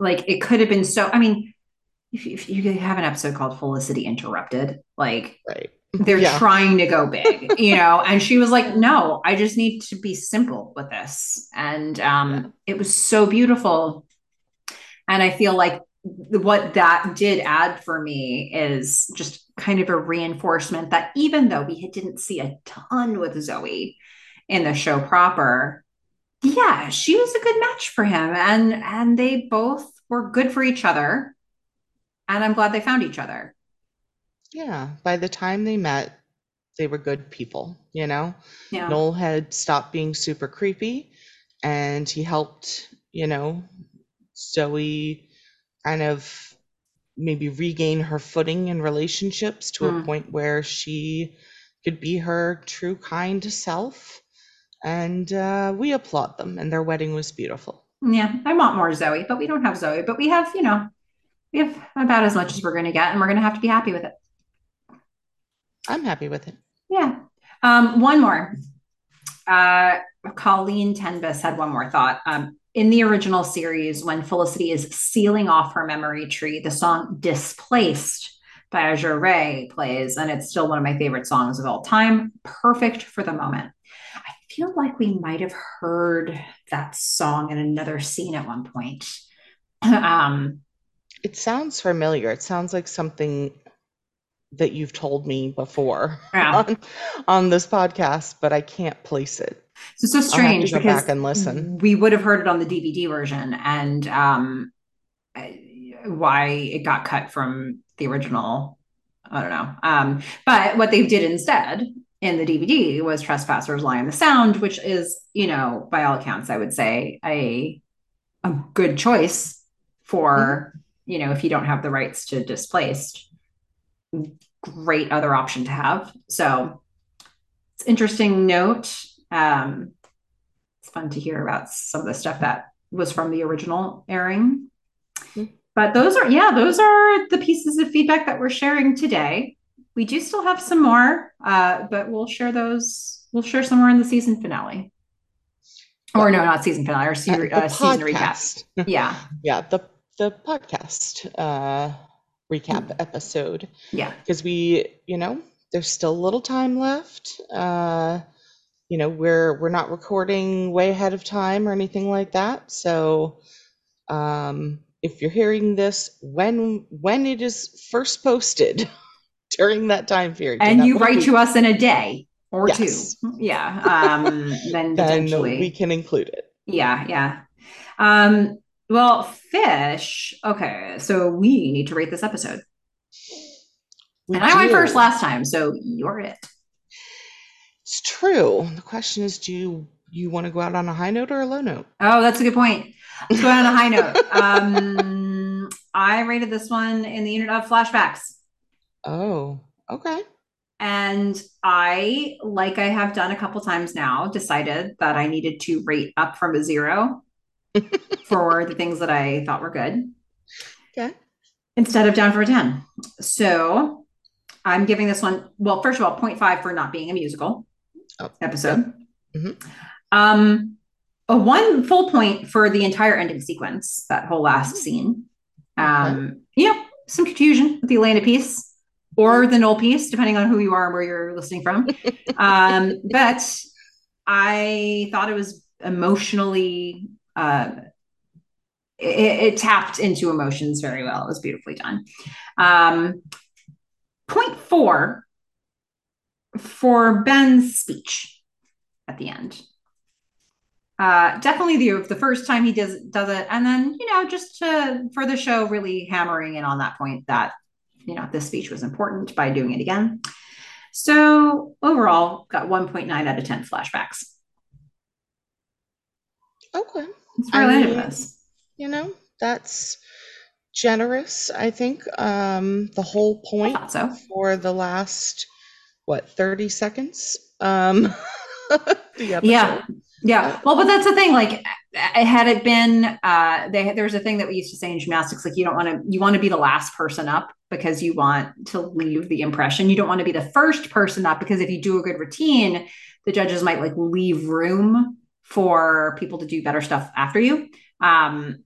like it could have been so i mean if, if you have an episode called felicity interrupted like right. they're Yeah. trying to go big, you know. And she was like, "No, I just need to be simple with this." And um, Yeah. it was so beautiful. And I feel like what that did add for me is just kind of a reinforcement that even though we didn't see a ton with Zoe in the show proper, yeah, she was a good match for him, and and they both were good for each other. And I'm glad they found each other. Yeah. By the time they met, they were good people, you know? Yeah. Noel had stopped being super creepy and he helped, you know, Zoe kind of maybe regain her footing in relationships to a Mm. point where she could be her true kind self. And uh, we applaud them, and their wedding was beautiful. Yeah, I want more Zoe, but we don't have Zoe. But we have, you know, we have about as much as we're going to get, and we're going to have to be happy with it. I'm happy with it. Yeah. Um, one more. Uh, Colleen Tenbus had one more thought. Um, in the original series, when Felicity is sealing off her memory tree, the song Displaced by Azure Ray plays, and it's still one of my favorite songs of all time. Perfect for the moment. I feel like we might have heard that song in another scene at one point. um, It sounds familiar. It sounds like something that you've told me before Yeah. on, on this podcast, but I can't place it. So it's so I'll have to strange go because back and listen. we would have heard it on the DVD version, and um, why it got cut from the original, I don't know. Um, but what they did instead in the DVD was "Trespassers Lie in the Sound," which is, you know, by all accounts, I would say a a good choice for you know if you don't have the rights to displaced great other option to have so it's interesting note um it's fun to hear about some of the stuff that was from the original airing. Mhm. but those are yeah those are the pieces of feedback that we're sharing today. We do still have some more uh but we'll share those we'll share some more in the season finale. Or no not season finale or Uh, se- the uh, season recap. podcast. yeah. Yeah, the the podcast uh recap episode. yeah. Because we you know there's still a little time left uh you know we're we're not recording way ahead of time or anything like that. So um if you're hearing this when when it is first posted during that time period and you write to us in a day or Yes. two yeah um then then we can include it. Yeah yeah. Um well fish okay so we need to rate this episode. We and i went first last time so you're it it's true. The question is do you you want to go out on a high note or a low note? Oh that's a good point. Let's go out on a high note. Um i rated this one in the unit of flashbacks. Oh okay. And I, like I have done a couple times now, decided that I needed to rate up from a zero for the things that I thought were good. Okay. Instead of down for a 10. So I'm giving this one, well, first of all, 0.5 for not being a musical Oh, episode. Mhm. Um, a one full point for the entire ending sequence, that whole last scene. Um, you know, some confusion with the Elena piece or the Noel piece, depending on who you are and where you're listening from. um, but I thought it was emotionally, uh, it, it tapped into emotions very well. It was beautifully done. Um, point four for Ben's speech at the end. Uh, definitely the the first time he does does it, and then you know just to, for the show, really hammering in on that point that you know this speech was important by doing it again. So overall, got 1.9 out of 10 flashbacks. okay That's where I, you know that's generous i think um the whole point so. for the last what 30 seconds um the. Yeah. Yeah. Well, but that's the thing. Like, had it been, uh, they, there's a thing that we used to say in gymnastics, like you don't want to, you want to be the last person up because you want to leave the impression. You don't want to be the first person up because if you do a good routine, the judges might like leave room for people to do better stuff after you. Um,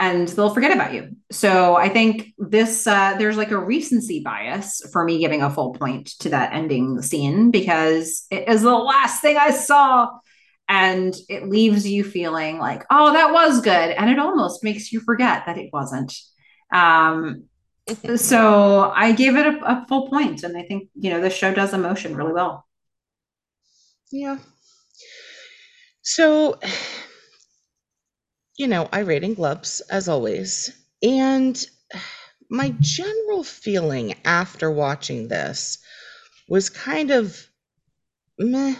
and they'll forget about you. So I think this uh, there's like a recency bias for me giving a full point to that ending scene because it is the last thing I saw, and it leaves you feeling like, oh, that was good, and it almost makes you forget that it wasn't. Um, so I gave it a, a full point, and I think you know the show does emotion really well. Yeah. So, you know, I rating gloves as always. And my general feeling after watching this was kind of meh,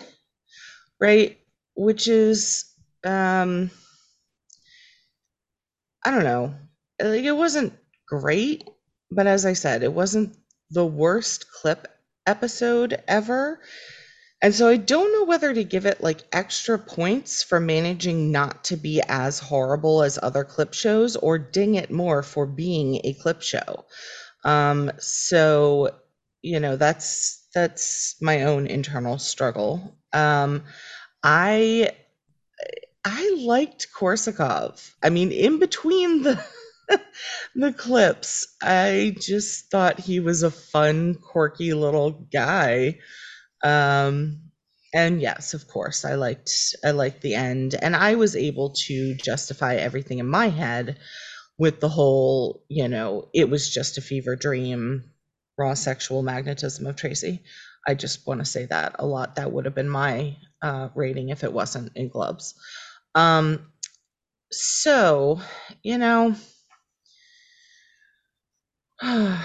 right? Which is, um, I don't know. Like, it wasn't great, but as I said, it wasn't the worst clip episode ever. And so I don't know whether to give it like extra points for managing not to be as horrible as other clip shows or ding it more for being a clip show. Um, so, you know, that's that's my own internal struggle. Um, I I liked Korsakoff. I mean, in between the the clips, I just thought he was a fun, quirky little guy. Um, and yes, of course, I liked I liked the end, and I was able to justify everything in my head with the whole, you know, it was just a fever dream, raw sexual magnetism of Tracy. I just want to say that a lot. That would have been my uh, rating if it wasn't in Glubs. Um, so, you know,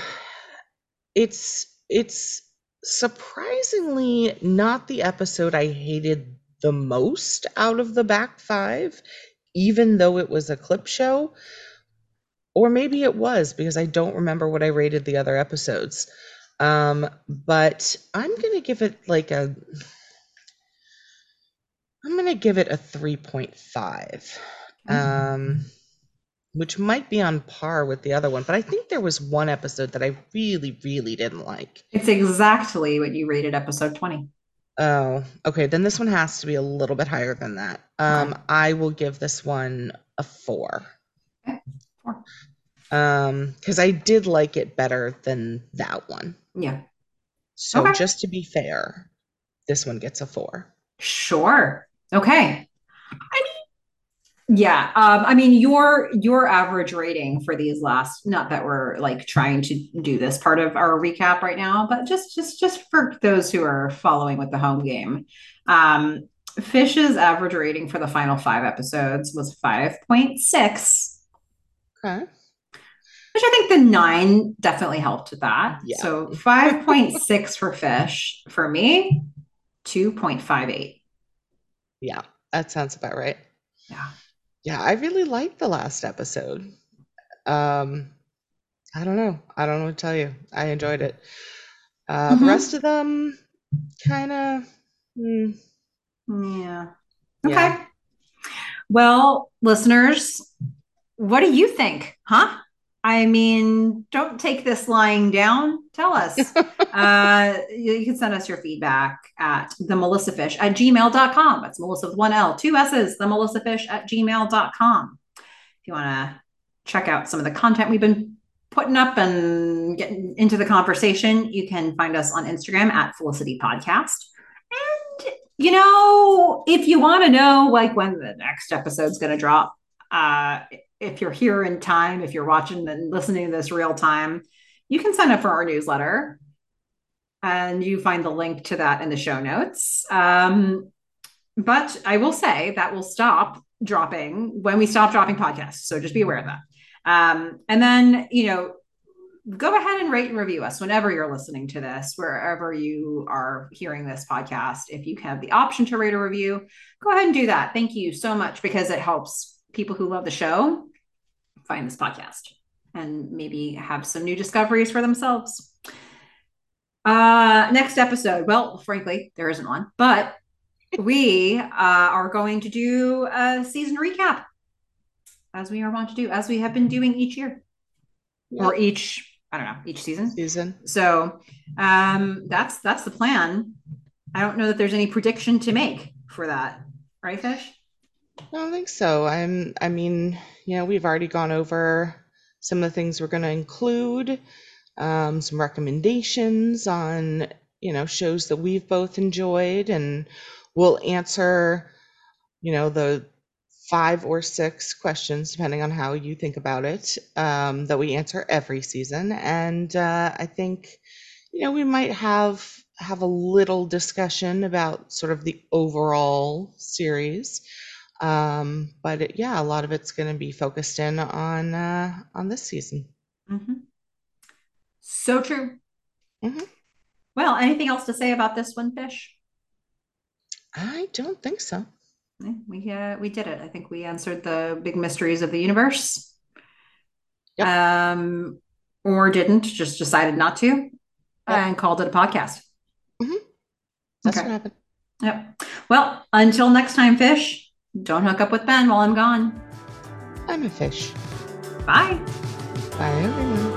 it's it's surprisingly not the episode I hated the most out of the back five, even though it was a clip show. Or maybe it was because I don't remember what I rated the other episodes. Um, but I'm gonna give it like a I'm gonna give it a 3.5. Um which might be on par with the other one, but I think there was one episode that I really, really didn't like. It's exactly what you rated episode 20. Oh, okay. Then this one has to be a little bit higher than that. Um. I will give this one a four. Okay, four. Um, because I did like it better than that one. Yeah. So Okay. just to be fair, this one gets a four. Sure. Okay. I mean, yeah. Um, I mean, your your average rating for these last, not that we're like trying to do this part of our recap right now, but just just just for those who are following with the home game. Um, Fish's average rating for the final five episodes was 5.6, Okay. which I think the nine definitely helped with that. Yeah. So 5.6 for Fish. For me, 2.58. Yeah, that sounds about right. Yeah. Yeah, I really liked the last episode. Um, I don't know. I don't know what to tell you. I enjoyed it. Uh, the Mhm. rest of them kind of, mm, Yeah. Yeah. Okay. Well, listeners, what do you think? Huh? I mean, don't take this lying down. Tell us. uh, you, can send us your feedback at the Melissa Fish at gmail.com. That's Melissa with one L, two S's, the Melissa Fish at gmail.com. If you want to check out some of the content we've been putting up and getting into the conversation, you can find us on Instagram at Felicity Podcast. And you know, if you want to know like when the next episode's going to drop, uh, if you're here in time, if you're watching and listening to this real time, you can sign up for our newsletter. And you find the link to that in the show notes. Um, but I will say that will stop dropping when we stop dropping podcasts. So just be aware of that. Um, and then, you know, go ahead and rate and review us whenever you're listening to this, wherever you are hearing this podcast. If you have the option to rate or review, go ahead and do that. Thank you so much because it helps people who love the show find this podcast and maybe have some new discoveries for themselves. Uh, next episode. Well, frankly, there isn't one, but we uh, are going to do a season recap as we are wont to do, as we have been doing each year or each I don't know each season. season. So um, that's that's the plan. I don't know that there's any prediction to make for that, right, Fish? I don't think so. I'm, I mean, you know, we've already gone over some of the things we're going to include, um, some recommendations on, you know, shows that we've both enjoyed, and we'll answer, you know, the five or six questions, depending on how you think about it, um, that we answer every season. And uh, I think, you know, we might have have a little discussion about sort of the overall series. Um, but it, yeah, a lot of it's going to be focused in on uh, on this season. Mm-hmm. So true. Mhm. Well, anything else to say about this one, Fish? I don't think so. We uh, we did it. I think we answered the big mysteries of the universe. Yep. Um, or didn't, just decided not to, and called it a podcast. Mm-hmm. That's Okay. what happened. Yep. Well, until next time, Fish. Don't hook up with Ben while I'm gone. I'm a fish. Bye. Bye, everyone.